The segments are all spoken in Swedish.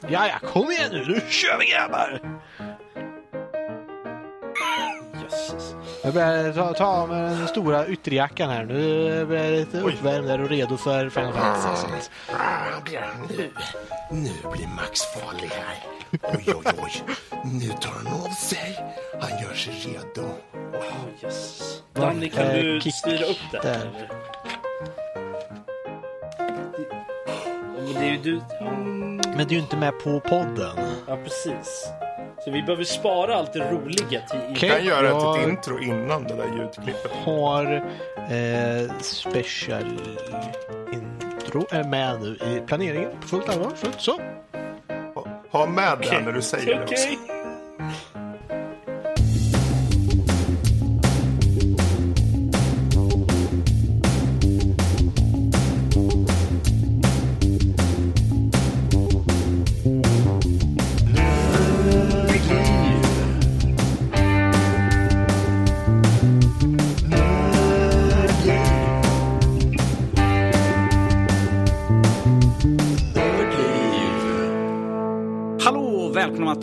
Ja, ja, kom igen nu, nu kör vi grabbar! Jösses. Jag börjar ta, ta av mig den stora ytterjackan här. Nu börjar jag lite uppvärmd och redo för Final Fantasy. Nu, nu blir Max farlig här. Oj, oj, oj. Nu tar han av sig. Han gör sig redo. Oh, jösses. Danny, kan du kick styra upp det här? det är ju du. Men du är ju inte med på podden. ja, precis. Så vi behöver spara allt det roliga till... Jag kan göra Ja. ett intro innan det där ljudklippet. Har eh, special intro är med nu i planeringen på fullt allvar. Fullt så. Ha- med det när du säger det också.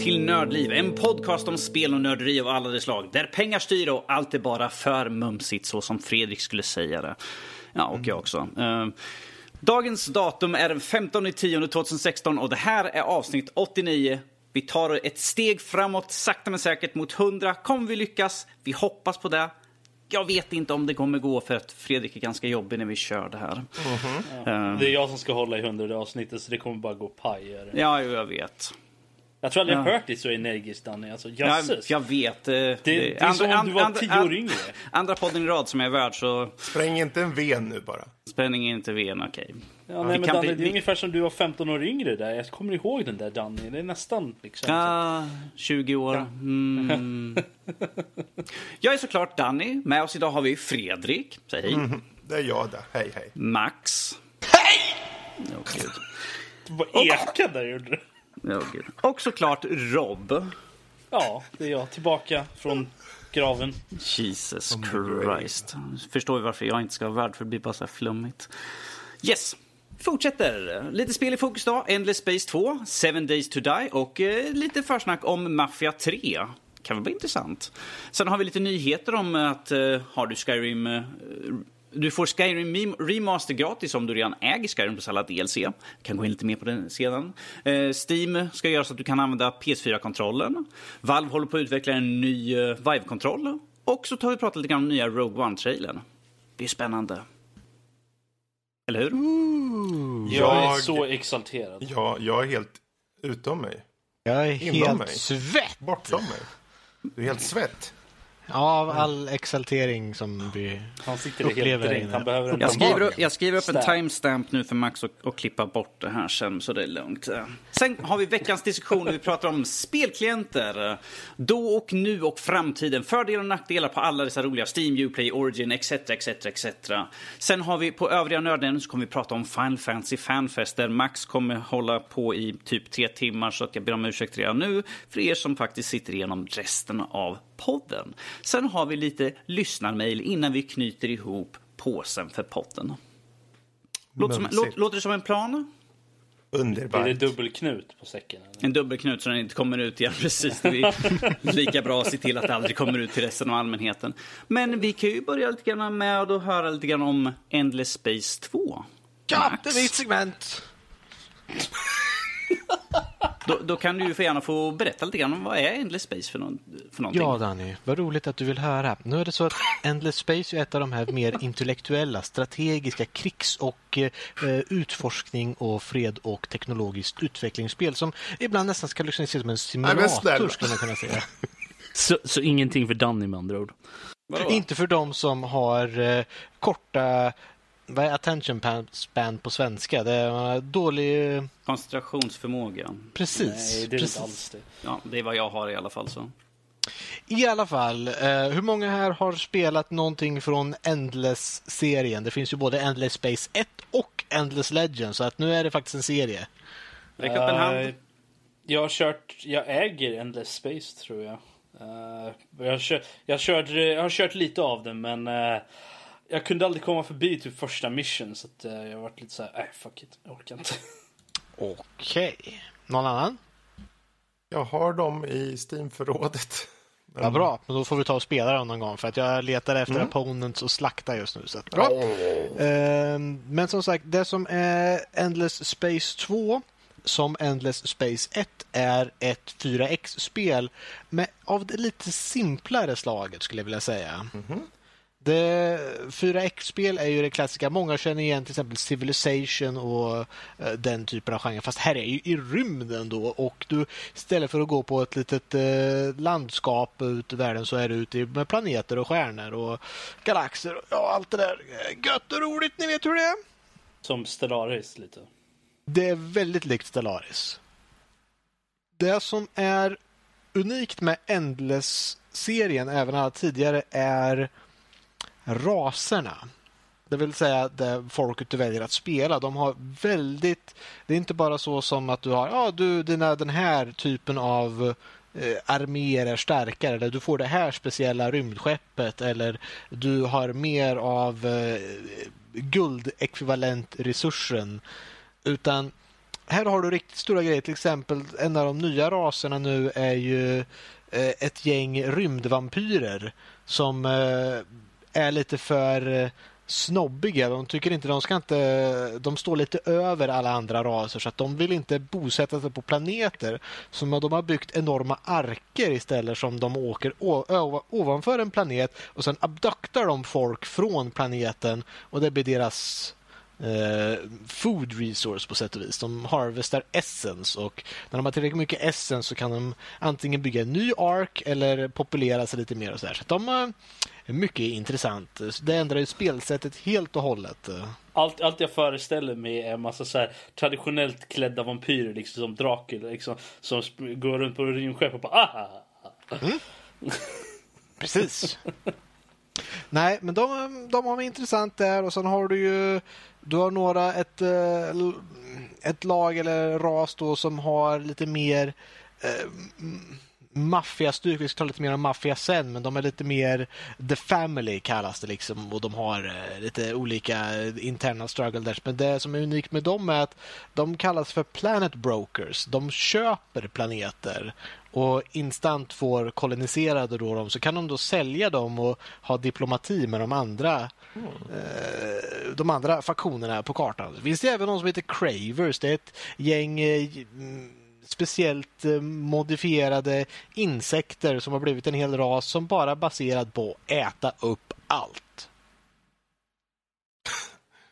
Till Nördliv, en podcast om spel och nörderi av alla de slag. Där pengar styr och allt är bara för mumsigt, så som Fredrik skulle säga det. Ja, och jag också. Eh, dagens datum är den 15 10 2016 och det här är avsnitt 89. Vi tar ett steg framåt, sakta men säkert, mot 100. Kommer vi lyckas? Vi hoppas på det. Jag vet inte om det kommer gå för att Fredrik är ganska jobbig när vi kör det här. Eh, Det är jag som ska hålla i hundrade avsnittet så det kommer bara gå pajer. ja, jag vet. Jag tror aldrig jag Ja. hört dig så energisk Danny. Alltså, Jag, jösses. jag vet. eh, Det, det är som om du var tio år yngre. Andra podden i rad som är värd så Spräng inte en ven nu bara. är inte ven, okej. Ja, Vi nej, men Danny, bli- det är ungefär som du var 15 år yngre där. Jag kommer ihåg den där Danny. Det är nästan liksom. Ja, 20 år. Mm. jag är såklart Danny. Med oss idag har vi Fredrik. Säg hej. Det är jag det. Hej, hej. Max. Hej! Oh, Gud. Vad ekade där gjorde du. Oh, Gud. Och såklart Rob. Ja, det är jag. Tillbaka från graven. Jesus Christ. Förstår ju varför jag inte ska vara värd för det blir bara så här flummigt. Yes. Fortsätter. Lite spel i fokus då. Endless Space 2, Seven Days to Die och eh, lite försnack om Mafia 3. Kan väl bli intressant. Sen har vi lite nyheter om att eh, har du Skyrim eh, du får Skyrim Remaster gratis om du redan äger Skyrim plus alla DLC. Kan gå in lite mer på den sedan. Eh, Steam ska göra så att du kan använda PS4-kontrollen. Valve håller på att utveckla en ny eh, Vive-kontroll. Och så tar vi prata lite grann om nya Rogue One-trailern. Det är spännande. Eller hur? Jag är Jag- så exalterad. Ja, jag är helt utom mig. Jag är Inom helt mig. svett Bortom mig. Du är helt svett. Av all exaltering som vi Han sitter helt Upplever dränkt. inne. Han behöver en Jag skriver, upp, jag skriver upp en Stamp. timestamp nu för Max och, och klippa bort det här sen, så det är lugnt. Sen har vi veckans diskussion där vi pratar om spelklienter. Då och nu och framtiden. Fördelar och nackdelar på alla dessa roliga Steam, Uplay, Origin, etc. etc, etc. Sen har vi på övriga nörden så kommer vi prata om Final Fantasy Fanfest där Max kommer hålla på i typ tre timmar så att jag ber om ursäkt redan nu för er som faktiskt sitter igenom resten av podden. Sen har vi lite lyssnarmail innan vi knyter ihop påsen för podden. Låter, som, låt, låter det som en plan? Är Underbart. det dubbelknut på säcken? eller? En dubbelknut så den inte kommer ut igen. Precis. Det är lika bra att se till att det aldrig kommer ut till resten av allmänheten. Men vi kan ju börja lite grann med att höra lite grann om Endless Space 2. Ja, det är mitt segment! Då, då kan du ju för gärna få berätta lite grann om vad är Endless Space för, någon, för någonting. Ja, Danny, vad roligt att du vill höra. Nu är det så att Endless Space är ett av de här mer intellektuella, strategiska krigs och eh, utforskning och fred och teknologiskt utvecklingsspel som ibland nästan ska liksom ses som en Nej, men snälla. simulator, skulle man kunna säga. Så, så ingenting för Danny med andra ord. Vadå? Inte för de som har eh, korta vad är attention pan- span på svenska? Det är dålig... eh, Koncentrationsförmåga. Precis. Nej, det är precis. inte alls det. Ja, det är vad jag har i alla fall. så. I alla fall, eh, hur många här har spelat någonting från Endless-serien? Det finns ju både Endless Space 1 och Endless Legend, så att nu är det faktiskt en serie. Räck upp en hand. Eh, Jag har kört, jag äger Endless Space tror jag. Eh, jag, har kört, jag, har kört, jag har kört lite av den men eh, jag kunde aldrig komma förbi typ första mission så att, eh, jag varit lite så här, nej fuck it, jag orkar inte. Okej. Någon annan? Jag har dem i Steam-förrådet. Ja, bra, men då får vi ta och spela dem någon gång för att jag letar efter Mm. opponents och slakta just nu. Så att, bra. Ehm, men som sagt, det som är Endless Space 2 som Endless Space 1 är ett 4X-spel med av det lite simplare slaget skulle jag vilja säga. Det 4X-spel är ju det klassiska. Många känner igen till exempel Civilization och eh, den typen av genre. Fast här är ju i rymden då och du istället för att gå på ett litet eh, landskap ute i världen så är du ute med planeter och stjärnor och galaxer och ja, allt det där. Gött och roligt, ni vet hur det är. Som Stellaris lite. Det är väldigt likt Stellaris. Det som är unikt med Endless-serien, även alla tidigare, är raserna. Det vill säga det folket du väljer att spela. De har väldigt... Det är inte bara så som att du har ja, du, dina, den här typen av eh, arméer är starkare eller du får det här speciella rymdskeppet eller du har mer av eh, guldekvivalentresursen. Utan här har du riktigt stora grejer. Till exempel en av de nya raserna nu är ju eh, ett gäng rymdvampyrer som eh, är lite för eh, snobbiga. De tycker inte de ska inte... De står lite över alla andra raser så att de vill inte bosätta sig på planeter. Så de har byggt enorma arker istället som de åker ovanför en planet och sen abduktar de folk från planeten och det blir deras eh, food resource på sätt och vis. De harvestar essence och när de har tillräckligt mycket essence så kan de antingen bygga en ny ark eller populera sig lite mer och så här. Så de eh, är mycket intressant. Det ändrar ju spelsättet helt och hållet. Allt, allt jag föreställer mig är en massa så här traditionellt klädda vampyrer liksom som Dracula liksom, som går runt på rymdskepp och bara ah! Precis. Nej, men de, de har varit intressant där och sen har du ju du har några, ett, eh, ett lag eller ras då som har lite mer eh, maffiastyrka. Vi ska ta lite mer om maffia sen, men de är lite mer the family kallas det liksom och de har eh, lite olika interna struggle där. Men det som är unikt med dem är att de kallas för planet brokers. De köper planeter och instant får koloniserade då dem så kan de då sälja dem och ha diplomati med de andra eh, de andra faktionerna på kartan. Det finns det även någon som heter Cravers. Det är ett gäng eh, mm, speciellt eh, modifierade insekter som har blivit en hel ras som bara är baserad på att äta upp allt.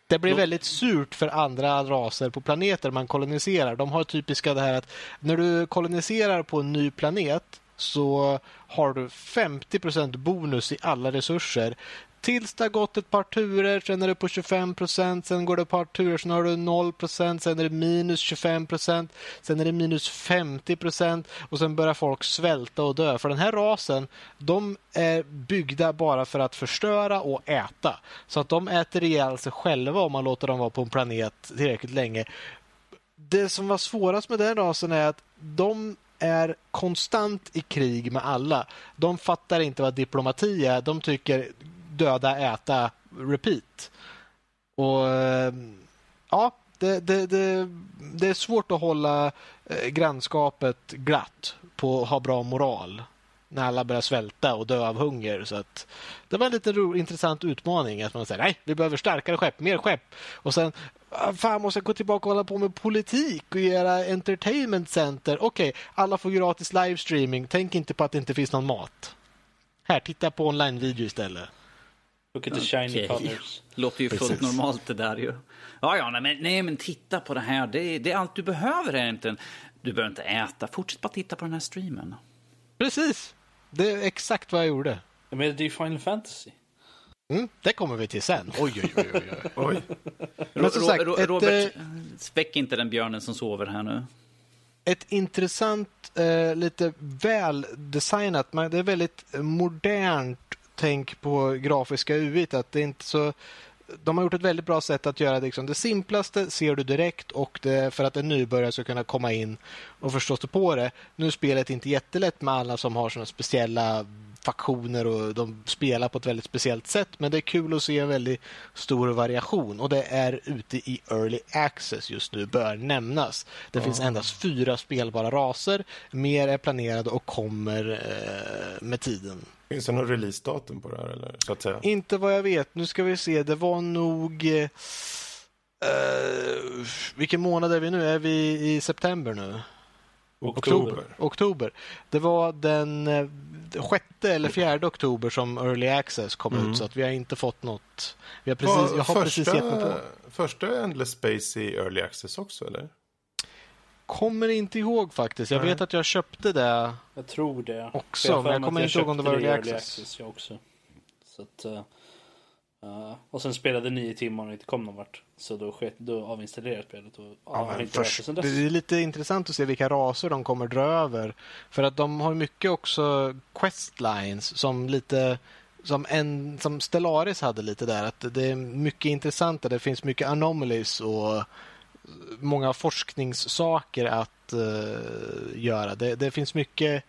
Det blir väldigt surt för andra raser på planeter man koloniserar. De har typiska det här att när du koloniserar på en ny planet så har du 50% bonus i alla resurser. Tills det har gått ett par turer, sen är det på 25 procent, sen går det ett par turer, sen har du 0 procent, sen är det minus 25 procent, sen är det minus 50 procent och sen börjar folk svälta och dö. För den här rasen, de är byggda bara för att förstöra och äta. Så att de äter ihjäl sig själva om man låter dem vara på en planet tillräckligt länge. Det som var svårast med den rasen är att de är konstant i krig med alla. De fattar inte vad diplomati är. De tycker döda, äta, repeat. Och eh, ja, det, det, det, det är svårt att hålla eh, grannskapet glatt på att ha bra moral när alla börjar svälta och dö av hunger. Så att det var en lite ro, intressant utmaning. Att man säger nej, vi behöver starkare skepp, mer skepp. Och sen, ah, fan måste jag gå tillbaka och hålla på med politik och göra entertainment center. Okej, alla får gratis livestreaming. Tänk inte på att det inte finns någon mat. Här, titta på online-video istället. Look at the shiny Okej. colors. Låter ju fullt Precis. normalt det där ju. Ja, ja, nej men, nej, men titta på det här. Det, är- det är allt du behöver egentligen. Du behöver inte äta. Fortsätt bara titta på den här streamen. Precis. Det är exakt vad jag gjorde. Jag menar, det är ju Final Fantasy. Mm, det kommer vi till sen. Oj, oj, oj. oj, oj. Men som sagt, Ro- ett, Robert, eh, väck inte den björnen som sover här nu. ett intressant, eh, lite väl designat, men det är väldigt modernt tänk på grafiska UI. Att det är inte så... De har gjort ett väldigt bra sätt att göra det. Liksom. Det simplaste ser du direkt och det, för att en nybörjare ska kunna komma in och förstå sig på det. Nu är spelet inte jättelätt med alla som har såna speciella faktioner och de spelar på ett väldigt speciellt sätt. Men det är kul att se en väldigt stor variation och det är ute i Early Access just nu, bör nämnas. Det finns endast fyra spelbara raser. Mer är planerade och kommer eh, med tiden. Finns det någon releasedatum på det här? Eller, så att säga? Inte vad jag vet. Nu ska vi se. Det var nog... Eh, eh, vilken månad är vi nu? Är vi i september nu? Oktober. Oktober. Det var den eh, sjätte eller fjärde oktober som Early Access kom ut så att vi har inte fått något. Vi har precis, Var jag har precis gett mig på. första Endless Space i Early Access också, eller? Kommer inte ihåg faktiskt. Jag Nej. vet att jag köpte det. Jag tror det. Också, har men jag kommer inte ihåg om det var i Early Access. jag också. Så att, eh, och sen spelade nio timmar och inte kom någon vart. Så då, sket, då avinstallerade spelet och ja, men först, det är lite intressant att se vilka raser de kommer dra över. För att de har mycket också questlines som lite som, en, som Stellaris hade lite där. Att det är mycket intressant. Det finns mycket anomalies och många forskningssaker att eh, göra. Det, det finns mycket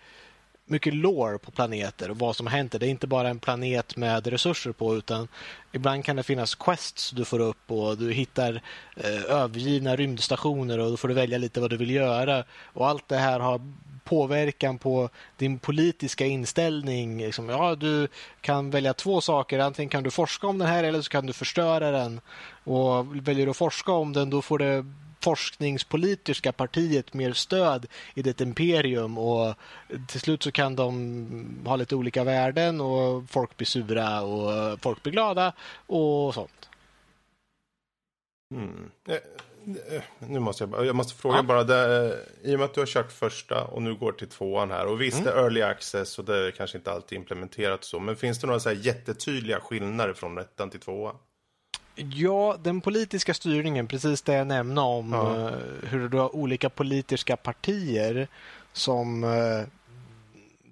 mycket lore på planeter och vad som händer. Det är inte bara en planet med resurser på utan ibland kan det finnas quests du får upp och du hittar eh, övergivna rymdstationer och då får du välja lite vad du vill göra. Och allt det här har påverkan på din politiska inställning. Liksom, ja, du kan välja två saker. Antingen kan du forska om den här eller så kan du förstöra den. Och väljer du att forska om den då får det forskningspolitiska partiet mer stöd i ditt imperium och till slut så kan de ha lite olika värden och folk blir sura och folk blir glada och sånt. Mm. Eh, eh, Nu måste jag, jag måste fråga bara, det, i och med att du har kört första och nu går till tvåan här och visst det är early access och det är kanske inte alltid implementerat så, men finns det några så här jättetydliga skillnader från ettan till tvåan? Ja, den politiska styrningen, precis det jag nämnde om Ja. eh, hur du har olika politiska partier som eh,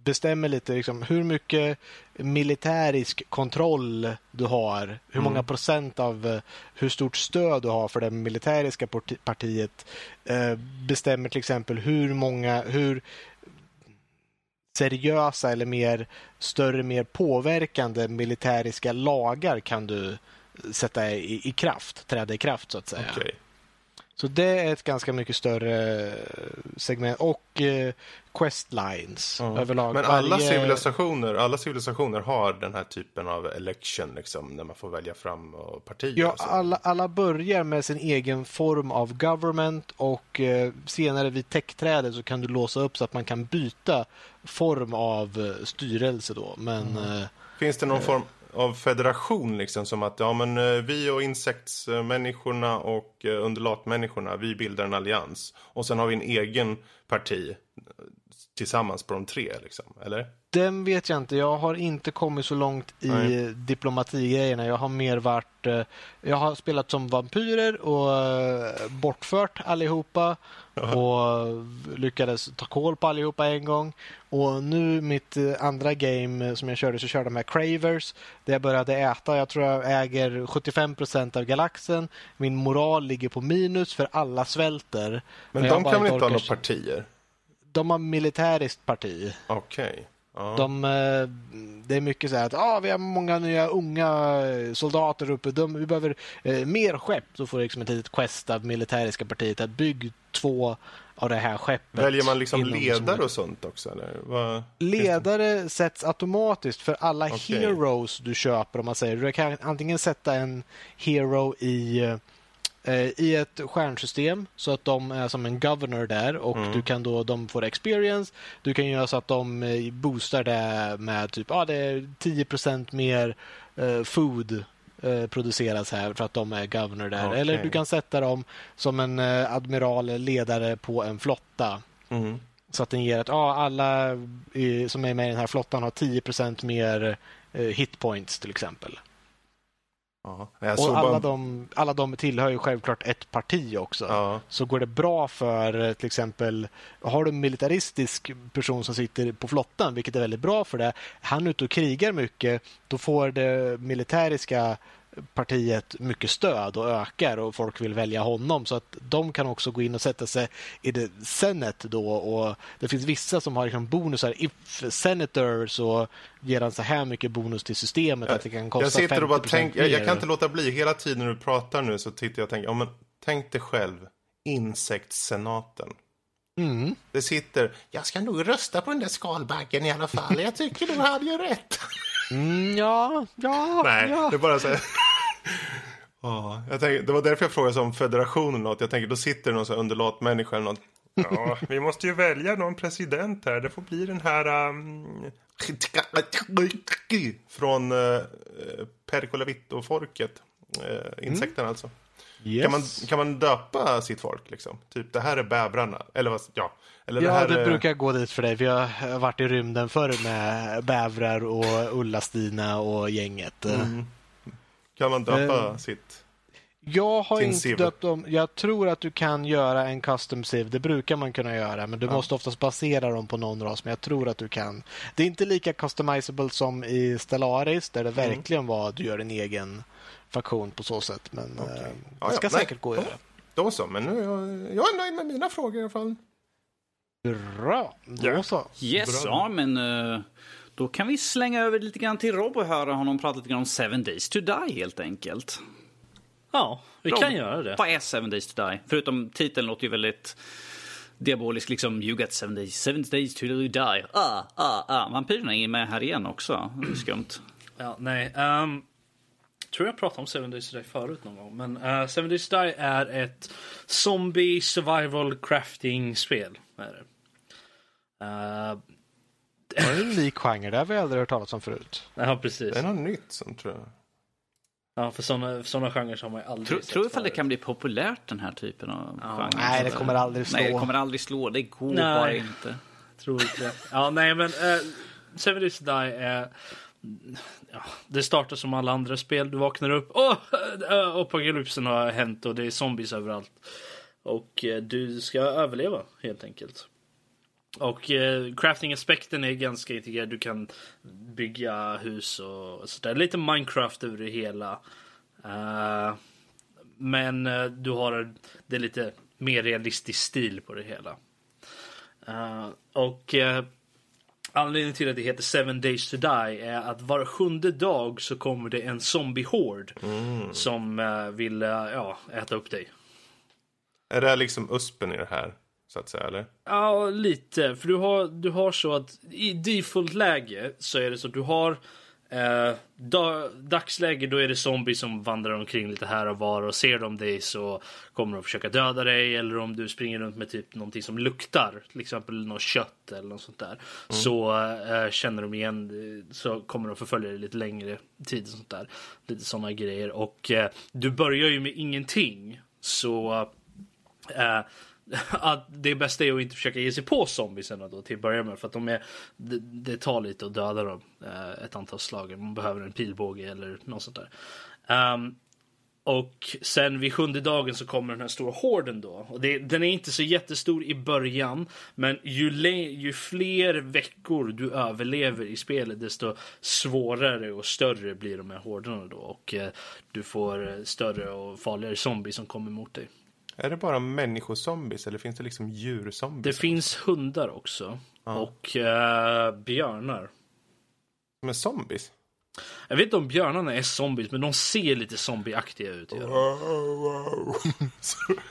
bestämmer lite liksom, hur mycket militärisk kontroll du har, hur många procent av eh, hur stort stöd du har för det militäriska parti- partiet bestämmer till exempel hur många, hur seriösa eller mer större, mer påverkande militäriska lagar kan du sätta i, i kraft, träda i kraft så att säga. Okej. Så det är ett ganska mycket större segment och eh, questlines Ja. överlag. Men alla Varje- civilisationer, alla civilisationer har den här typen av election, liksom, när man får välja fram och partier. Ja, och alla, alla börjar med sin egen form av government och eh, senare vid techträdet så kan du låsa upp så att man kan byta form av eh, styrelse då. Men eh, Finns det någon form av federation liksom som att ja men eh, vi och insektsmänniskorna och eh, undulatmänniskorna vi bildar en allians och sen har vi en egen parti eh, tillsammans på de tre liksom, eller? Den vet jag inte. Jag har inte kommit så långt i Nej. diplomatigrejerna. Jag har mer varit... Jag har spelat som vampyrer och bortfört allihopa och lyckades ta koll på allihopa en gång. Och nu mitt eh, andra game eh, som jag körde så körde jag med Cravers där jag började äta. Jag tror jag äger 75 procent av galaxen. Min moral ligger på minus för alla svälter. Men jag de kan väl inte ha några partier? De har militäriskt parti. Okej. Ja. De, eh, det är mycket så här att ah, vi har många nya unga soldater uppe. De, vi behöver eh, mer skepp. Då får du liksom ett litet quest av militäriska partiet att bygga två av det här skeppet. Väljer man liksom ledare zonen. och sånt också eller? Vad... Ledare sätts automatiskt för alla Okej. heroes du köper om man säger. Du kan antingen sätta en hero i eh, i ett stjärnsystem så att de är som en governor där och Mm. du kan då, de får experience. Du kan göra så att de eh, boostar det med typ, ja det är 10% mer eh, food eh, produceras här för att de är governor där. Okej. Eller du kan sätta dem som en eh, admiral ledare på en flotta. Mm. Så att den ger att ja, alla i, som är med i den här flottan har 10% mer eh, hitpoints till exempel. Ja. Och alla, bara... de, alla de tillhör ju självklart ett parti också. Ja. Så går det bra för eh, till exempel, har du en militaristisk person som sitter på flottan, vilket är väldigt bra för det. Han är ute och krigar mycket, då får det militäriska partiet mycket stöd och ökar och folk vill välja honom så att de kan också gå in och sätta sig i det Senate då och det finns vissa som har liksom bonusar. If Senator så ger han så här mycket bonus till systemet att det kan kosta Jag sitter och bara 50% tänker, jag, jag kan inte låta bli, hela tiden när du pratar nu så tittar jag och tänker, ja men tänk dig själv, insektssenaten. Mm. Det sitter, Jag ska nog rösta på den där skalbaggen i alla fall. Jag tycker nog han gör rätt. Mm, ja, ja, nej, ja. det är bara så här. Ja, jag tänker, det var därför jag frågade om federationen något. Jag tänker, då sitter det någon så här underlat människa eller något. Ja, vi måste ju välja någon president här. Det får bli den här... Um, från uh, Percolavitto-folket. Uh, insekterna alltså. Yes. Kan, man, kan man döpa sitt folk liksom? Typ, det här är bävrarna. Eller vad, ja. Eller det Ja, här det är... brukar gå dit för dig. Vi har varit i rymden förr med bävrar och Ulla-Stina och gänget. Mm. Kan man döpa Eh, sitt? Jag har inte siv. döpt dem. Jag tror att du kan göra en custom siv. Det brukar man kunna göra, men du måste oftast basera dem på någon ras. Men jag tror att du kan. Det är inte lika customizable som i Stellaris där det Mm. verkligen var att du gör en egen faktion på så sätt. Men eh, Ja, det ja, ska nej. säkert gå att göra. Då så, men nu är jag, jag är nöjd med mina frågor i alla fall. Bra, då så. Yes, Bra. ja men eh, då kan vi slänga över lite grann till Rob och höra honom prata lite grann om Seven Days to Die helt enkelt. Ja, vi Rob, kan göra det. Vad är Seven Days to Die? Förutom titeln låter ju väldigt diabolisk, liksom You got seven days, seven days to die. Ah, ah, ah. Vampyrerna är med här igen också. Det är skumt. Ja, nej. ehm, tror jag pratade om Seven Days to Die förut någon gång. Men uh, Seven Days to Die är ett zombie survival crafting-spel. Är det. Eh, Det är en unik genre. Det har vi aldrig hört talas om förut. ja, precis. Det är något nytt som tror jag. Ja, för sådana såna genrer har man ju aldrig Tror, sett tror ifall det förut. kan bli populärt den här typen av Ja. genre. Nej, det kommer aldrig slå. Nej, det kommer aldrig slå. Det går Nej. bara inte. Tror inte det. Ja, nej, men uh, Seven Days to Die är... Ja, det startar som alla andra spel. Du vaknar upp. Åh! Oh, apokalypsen har hänt och det är zombies överallt. Och eh, du ska överleva helt enkelt. Och eh, crafting-aspekten är ganska integrerad. Du kan bygga hus och sådär. Lite Minecraft över det hela. Men eh, du har det lite mer realistisk stil på det hela. Och anledningen till att det heter Seven Days to Die är att var sjunde dag så kommer det en zombiehord som eh, vill eh, ja, äta upp dig. Är det här liksom uspen i det här? Så att säga, eller? Ja, lite. För du har, du har så att i default-läge så är det så att du har eh, da, dagsläge då är det zombies som vandrar omkring lite här och var och ser de dig så kommer de försöka döda dig eller om du springer runt med typ någonting som luktar, till exempel något kött eller något sånt där. Så eh, känner de igen det, så kommer de förfölja dig lite längre tid och sånt där. Lite sådana grejer och eh, du börjar ju med ingenting så Eh, att det bästa är att inte försöka ge sig på zombiesen då till att börja med. För att de är, det, det tar lite att döda dem eh, ett antal slag. Man behöver en pilbåge eller något sånt där. Um, och sen vid sjunde dagen så kommer den här stora horden då. Och det, den är inte så jättestor i början. Men ju, le, ju fler veckor du överlever i spelet desto svårare och större blir de här horderna då. Och eh, du får eh, större och farligare zombies som kommer mot dig. Är det bara människozombies eller finns det liksom djurzombies? Det finns hundar också. Och eh, björnar. Som är zombies? Jag vet inte om björnarna är zombies, men de ser lite zombieaktiga ut. gör de.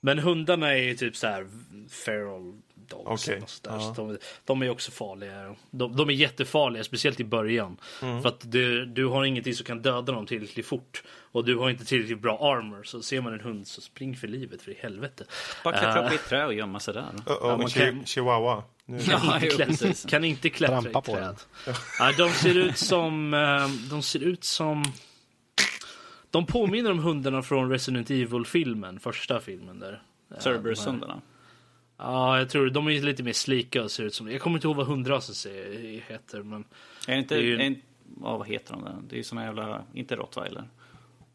Men hundarna är ju typ så här feral dogs. Okej, eller något sånt där. ja. Så de, de är också farliga. De, de är jättefarliga, speciellt i början. Mm. För att du, du har ingenting som kan döda dem tillräckligt fort. Och du har inte tillräckligt bra armor. Så ser man en hund så spring för livet, för i helvete. Bara klättra Eh, upp i ett träd och gömma sig där. Uh-oh, Ja, man kan- Chihuahua. Nu. Ja, inte klättra, kan inte klättra Trampa i på träd. Ja, de ser ut som... eh, De ser ut som... De påminner om hundarna från Resident Evil-filmen, första filmen där. Cerberus-hundarna. Ja, jag tror de är lite mer slika och ser ut som... Jag kommer inte ihåg vad hundrasen ser- heter, men... Är det inte... Det är ju- är inte ja, vad heter de där? Det är ju såna jävla... Inte rottweiler.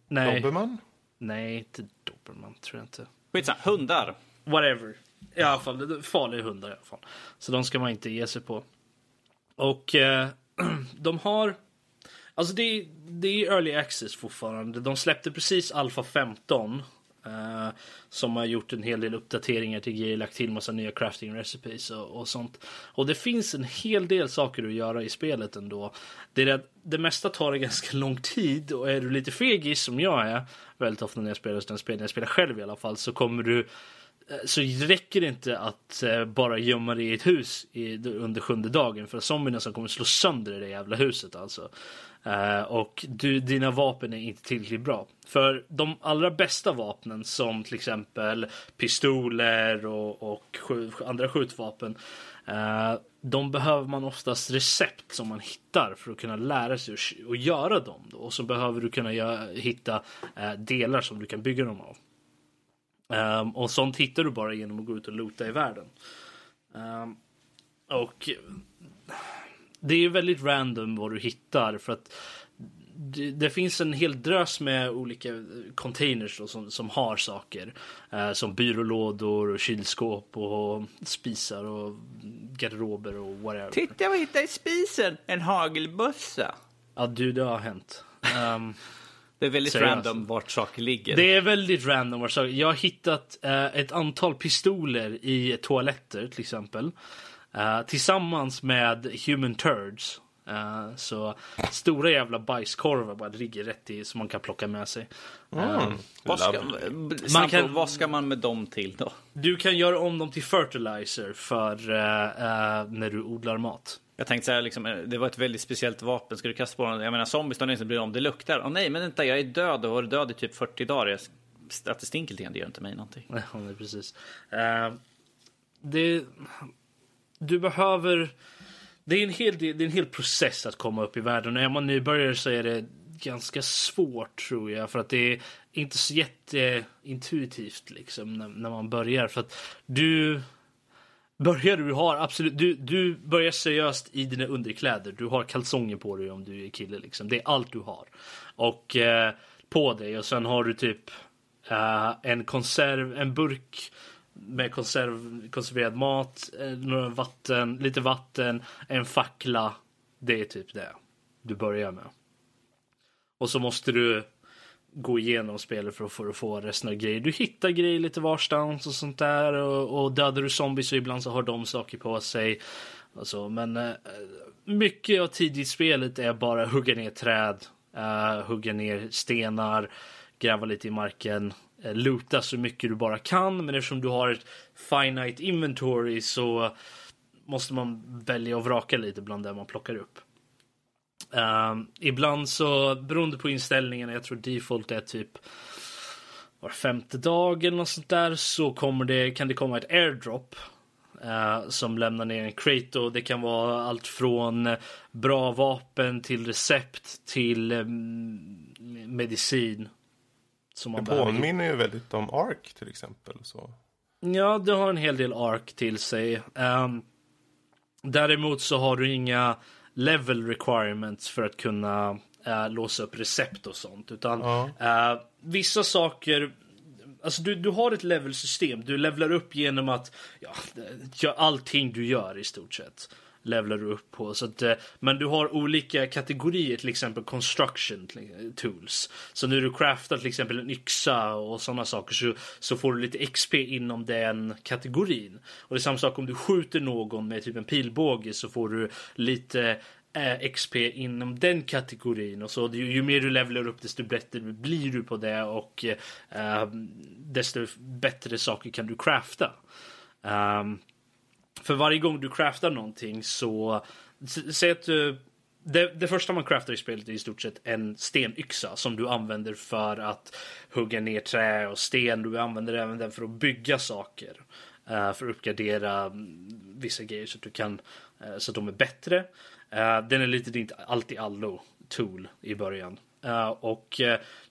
Nej, Dobermann? nej, inte Dobermann, tror jag inte. Skitsamma. Hundar. Whatever. I alla fall, farliga hundar i alla fall. Så de ska man inte ge sig på. Och eh, de har... Alltså det, är- det är early access fortfarande. De släppte precis Alpha 15. Eh, som har gjort en hel del uppdateringar till grejer, lagt till massa nya crafting recipes och, och sånt. Och det finns en hel del saker att göra i spelet ändå. Det, är det, det mesta tar det ganska lång tid och är du lite fegis som jag är, väldigt ofta när jag spelar den spel, när jag spelar själv i alla fall, så kommer du eh, så räcker det inte att eh, bara gömma dig i ett hus under sjunde dagen för zombierna som kommer slå sönder det jävla huset alltså. Eh, och du, dina vapen är inte tillräckligt bra. För de allra bästa vapnen som till exempel pistoler och, och andra skjutvapen. eh, de behöver man oftast recept som man hittar för att kunna lära sig att att göra dem. Då. Och så behöver du kunna göra, hitta eh, delar som du kan bygga dem av. Ehm, och sånt hittar du bara genom att gå ut och loota i världen. Ehm, och det är väldigt random vad du hittar för att det, det finns en hel drös med olika containers då, som, som har saker. Eh, som byrålådor och kylskåp och spisar och garderober och whatever. Titta vad jag hittade i spisen! En hagelbössa. Ja du, det har hänt. Ehm, Det är väldigt Seriöst. random vart saker ligger. Det är väldigt random. vad saker- Jag har hittat eh, ett antal pistoler i toaletter till exempel. Eh, tillsammans med human turds. Eh, så stora jävla bajskorvar bara ligger rätt i som man kan plocka med sig. Eh, Vad ska, man kan-. Vad ska man med dem till då? du kan göra om dem till fertilizer för när du odlar mat. Jag tänkte så här, liksom, det var ett väldigt speciellt vapen. Ska du kasta på dem? Jag menar, zombies de inte bryr om det luktar. Åh nej, men vänta, jag är död och har varit död i typ 40 dagar. Jag, att det stinker lite grann, det gör inte mig någonting. Ja, nej, precis. Det, du behöver... Det är, en hel, det är en hel process att komma upp i världen. Och är man nybörjare så är det ganska svårt tror jag. För att det är inte så jätteintuitivt liksom när, när man börjar. För att du... Börjar du har absolut, du, du börjar seriöst i dina underkläder. Du har kalsonger på dig om du är kille liksom. Det är allt du har. Och eh, på dig och sen har du typ eh, en konserv, en burk med konserv, konserverad mat, eh, några vatten, lite vatten, en fackla. Det är typ det du börjar med. Och så måste du gå igenom spelet för att få, få resten av grejer. Du hittar grejer lite varstans och sånt där. Och, och dödar du zombies så ibland så har de saker på sig. Alltså. Men eh, mycket av tidigt spelet är bara hugga ner träd, eh, hugga ner stenar, gräva lite i marken, Eh, luta loota så mycket du bara kan. Men eftersom du har ett finite inventory så måste man välja och vraka lite bland det man plockar upp. Um, ibland så, beroende på inställningarna, jag tror default är typ var femte dag eller något sånt där, så kommer det, kan det komma ett airdrop. eh, som lämnar ner en crate och det kan vara allt från bra vapen till recept till em, medicin. Som man Det påminner ju väldigt om Ark till exempel. Så. Ja, det har en hel del ark till sig. Ehm, däremot så har du inga level requirements för att kunna eh, låsa upp recept och sånt. Utan eh, vissa saker Alltså du, du har ett levelsystem. Du levlar upp genom att ja, gör allting du gör i stort sett. Levlar du upp på. Så att, eh, men du har olika kategorier, till exempel construction tools. Så när du craftar till exempel en yxa och sådana saker så, så får du lite XP inom den kategorin. Och det är samma sak om du skjuter någon med typ en pilbåge så får du lite eh, XP inom den kategorin och så ju, ju mer du levlar upp desto bättre blir du på det och eh, eh desto bättre saker kan du crafta. Um, för varje gång du craftar någonting så säg att du det, det första man craftar i spelet är i stort sett en stenyxa som du använder för att hugga ner trä och sten. Du använder även den för att bygga saker. Eh, för att uppgradera mm, vissa grejer så att du kan eh, så att de är bättre. Eh, den är lite ditt allt i allo tool i början. Och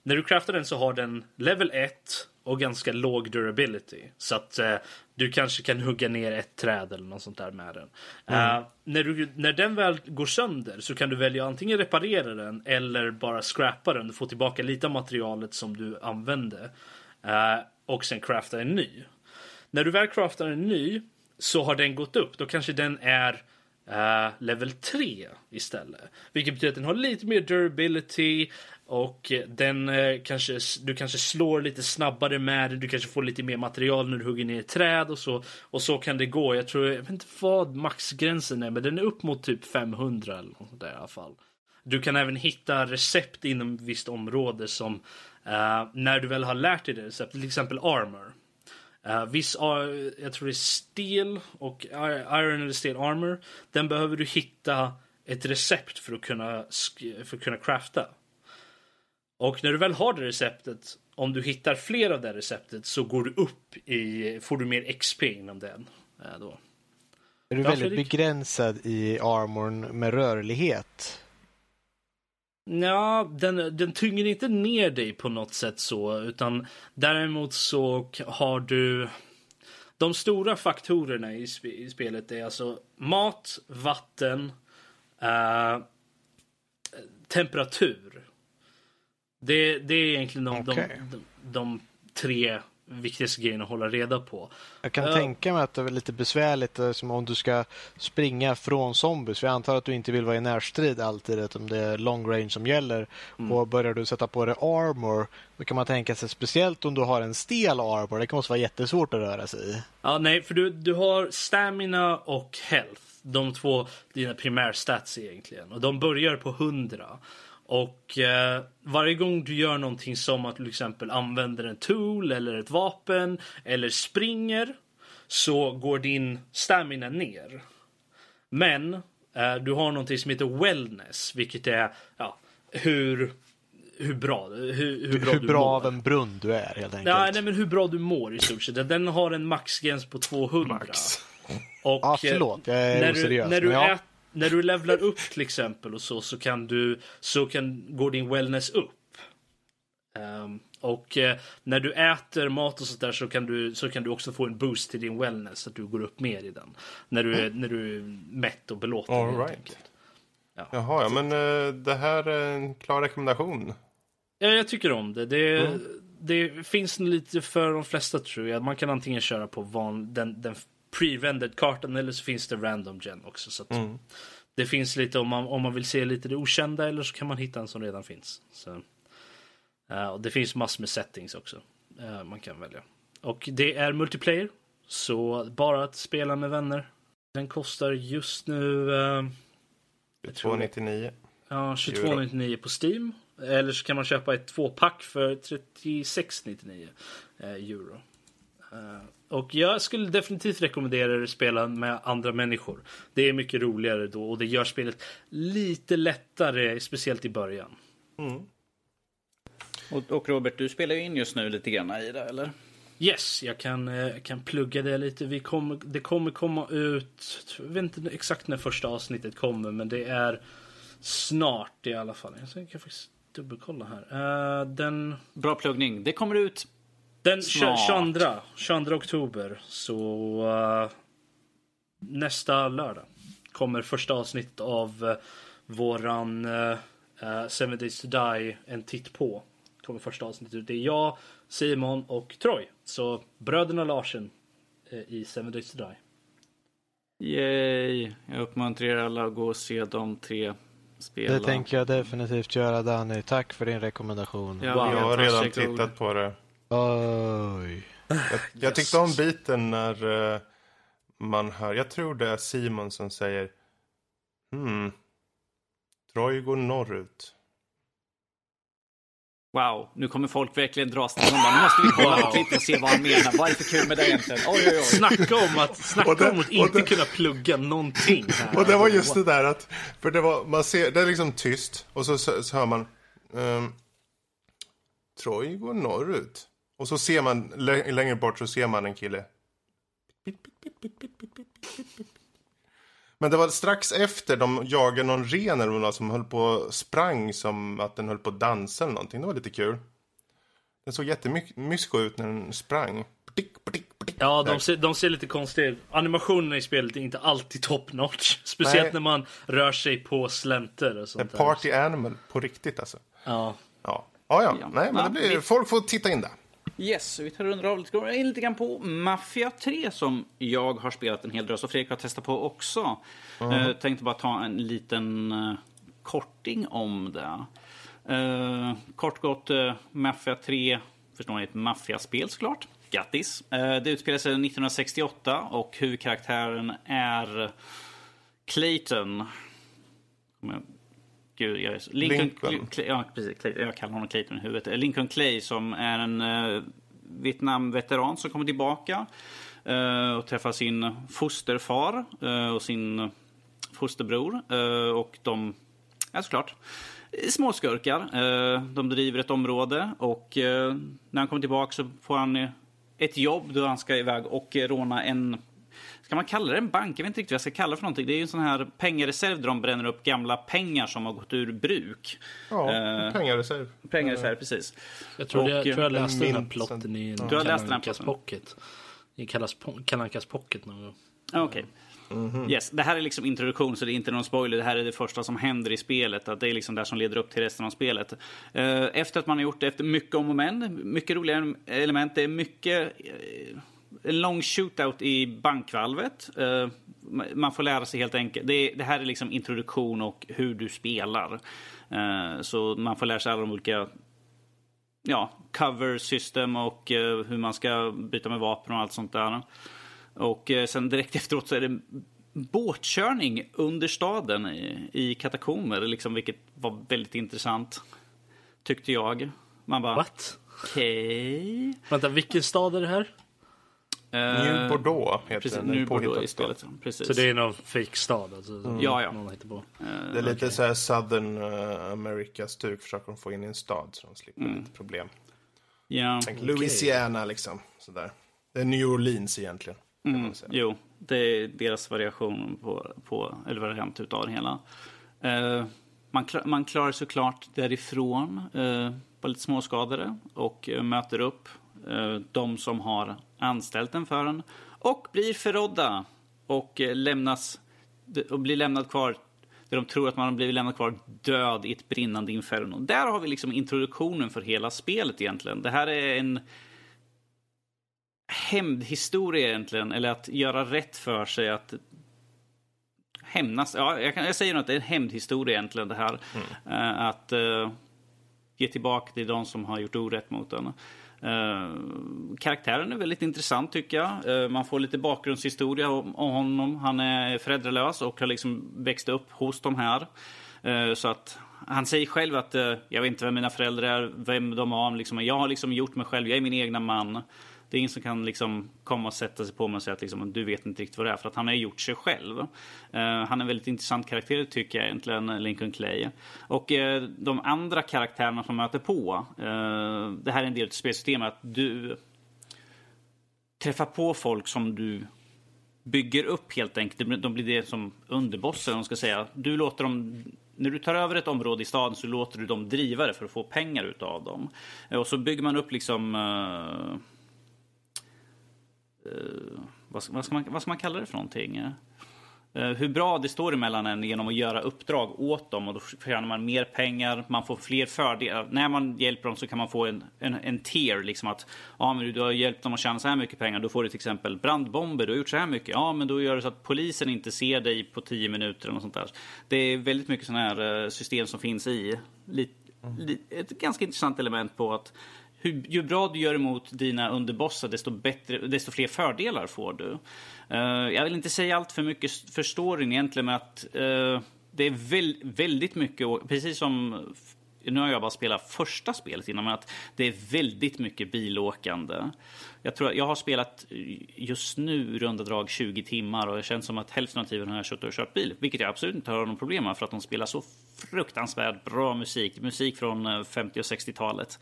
när du craftar den så har den level 1 och ganska låg durability. Så att eh, du kanske kan hugga ner ett träd eller något sånt där med den. Eh, när, du, när den väl går sönder så kan du välja antingen reparera den eller bara scrappa den och få tillbaka lite av materialet som du använde. Eh, och sen crafta en ny. När du väl craftar en ny så har den gått upp. Då kanske den är eh, level 3 istället. Vilket betyder att den har lite mer durability och eh, den eh, kanske, du kanske slår lite snabbare med den, Du kanske får lite mer material när du hugger ner träd och så. Och så kan det gå. Jag tror, jag vet inte vad maxgränsen är, men den är upp mot typ 500 eller något där i alla fall. Du kan även hitta recept inom visst område som uh, när du väl har lärt dig det receptet, till exempel armor. Uh, viss, uh, jag tror det är stel och iron eller stel armor. Den behöver du hitta ett recept för att kunna, för att kunna crafta. Och när du väl har det receptet, om du hittar fler av det receptet så går du upp i, får du mer XP inom den. Uh, då. Är du Ja, väldigt Fredrik? begränsad i armorn med rörlighet? Ja, den, den tynger inte ner dig på något sätt så, utan däremot så har du... De stora faktorerna i, sp i spelet är alltså mat, vatten, eh, temperatur. Det, det är egentligen de, Okej. de, de, de tre viktigaste grejerna att hålla reda på. Jag kan Ja. tänka mig att det är lite besvärligt eh, som om du ska springa från zombies. För jag antar att du inte vill vara i närstrid alltid, utan det är long range som gäller. Mm. Och börjar du sätta på dig armor, då kan man tänka sig speciellt om du har en stel armor. Det kan måste vara jättesvårt att röra sig i. Ja, nej, för du, du har stamina och health. De två dina primärstats egentligen. Och de börjar på 100. Och eh, varje gång du gör någonting som att du till exempel använder en tool eller ett vapen eller springer så går din stamina ner. Men eh, du har någonting som heter wellness, vilket är ja, hur, hur bra, hur, hur bra Hur du bra mår. av en brunn du är helt enkelt. Ja, nej, men hur bra du mår i stort sett. Den har en maxgräns på 200. Max. Och, Ja, eh, förlåt, jag är när du, oseriös. när, du ja. ät, när du levlar upp till exempel och så, så kan du, så kan, går din wellness upp. Ehm, och eh, när du äter mat och sånt där så kan, du, så kan du också få en boost till din wellness, så att du går upp mer i den. När du, är- när du är mätt och belåten. All right. enkelt. Jaha, ja, men eh, det här är en klar rekommendation. Ja, jag tycker om det. Det, Mm. det finns lite för de flesta tror jag. Man kan antingen köra på van, den, den pre-rendered kartan eller så finns det random gen också. Så Mm. Det finns lite om man, om man vill se lite det okända eller så kan man hitta en som redan finns. Så, eh, och det finns massor med settings också eh, man kan välja. Och det är multiplayer. Så bara att spela med vänner. Den kostar just nu uh, Jag tror- 299. Ja, 22,99 på Steam. Eller så kan man köpa ett tvåpack för 36,99 eh, euro. Eh, och jag skulle definitivt rekommendera er att spela med andra människor. Det är mycket roligare då och det gör spelet lite lättare, speciellt i början. Och, och Robert, du spelar ju in just nu lite grann i det, eller? Yes, jag kan, eh, kan plugga det lite. Vi kommer, det kommer komma ut, jag vet inte exakt när första avsnittet kommer, men det är snart i alla fall. Jag kan faktiskt dubbelkolla här. Eh, den Bra pluggning. Det kommer ut. Den Snart. 22, 22 oktober, så eh, nästa lördag kommer första avsnittet av uh, våran uh, Seven Days to Die, en titt på. Kommer första avsnittet ut. Det är jag, Simon och Troy. Så bröderna Larsen i Seven Days to Die. Yay. Jag uppmuntrar er alla att gå och se de tre spela. Det tänker jag definitivt göra Danny. Tack för din rekommendation. Ja, Wow. Jag har redan tittat på det. Oj. Jag, jag tyckte om biten när eh, man hör, jag tror det är Simon som säger Hmm, Troy går norrut. Wow, nu kommer folk verkligen dras till. Bara, nu måste vi kolla på klippet och se vad han menar. Vad är det för kul med det egentligen? Oj, oj, oj. Snacka om att, snacka Och det- om att inte det- kunna plugga någonting. Här. Och det var just det där att, för det var, man ser, det är liksom tyst och så, så, så hör man ehm, Troy går norrut. Och så ser man, lä- längre bort så ser man en kille. Men det var strax efter de jagade någon ren eller något som höll på och sprang som att den höll på att dansa eller någonting. Det var lite kul. Den såg jättemysko ut när den sprang. Ja, de ser, de ser lite konstiga ut. Animationerna i spelet är inte alltid top notch. Speciellt Nej. när man rör sig på slänter och sånt där. party animal på riktigt alltså. Ja. Ja, ja, ja. Nej men det blir, folk får titta in där. Yes, vi tar rundor av lite, in lite grann på Mafia 3 som jag har spelat en hel del och Fredrik har testat på också. Eh, tänkte bara ta en liten eh, korting om det. Eh, kort gott, eh, Mafia 3, förstår ni, ett maffiaspel såklart. Grattis! Det utspelar sig 1968 och huvudkaraktären är Clayton. Kommer jag- Gud, jag är så... Lincoln, Lincoln. Clay, ja, precis. Clay, jag kallar honom Clayton i huvudet. Eh, Lincoln Clay som är en uh, Vietnam-veteran som kommer tillbaka eh, och träffar sin fosterfar eh, och sin fosterbror. eh, och de, ja såklart, eh, småskurkar. Eh, de driver ett område och eh, när han kommer tillbaka så får han eh, ett jobb då han ska iväg och eh, råna en Ska man kalla det en bank? Jag vet inte riktigt vad jag ska kalla det för någonting. Det är ju en sån här pengareserv där de bränner upp gamla pengar som har gått ur bruk. Ja, Eh, pengareserv. Pengareserv, precis. Jag tror, Och, jag, tror jag eh, läste den här plotten i Du har läst den här Kalankas plotten? pocket. I kallas po- Kalankas pocket någon gång. Ah, Okej. Yes, det här är liksom introduktion, så det är inte någon spoiler. Det här är det första som händer i spelet. Att det är liksom det som leder upp till resten av spelet. Eh, Efter att man har gjort det, efter mycket om och men, mycket roliga element. Det är mycket... En lång shootout i bankvalvet. Eh, Man får lära sig helt enkelt. Det, det här är liksom introduktion och hur du spelar. Eh, Så man får lära sig alla de olika ja, cover system och eh, hur man ska byta med vapen och allt sånt där. Och sen direkt efteråt så är det båtkörning under staden i, i katakomber, liksom, vilket var väldigt intressant. Tyckte jag. Man bara, What? okej. Vänta, vilken stad är det här? New Bordeaux heter Eh, Precis, den. nu en Bordeaux i spelet. Precis. Så det är någon fake stad alltså? som Ja, ja. Någon hittar på. Det är lite så här Southern uh, Americas stuk försöker de få in i en stad så de slipper Mm. lite problem. Ja. Tänk Louisiana liksom. Sådär. Det är New Orleans egentligen. Mm, jo, det är deras variation på, på eller variant utav det hela. Eh, man, klar, man klarar såklart därifrån, uh, var lite småskadade och eh, möter upp eh, de som har anställt en för en och blir förrådda och eh, lämnas och blir lämnad kvar där de tror att man har blivit lämnad kvar död i ett brinnande inferno. Där har vi liksom introduktionen för hela spelet egentligen. Det här är en hämndhistoria egentligen, eller att göra rätt för sig, att hämnas. Ja, jag, kan, jag säger nog att det är en hämndhistoria egentligen det här. Eh, att eh, ge tillbaka till de som har gjort orätt mot den. Eh, karaktären är väldigt intressant tycker jag. Eh, man får lite bakgrundshistoria om, om honom. Han är föräldralös och har liksom växt upp hos de här. Eh, så att han säger själv att eh, jag vet inte vem mina föräldrar är, vem de har. Liksom, jag har liksom gjort mig själv, jag är min egna man. Det är ingen som kan liksom komma och sätta sig på mig och säga att liksom, du vet inte riktigt vad det är. För att han har gjort sig själv. Uh, han är en väldigt intressant karaktär tycker jag egentligen, Lincoln Clay. Och uh, de andra karaktärerna som möter på. Uh, det här är en del av spelsystemet. Att du träffar på folk som du bygger upp helt enkelt. De blir det som underbossar, om man ska säga. Du låter dem, när du tar över ett område i staden så låter du dem driva det för att få pengar utav dem. Och så bygger man upp liksom... Eh, vad, ska, vad, ska man, vad ska man kalla det för någonting? Eh, hur bra det står emellan en genom att göra uppdrag åt dem och då tjänar man mer pengar, man får fler fördelar. När man hjälper dem så kan man få en, en, en tier, liksom att ja, men du har hjälpt dem att tjäna så här mycket pengar, då får du till exempel brandbomber, du har gjort så här mycket, ja men då gör det så att polisen inte ser dig på tio minuter eller sånt där. Det är väldigt mycket sådana här eh, system som finns i. Lite, ett ganska intressant element på att hur, ju bra du gör emot dina underbossar, desto, bättre, desto fler fördelar får du. Uh, jag vill inte säga allt för mycket för storyn egentligen, men att uh, det är väl, väldigt mycket, precis som nu har jag bara spelat första spelet innan, men att det är väldigt mycket bilåkande. Jag, tror, jag har spelat just nu runda drag 20 timmar och det känns som att hälften av tiden har jag kört och kört bil. Vilket jag absolut inte har någon problem med för att de spelar så fruktansvärt bra musik. Musik från eh, 50 och 60-talet.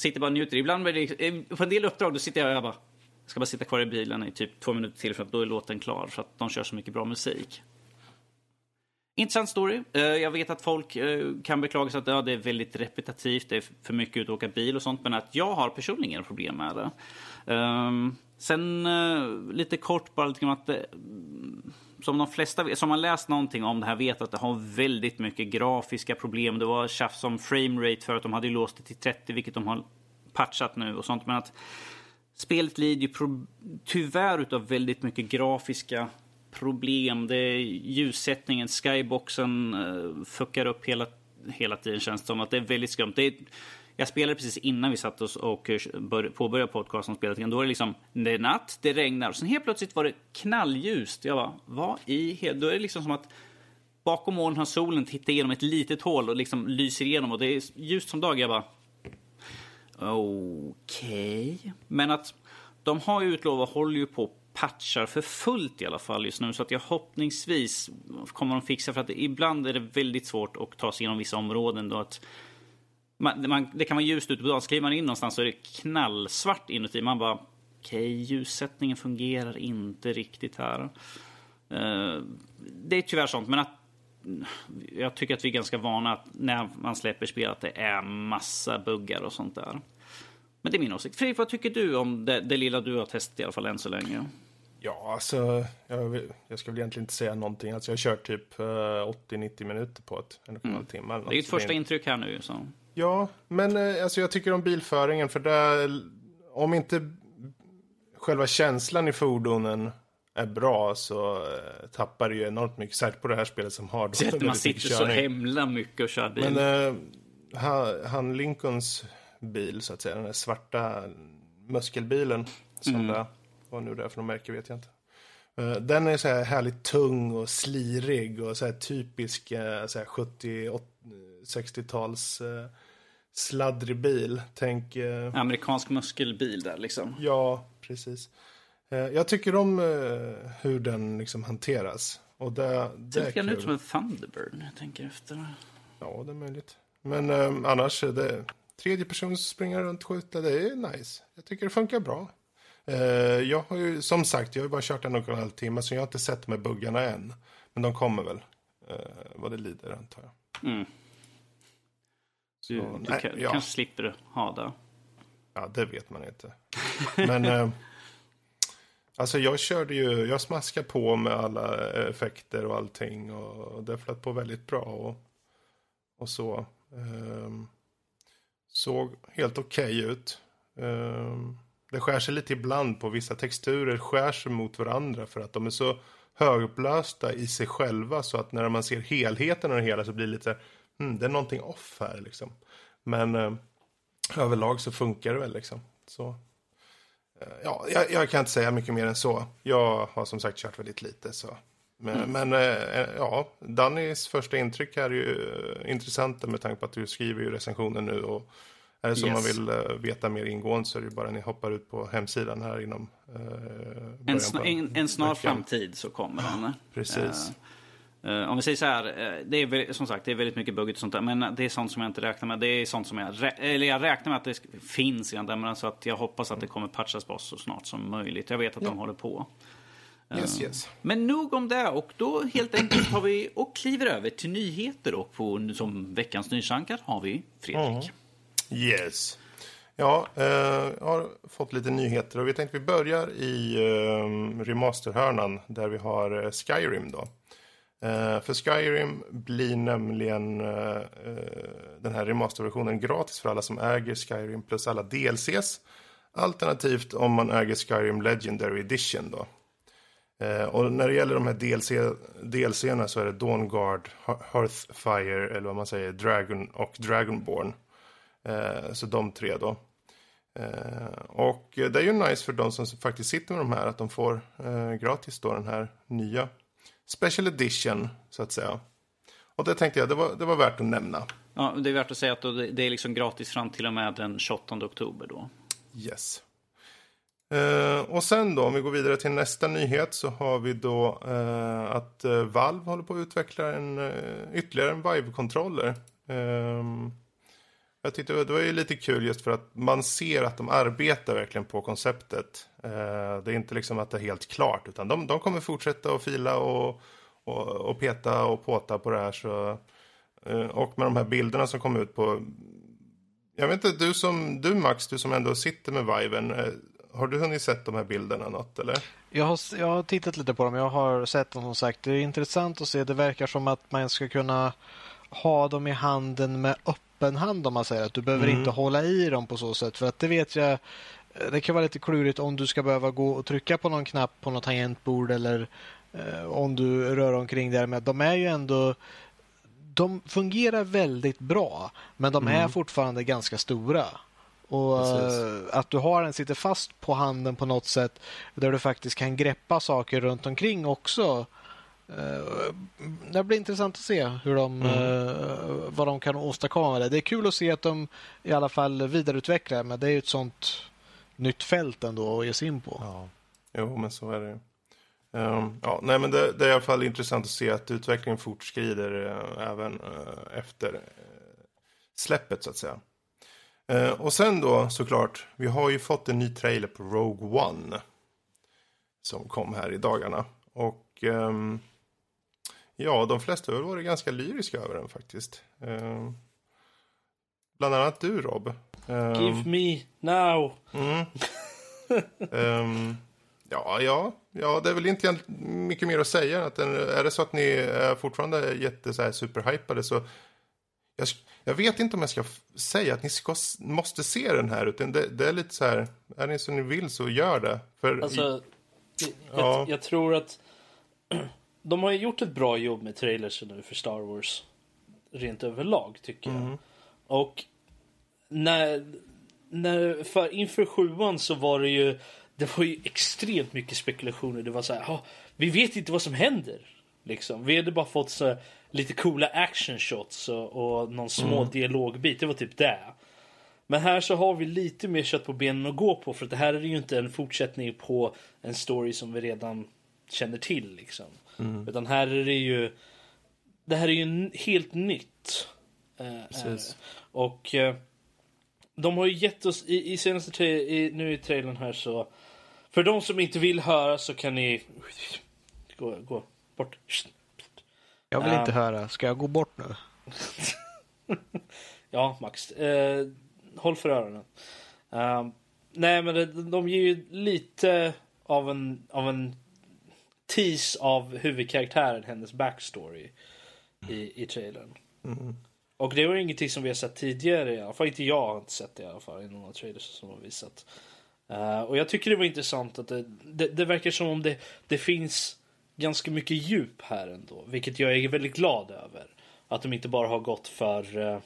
Sitter bara och njuter. Ibland blir det, eh, på en del uppdrag då sitter jag och jag bara jag ska bara sitta kvar i bilen i typ två minuter till för att då är låten klar. För att de kör så mycket bra musik. Intressant story. Eh, jag vet att folk eh, kan beklaga sig att ja, det är väldigt repetitivt, det är för mycket ut och åka bil och sånt. Men att jag har personligen inga problem med det. Ehm, sen lite kort bara lite grann att som de flesta vet, som har läst någonting om det här vet att det har väldigt mycket grafiska problem. Det var tjafs om framerate för att de hade låst det till 30 vilket de har patchat nu och sånt. Men att spelet lider ju tyvärr utav väldigt mycket grafiska problem. Det är ljussättningen, skyboxen uh, fuckar upp hela, hela tiden känns det som. Att det är väldigt skumt. Det är, jag spelade precis innan vi satt oss och eh, påbörjade podcasten spelet. Då var det liksom, det är natt, det regnar. Och sen helt plötsligt var det knallljust. Jag bara, vad i. Då är det liksom som att bakom molnen har solen tittat igenom ett litet hål och liksom lyser igenom. Och det är ljust som dag. Jag bara, okej. Okay. Men att de har ju utlovat, håller ju på patchar för fullt i alla fall just nu. Så att jag hoppningsvis kommer de fixa för att ibland är det väldigt svårt att ta sig igenom vissa områden. Då att man, man, det kan vara ljust ute på dagen. Skriver man in någonstans så är det knallsvart inuti. Man bara, okej, okay, ljussättningen fungerar inte riktigt här. Uh, det är tyvärr sånt, men att jag tycker att vi är ganska vana att när man släpper spel att det är massa buggar och sånt där. Men det är min åsikt. Fredrik, vad tycker du om det, det lilla du har testat i alla fall än så länge? Ja, alltså, jag, jag ska väl egentligen inte säga någonting. Alltså, jag har kört typ uh, 80-90 minuter på ett, en och en halv timme. Det är ju ett första intryck här nu. Så. Ja, men uh, alltså, jag tycker om bilföringen. För där, om inte själva känslan i fordonen är bra så uh, tappar det ju enormt mycket. Särskilt på det här spelet som har... Så att man sitter så himla mycket och kör bil. Men uh, han Lincolns bil så att säga, den där svarta muskelbilen. Som mm. det, vad nu det är för någon märke vet jag inte. Den är så här härligt tung och slirig och så här typisk så här 70-60-tals sladdrig bil. Tänk... Amerikansk muskelbil där liksom. Ja, precis. Jag tycker om hur den liksom hanteras. Och det, det är kul. ut som en Thunderbird när jag tänker efter. Ja, det är möjligt. Men eh, annars, det, tredje person springa runt och skjuta, det är nice. Jag tycker det funkar bra. Eh, jag har ju, som sagt, jag har ju bara kört en och en halv timme, så jag har inte sett här buggarna än. Men de kommer väl, eh, vad det lider, antar jag. Mm. Du, så, du, nej, kan, ja. kanske slipper ha det. Ja, det vet man inte. Men... Eh, Alltså jag körde ju, jag smaskade på med alla effekter och allting och det flöt på väldigt bra och, och så. Um, såg helt okej okay ut. Um, det skär sig lite ibland på vissa texturer, skär sig mot varandra för att de är så högupplösta i sig själva så att när man ser helheten av det hela så blir det lite, hmm, det är någonting off här liksom. Men um, överlag så funkar det väl liksom. Så Eh, ja, jag, jag, kan inte säga mycket mer än så. Jag har som sagt kört väldigt lite. Så. Men, mm. men äh, ja, Dannys första intryck här är ju intressanta med tanke på att du skriver ju recensionen nu. Och är det så yes. man vill äh, veta mer ingående så är det bara ni hoppar ut på hemsidan här inom äh, en, snar, en, en snar framtid så kommer den. Precis. Uh, om vi säger så här, uh, det är som sagt det är väldigt mycket buggigt och sånt där, men det är sånt som jag inte räknar med. Det är sånt som jag, eller jag räknar med att det finns redan där, men alltså att jag hoppas att det kommer patchas på så snart som möjligt. Jag vet att de håller på. Yes, yes. Men nog om det och då helt enkelt har vi och kliver över till nyheter och på, som veckans nysankar har vi Fredrik. Mm. Yes. Ja, jag har fått lite nyheter och vi tänkte vi börjar i remasterhörnan där vi har Skyrim då. Uh, för Skyrim blir nämligen uh, den här remasterversionen gratis för alla som äger Skyrim plus alla DLCs. Alternativt om man äger Skyrim Legendary Edition då. Uh, och när det gäller de här DLC, DLCerna så är det Dawnguard, Hearthfire eller vad man säger, Dragon och Dragonborn. så de tre då. och det är ju nice för de som faktiskt sitter med de här att de får gratis då den här nya Special Edition, så att säga. Och det tänkte jag, det var, det var värt att nämna. Ja, det är värt att säga att det är liksom gratis fram till och med den 28 oktober då. Yes. Uh, och sen då, om vi går vidare till nästa nyhet så har vi då uh, att uh, Valve håller på att utveckla en, uh, ytterligare en Vive-kontroller. Ehm, jag tyckte det var ju lite kul just för att man ser att de arbetar verkligen på konceptet. Eh, det är inte liksom att det är helt klart utan de, de kommer fortsätta att fila och, och, och, peta och påta på det här. Så, eh, och med de här bilderna som kom ut på... Jag vet inte, du som du Max, du som ändå sitter med Viven. Eh, har du hunnit sett de här bilderna något eller? Jag har, jag har tittat lite på dem. Jag har sett dem som sagt. Det är intressant att se. Det verkar som att man ska kunna ha dem i handen med öppen öppen hand om man säger att du behöver Mm. inte hålla i dem på så sätt. För att det vet jag, det kan vara lite klurigt om du ska behöva gå och trycka på någon knapp på något tangentbord eller eh, om du rör omkring där. Men de är ju ändå de fungerar väldigt bra, men de är fortfarande ganska stora. Och Precis. eh, att du har den sitter fast på handen på något sätt där du faktiskt kan greppa saker runt omkring också. Eh, Det blir intressant att se hur de, eh, vad de kan åstadkomma med det. Det är kul att se att de i alla fall vidareutvecklar, men det är ju ett sånt nytt fält ändå att ge sig in på. Ja, jo, men så är det. Ehm, ja, nej, men det, det är i alla fall intressant att se att utvecklingen fortskrider eh, även efter släppet så att säga. Och sen då såklart, vi har ju fått en ny trailer på Rogue One. Som kom här i dagarna. Och ehm, ja, de flesta har varit ganska lyriska över den faktiskt. Ehm, bland annat du Rob. Ehm, Give me now. Mm. Ehm, ja, ja, ja, det är väl inte mycket mer att säga. Att den, är det så att ni är fortfarande jätte så här, superhypade så jag, jag vet inte om jag ska säga att ni ska, måste se den här. Utan det, det är lite så här, är ni så ni vill så gör det. För Alltså, jag, Ja. jag tror att de har ju gjort ett bra jobb med trailers nu för Star Wars. Rent överlag tycker jag. Och när, när för, inför sjuan så var det ju det var ju extremt mycket spekulationer. Det var så här, "Ja, vi vet inte vad som händer. Liksom. Vi hade bara fått så här, lite coola action shots och, och någon små dialogbit. Det var typ det. Men här så har vi lite mer kött på benen att gå på för att det här är ju inte en fortsättning på en story som vi redan känner till liksom. Utan här är det ju det här är ju helt nytt. Eh, det. Och eh, de har ju gett oss i, i senaste tra- i, nu i trailern här så för de som inte vill höra så kan ni gå, gå bort. Jag vill Ja. inte höra. Ska jag gå bort nu? Ja, Max. Eh, håll för öronen. Eh, nej, men det, de ger ju lite av en, av en tease av huvudkaraktären, hennes backstory i, i trailern. Och det var ingenting som vi har sett tidigare i alla fall. Inte jag har inte sett det i alla fall i några trailers som har visat. Uh, och jag tycker det var intressant att det, det, det verkar som om det, det finns ganska mycket djup här ändå. Vilket jag är väldigt glad över. Att de inte bara har gått för uh,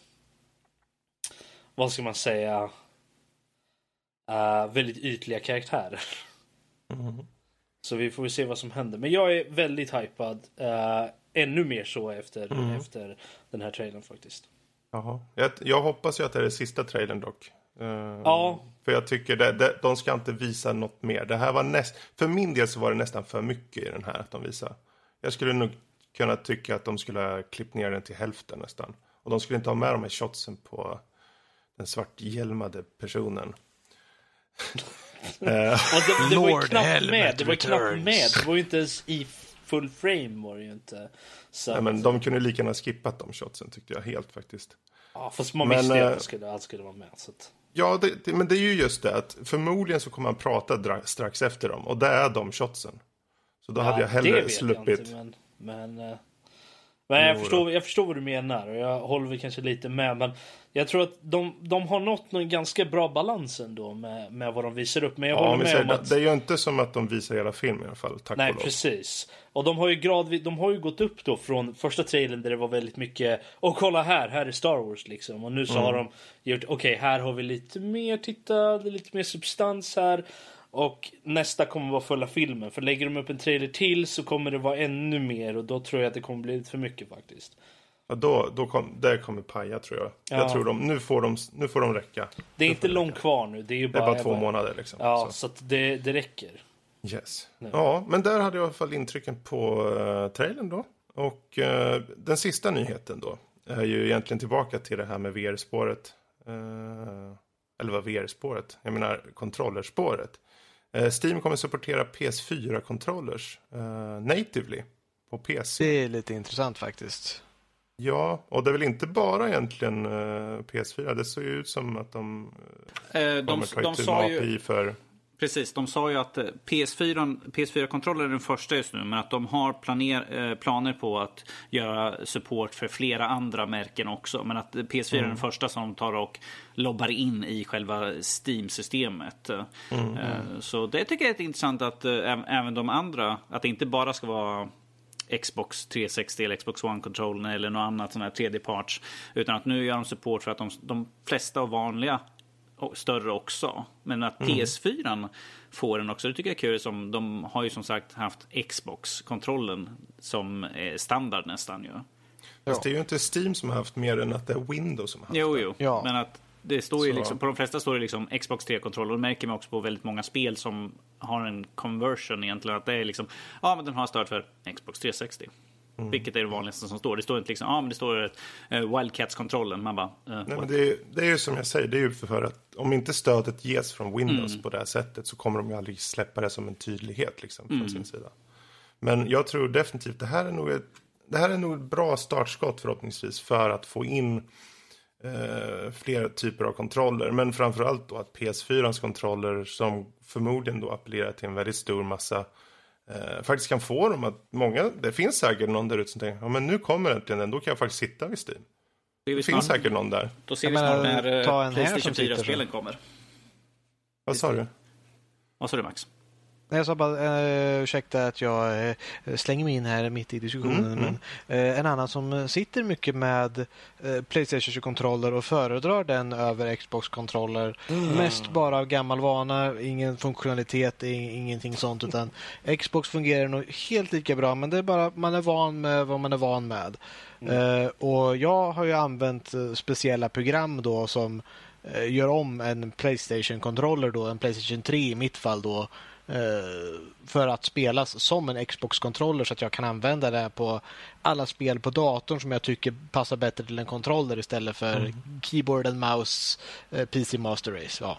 vad ska man säga uh, väldigt ytliga karaktärer. Mm. Så vi får se vad som händer. Men jag är väldigt hypad. eh, ännu mer så efter, efter den här trailern faktiskt. Jaha. Jag, jag hoppas ju att det är den sista trailern dock. Ehm, Ja. För jag tycker det, det, de ska inte visa något mer. Det här var näst, för min del så var det nästan för mycket i den här att de visade. Jag skulle nog kunna tycka att de skulle ha klippt ner den till hälften nästan. Och de skulle inte ha med de här shotsen på den svarthjälmade personen. eh, Och det, var ju knappt med. Det var ju knappt med. Det var ju inte ens i full frame var det ju inte. Så, nej, men de kunde lika gärna skippat de shotsen tyckte jag helt faktiskt. ja, fast man men, visste ju eh, att det skulle, allt skulle vara med. Så att, Ja, det, det, men det är ju just det att förmodligen så kommer han prata dra, strax efter dem och det är de shotsen. Så då hade jag hellre jag sluppit. inte, men, men, men jag, förstår, jag förstår vad du menar och jag håller väl kanske lite med. Men jag tror att de, de har nått en ganska bra balans ändå med, med vad de visar upp. Men jag Ja, håller med säger, om att... det är ju inte som att de visar hela filmen i alla fall, tack Nej, och lov. precis. Och de har ju gradvis, de har ju gått upp då från första trailern där det var väldigt mycket och kolla här, här är Star Wars liksom. Och nu så har Mm. de gjort, okej här har vi lite mer, titta, lite mer substans här. Och nästa kommer vara fulla filmen. För lägger de upp en trailer till så kommer det vara ännu mer och då tror jag att det kommer bli lite för mycket faktiskt. Ja, då, då kom, det kommer paja tror jag. Ja. Jag tror de, nu får de, nu får de räcka. Det är inte långt kvar nu, det är ju Det är bara, bara två månader liksom. Ja, Så. så att det, det räcker. Yes. Ja, men där hade jag i alla fall intrycken på uh, trailern då. Och eh, den sista nyheten då är ju egentligen tillbaka till det här med VR-spåret. Eh, eller vad VR-spåret? Jag menar kontrollerspåret. Eh, Steam kommer supportera PS4-controllers uh, natively på PC. Det är lite intressant faktiskt. Ja, och det är väl inte bara egentligen eh, PS4. Det ser ju ut som att de Eh, kommer de, ta de itu sa med ju... API för... Precis, de sa ju att eh, PS4, PS4-kontroller är den första just nu, men att de har planer, eh, planer på att göra support för flera andra märken också. Men att PS4 är den första som de tar och lobbar in i själva Steam-systemet. Eh, Så det tycker jag är intressant att eh, äv- även de andra, att det inte bara ska vara Xbox 360 eller Xbox One-kontrollen eller något annat sån här tredjeparts. Utan att nu gör de support för att de, de flesta och vanliga större också. Men att PS4 får den också, det tycker jag är kul. Som, de har ju som sagt haft Xbox-kontrollen som är standard nästan ju. Fast det är ju inte Steam som har haft mer än att det är Windows som har haft Jo, jo. Ja. Men att det står ju liksom, på de flesta står det liksom Xbox 3-kontroll. Och det märker man också på väldigt många spel som har en conversion egentligen. Att det är liksom, ja men den har stöd för Xbox 360. Mm. Vilket är det vanligaste som står. Det står inte liksom, ja men det står uh, Wildcats-kontrollen. Man bara, eh, Nej, men det, är, det är ju som jag säger, det är ju för att om inte stödet ges från Windows Mm. på det här sättet så kommer de ju aldrig släppa det som en tydlighet liksom, Mm. från sin sida. Men jag tror definitivt det här är nog ett, det här är nog ett bra startskott förhoppningsvis för att få in eh, flera typer av kontroller. Men framförallt då att PS4s kontroller som förmodligen då appellerar till en väldigt stor massa eh, faktiskt kan få dem att många, det finns säkert någon där ute som tänker, ja men nu kommer äntligen den, då kan jag faktiskt sitta vid Steam. det finns snart, säkert någon där. Då ser Jag vi snart när eh, Playstation som sitter 4-spelen så. kommer. Vad sa du? Vad sa du Max? Nej, jag sa bara, eh, ursäkta att jag eh, slänger mig in här mitt i diskussionen. Mm, men eh, En annan som sitter mycket med eh, Playstation-kontroller och föredrar den över Xbox-kontroller. Mest bara av gammal vana, ingen funktionalitet, ing- ingenting sånt. Utan Xbox fungerar nog helt lika bra, men det är bara man är van med vad man är van med. Eh, och Jag har ju använt eh, speciella program då som gör om en Playstation-kontroller då, en Playstation 3 i mitt fall då för att spelas som en Xbox-kontroller så att jag kan använda det på alla spel på datorn som jag tycker passar bättre till en kontroller istället för keyboard and mouse eh, PC Master Race. Ja.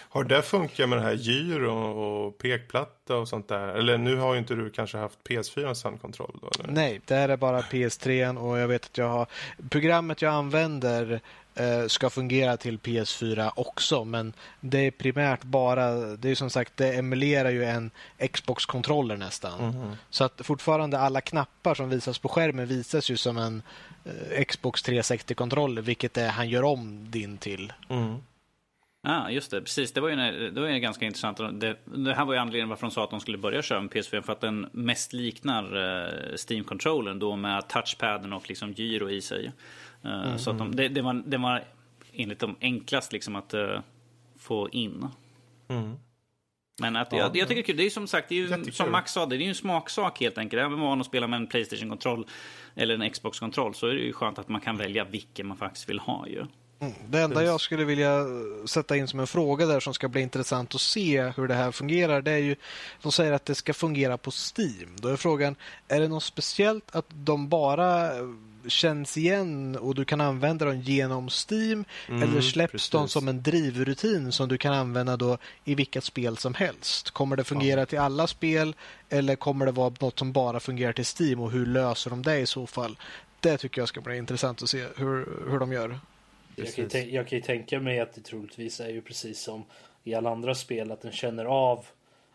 Har det funkat med det här gyro och pekplatta och sånt där? Eller nu har ju inte du kanske haft PS4 handkontroll då? Eller? Nej, det här är bara PS3 och jag vet att jag har programmet jag använder eh, ska fungera till PS4 också men det är primärt bara, det är som sagt det emulerar ju en Xbox-kontroller nästan. Så att fortfarande alla knappar som visas på skärmen visas ju som en eh, Xbox 360-kontroller vilket är han gör om din till. Mm. Ja, just det. Precis. Det var ju, en- det var ju ganska intressant. Det, det här var ju anledningen varför de sa att de skulle börja köra med PS4. För att den mest liknar eh, Steam-controllern då med touchpaden och liksom gyro i sig. Eh, Så att de, det, det, var, det var enligt dem enklast liksom att eh, få in. Men att, jag, jag tycker det är kul. Det är som sagt, det är ju, som Max sa, det är ju en smaksak helt enkelt. Även om man van att spela med en Playstation-kontroll eller en Xbox-kontroll så är det ju skönt att man kan välja vilken man faktiskt vill ha ju. Det enda jag skulle vilja sätta in som en fråga där som ska bli intressant att se hur det här fungerar det är ju de säger att det ska fungera på Steam. Då är frågan, är det något speciellt att de bara känns igen och du kan använda dem genom Steam eller släpps precis. de som en drivrutin som du kan använda då i vilket spel som helst? Kommer det fungera till alla spel eller kommer det vara något som bara fungerar till Steam och hur löser de det i så fall? Det tycker jag ska bli intressant att se hur, hur de gör. Jag kan, ju tän- jag kan ju tänka mig att det troligtvis är ju precis som i alla andra spel att den känner av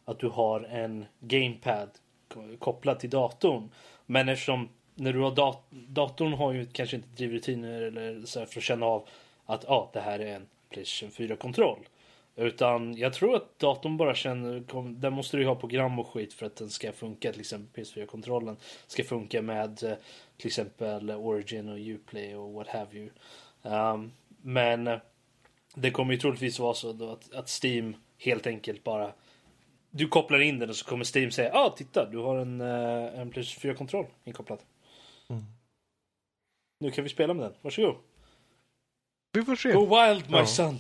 att du har en gamepad ko- kopplad till datorn. Men eftersom när du har dat- datorn har ju kanske inte drivrutiner eller så här för att känna av att ja, det här är en Playstation 4-kontroll. Utan jag tror att datorn bara känner, kom, där måste du ju ha program och skit för att den ska funka. Till exempel PS4-kontrollen ska funka med eh, till exempel Origin och Uplay och what have you. Um, men eh, det kommer ju troligtvis vara så då att, att Steam helt enkelt bara du kopplar in den och så kommer Steam säga ah titta du har en, eh, en Playstation 4-kontroll inkopplad. Nu kan vi spela med den, varsågod. Vi får se. Go wild my Ja. son!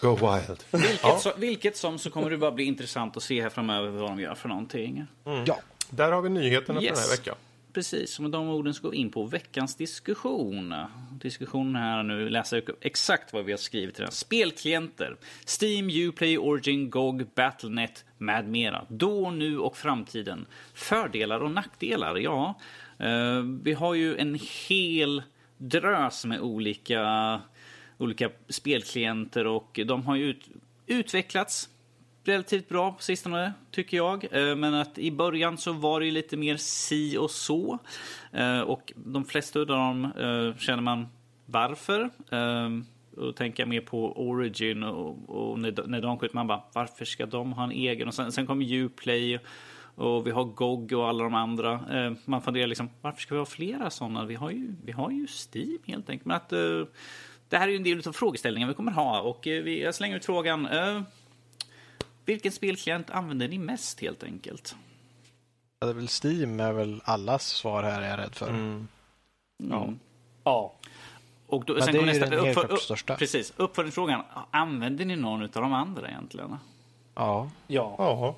Go wild. Vilket, så, vilket som så kommer det bara bli intressant att se här framöver vad de gör för någonting. Ja. Där har vi nyheterna för Yes. den här veckan. Precis, med de orden så går vi in på veckans diskussion. Diskussionen här nu läser exakt vad vi har skrivit i den. Spelklienter, Steam, Uplay, Origin, GOG, Battlenet med mera. Då, nu och framtiden. Fördelar och nackdelar, ja. Eh, vi har ju en hel drös med olika olika spelklienter och de har ju ut, utvecklats relativt bra på sistone, tycker jag. Eh, men att i början så var det lite mer si och så. Eh, och de flesta av dem känner man varför. Och tänker jag mer på Origin och, och när, de- när de skjuter man bara varför ska de ha en egen? Och sen, sen kommer Uplay och vi har GOG och alla de andra. Eh, Man funderar liksom varför ska vi ha flera sådana? Vi har ju, vi har ju Steam helt enkelt. Men att, eh, det här är ju en del av frågeställningen vi kommer ha och eh, vi, jag slänger ut frågan. eh, vilken spelklient använder ni mest helt enkelt? Ja, det är väl Steam är väl allas svar här är jag rädd för. Mm. Ja. Ja. Och då, Men sen det är nästa, den helt uppför, upp, största. precis, uppföljningsfrågan. Använder ni någon av de andra egentligen? Ja. Ja.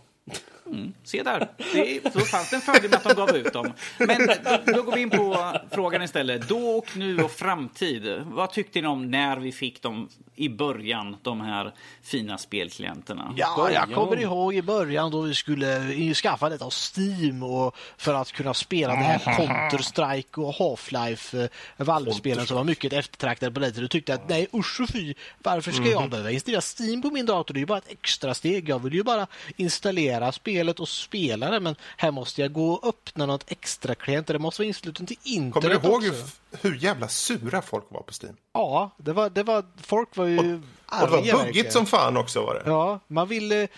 Jaha. Se där, det är, då fanns det en fördel med att de gav ut dem. Men då, då går vi in på frågan istället. Då och nu och framtid. Vad tyckte ni om när vi fick dem i början, de här fina spelklienterna? Ja, jag kommer ihåg i början då vi skulle skaffa detta av Steam och för att kunna spela det här Counter-Strike och Half-Life eh, Valve-spelen som var mycket eftertraktade på tiden. Du tyckte att nej usch och fy, varför ska jag behöva installera Steam på min dator? Det är ju bara ett extra steg. Jag vill ju bara installera spelet och spela det men här måste jag gå och öppna något extra klient och det måste vara inslutet till internet Kommer du ihåg också. hur, jävla sura folk var på Steam? Ja, det var, det var, folk var ju Och det var arga buggigt som fan också var det. Ja, man ville...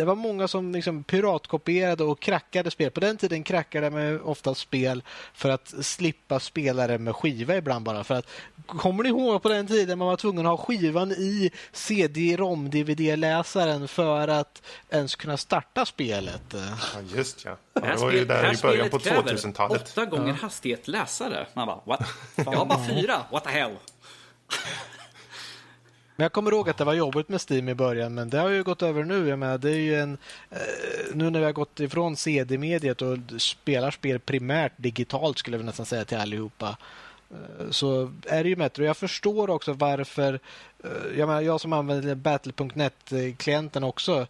Det var många som liksom piratkopierade och krackade spel. På den tiden krackade man ofta spel för att slippa spela det med skiva ibland bara. För att, kommer ni ihåg på den tiden man var tvungen att ha skivan i CD-ROM-DVD-läsaren för att ens kunna starta spelet? Ja, just ja. ja Det var ju där i början på spelet kräver 2000-talet. åtta gånger hastighet läsare. Man bara, what? Jag har bara fyra, what the hell? Men jag kommer ihåg att det var jobbigt med Steam i början, men det har ju gått över nu. Jag menar, det är ju en, eh, nu när vi har gått ifrån CD-mediet och spelar spel primärt digitalt, skulle vi nästan säga till allihopa, eh, så är det ju bättre. Jag förstår också varför, eh, jag menar, jag som använder Battle.net-klienten också,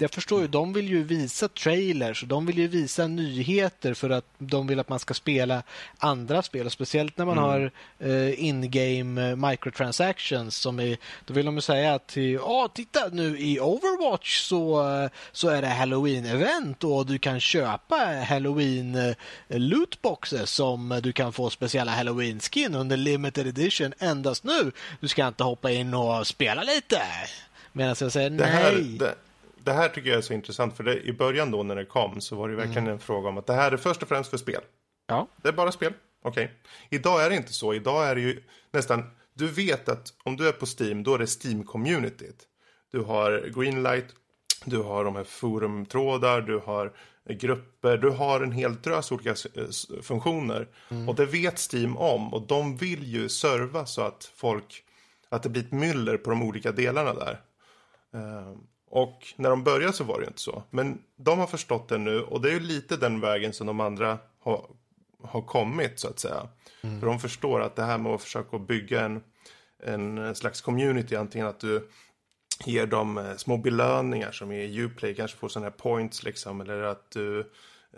jag förstår ju, de vill ju visa trailers och de vill ju visa nyheter för att de vill att man ska spela andra spel. Och speciellt när man har eh, in-game eh, microtransactions som är, då vill de ju säga att ja, titta nu i Overwatch så, eh, så är det Halloween-event och du kan köpa Halloween eh, som du kan få speciella Halloween-skin under limited edition endast nu. Du ska inte hoppa in och spela lite. Medan jag säger Det här, nej. det, det här tycker jag är så intressant för det, i början då när det kom så var det verkligen en fråga om att det här är först och främst för spel. Ja. Det är bara spel. Okej. Idag är det inte så. Idag är det ju nästan... Du vet att om du är på Steam, då är det Steam-communityt. Du har Greenlight, du har de här forumtrådar, du har grupper, du har en hel drös olika s- funktioner. Och det vet Steam om och de vill ju serva så att folk... Att det blir ett myller på de olika delarna där. Ehm, Och när de började så var det inte så. Men de har förstått det nu och det är ju lite den vägen som de andra har, har kommit så att säga. För de förstår att det här med att försöka bygga en, en slags community, antingen att du ger dem eh, små belöningar som i Uplay, kanske får sådana här points liksom, eller att du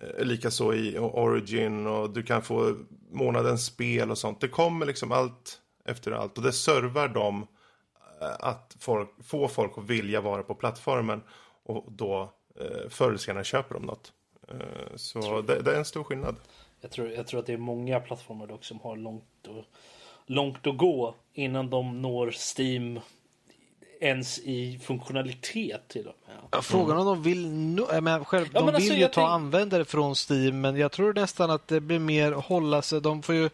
eh, likaså i Origin och du kan få månadens spel och sånt. Det kommer liksom allt efter allt och det servar dem att folk, få folk att vilja vara på plattformen och då eh, förr eller senare köper de något. Eh, så det, det är en stor skillnad. Jag tror, jag tror att det är många plattformar dock som har långt, och, långt att gå innan de når Steam ens i funktionalitet till och med. Ja, Frågan om de vill menar, själv, Ja, de men alltså, vill ju ta tänk- användare från Steam men jag tror nästan att det blir mer hålla sig, de får ju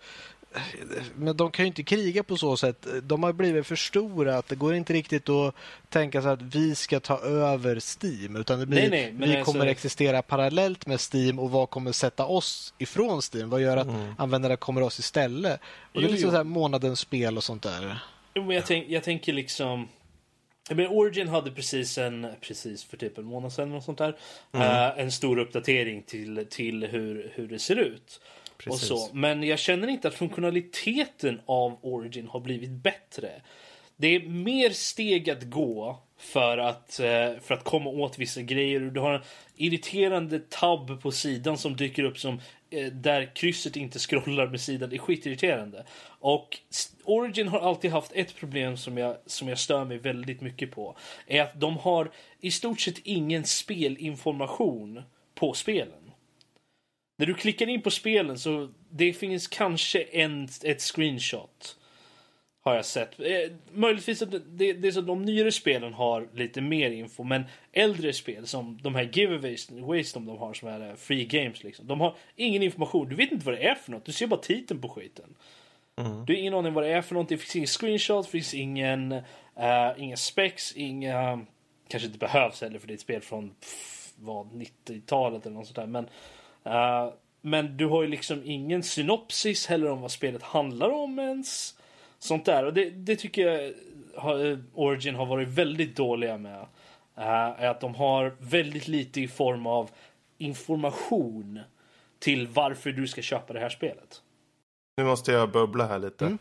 men de kan ju inte kriga på så sätt. De har blivit för stora. att Det går inte riktigt att tänka sig att vi ska ta över Steam. Utan det blir, Nej, nej, men vi alltså- kommer existera parallellt med Steam och vad kommer sätta oss ifrån Steam? Vad gör att användare kommer oss istället? Och det är liksom jo. så här månadens spel och sånt där. Jo, men jag, tänk, jag tänker liksom... Jag menar, Origin hade precis en, precis för typ en månad sedan och sånt där, eh, en stor uppdatering till, till hur, hur det ser ut. Och så. Men jag känner inte att funktionaliteten av Origin har blivit bättre. Det är mer steg att gå för att, eh, för att komma åt vissa grejer. Du har en irriterande tab på sidan som dyker upp som eh, där krysset inte scrollar med sidan. Det är skitirriterande. Och Origin har alltid haft ett problem som jag, som jag stör mig väldigt mycket på. Är att de har i stort sett ingen spelinformation på spelen. När du klickar in på spelen så det finns kanske en, ett screenshot. Har jag sett. Eh, möjligtvis att det, det, är så att de nyare spelen har lite mer info. Men äldre spel som de här giveaways ways de, har som är eh, free games liksom. De har ingen information. Du vet inte vad det är för något. Du ser bara titeln på skiten. Du har ingen aning vad det är för något. Det finns ingen screenshot, det finns ingen, uh, inga specs, inga... Kanske inte behövs heller för det är ett spel från pff, vad, 90-talet eller något sånt där. Men, eh, men du har ju liksom ingen synopsis heller om vad spelet handlar om ens. Sånt där. Och det, det tycker jag har, eh, Origin har varit väldigt dåliga med. Uh, att de har väldigt lite i form av information till varför du ska köpa det här spelet. Nu måste jag bubbla här lite. Mm.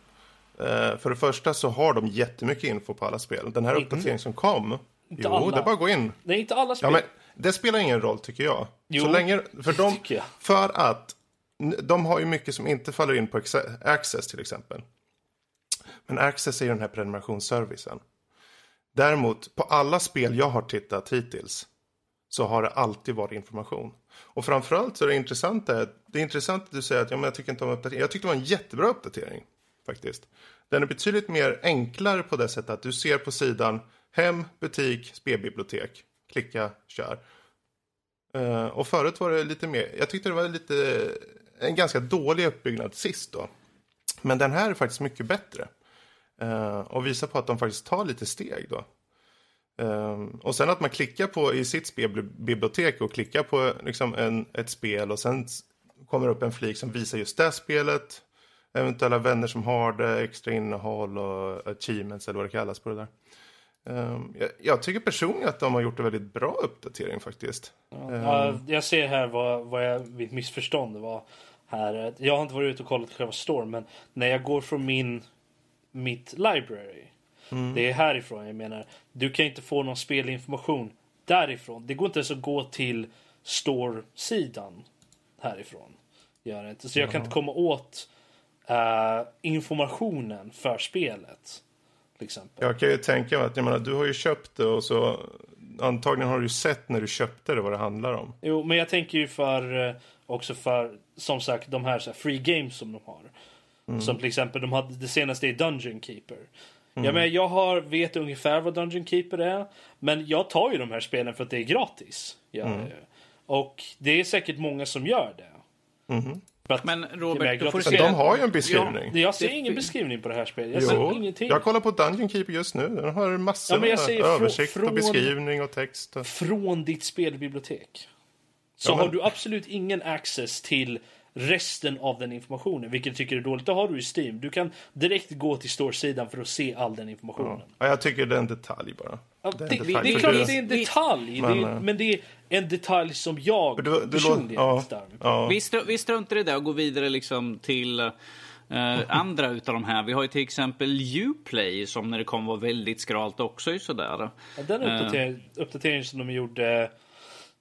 Eh, för det första så har de jättemycket info på alla spel. Den här Mm. uppdateringen som kom. Inte jo, alla. det är bara att gå in. Är inte alla spel. Ja, men det spelar ingen roll tycker jag. Jo, så länge, för, det de, tycker jag. för att de har ju mycket som inte faller in på Acce- Access till exempel. Men Access är ju den här prenumerationsservicen. Däremot, på alla spel jag har tittat hittills så har det alltid varit information. Och framförallt så är det intressanta, det är intressant att du säger att ja, men jag tycker inte om uppdatering. Jag tyckte det var en jättebra uppdatering faktiskt. Den är betydligt mer enklare på det sättet att du ser på sidan hem, butik, spelbibliotek. Klicka, kör. Uh, och förut var det lite mer, jag tyckte det var lite, en ganska dålig uppbyggnad sist då. Men den här är faktiskt mycket bättre. Uh, och visar på att de faktiskt tar lite steg då. Uh, och sen att man klickar på i sitt spelbibliotek och klickar på liksom en, ett spel och sen kommer upp en flik som visar just det spelet. Eventuella vänner som har det, extra innehåll och achievements eller vad det kallas på det där. Eh, jag, jag tycker personligen att de har gjort en väldigt bra uppdatering faktiskt. Ja, jag ser här vad, vad jag, mitt missförstånd var. Här. Jag har inte varit ute och kollat själva storyn men när jag går från min mitt library. Det är härifrån jag menar. Du kan inte få någon spelinformation därifrån. Det går inte ens att gå till store-sidan härifrån. Gör inte. Så jag kan inte komma åt eh, informationen för spelet. Till exempel. Jag kan ju tänka mig att jag menar, du har ju köpt det och så antagligen har du ju sett när du köpte det vad det handlar om. Jo, men jag tänker ju för eh, också för som sagt de här, så här free games som de har. Som till exempel de hade det senaste i Dungeon Keeper. Ja, men jag har, vet ungefär vad Dungeon Keeper är. Men jag tar ju de här spelen för att det är gratis. Jag ju. Och det är säkert många som gör det. Att Men Robert, får du. Men se- de har ju en beskrivning. Jag ser Det- ingen beskrivning på det här spelet. Jag ser Jo, ingenting. jag kollar på Dungeon Keeper just nu. Den har massor Ja, jag frå- översikt från- och beskrivning och text. Och... från ditt spelbibliotek. Så Ja, men- har du absolut ingen access till resten av den informationen, vilket jag tycker är dåligt. Det har du i Steam. Du kan direkt gå till storsidan för att se all den informationen. Ja, jag tycker det är en detalj bara. Det är det, en det, detalj, är klart att det är en detalj, Men, det är, eh, men det är en detalj som jag du, du, personligen ja, stör mig på. ja. Vi, str- vi struntar i det och går vidare liksom till eh, andra utav de här. Vi har ju till exempel Uplay som när det kom var väldigt skralt också. Är sådär. Ja, Den uppdatering, uppdateringen som de gjorde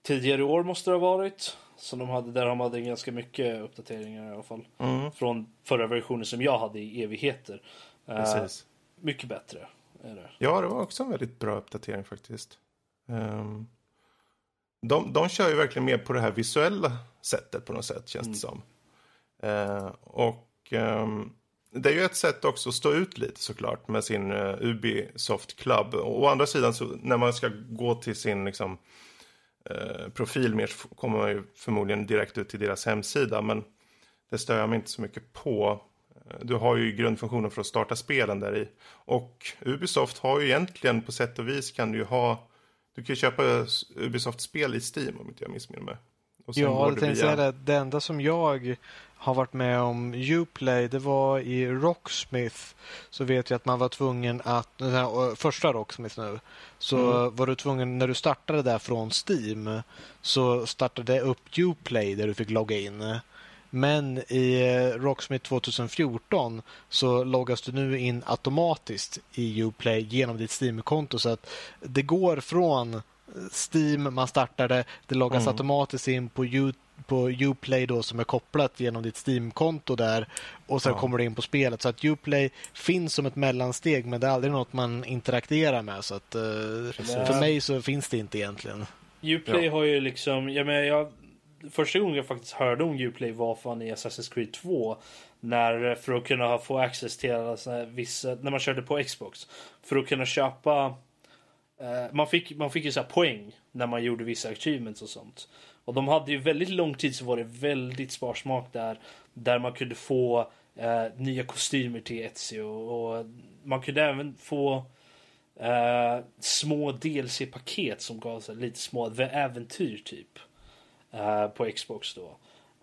tidigare i år måste det ha varit. Som de hade, där de hade ganska mycket uppdateringar i alla fall. Mm. Från förra versionen som jag hade i evigheter. Eh, Precis. mycket bättre. Är det. Ja, det var också en väldigt bra uppdatering faktiskt. Ehm, de, de kör ju verkligen mer på det här visuella sättet på något sätt, känns det som. Eh, och ehm, det är ju ett sätt också att stå ut lite såklart med sin uh, Ubisoft Club. Och å andra sidan, så när man ska gå till sin liksom, eh, profil mer så kommer man ju förmodligen direkt ut till deras hemsida. Men det stör jag mig inte så mycket på. Du har ju grundfunktionen för att starta spelen där i. Och Ubisoft har ju egentligen på sätt och vis kan du ju ha... Du kan ju köpa Ubisoft-spel i Steam om inte jag missminner mig. Ja, jag tänkte säga det. Det enda som jag har varit med om Uplay, det var i Rocksmith. Så vet jag att man var tvungen att, första Rocksmith nu, så var du tvungen, när du startade där från Steam, så startade det upp Uplay där du fick logga in. Men i eh, Rocksmith 2014 så loggas du nu in automatiskt i Uplay genom ditt Steam-konto så att det går från Steam, man startar det, det loggas Mm. automatiskt in på U på Uplay då som är kopplat genom ditt Steam-konto där och sen Ja. kommer du in på spelet. Så att Uplay finns som ett mellansteg men det är aldrig något man interagerar med. Så att, eh, för mig så finns det inte egentligen. Uplay Ja. har ju liksom, jag menar, jag, första gången jag faktiskt hörde om Uplay var fan i Assassin's Creed 2. När, för att kunna få access till alltså, vissa, när man körde på Xbox. För att kunna köpa, eh, man, fick, man fick ju så här poäng när man gjorde vissa achievements och sånt. Och de hade ju väldigt lång tid så var det väldigt sparsmak där. Där man kunde få eh, nya kostymer till Etsy. Och man kunde även få eh, små DLC-paket som gav så här lite små äventyr typ. Eh, på Xbox då.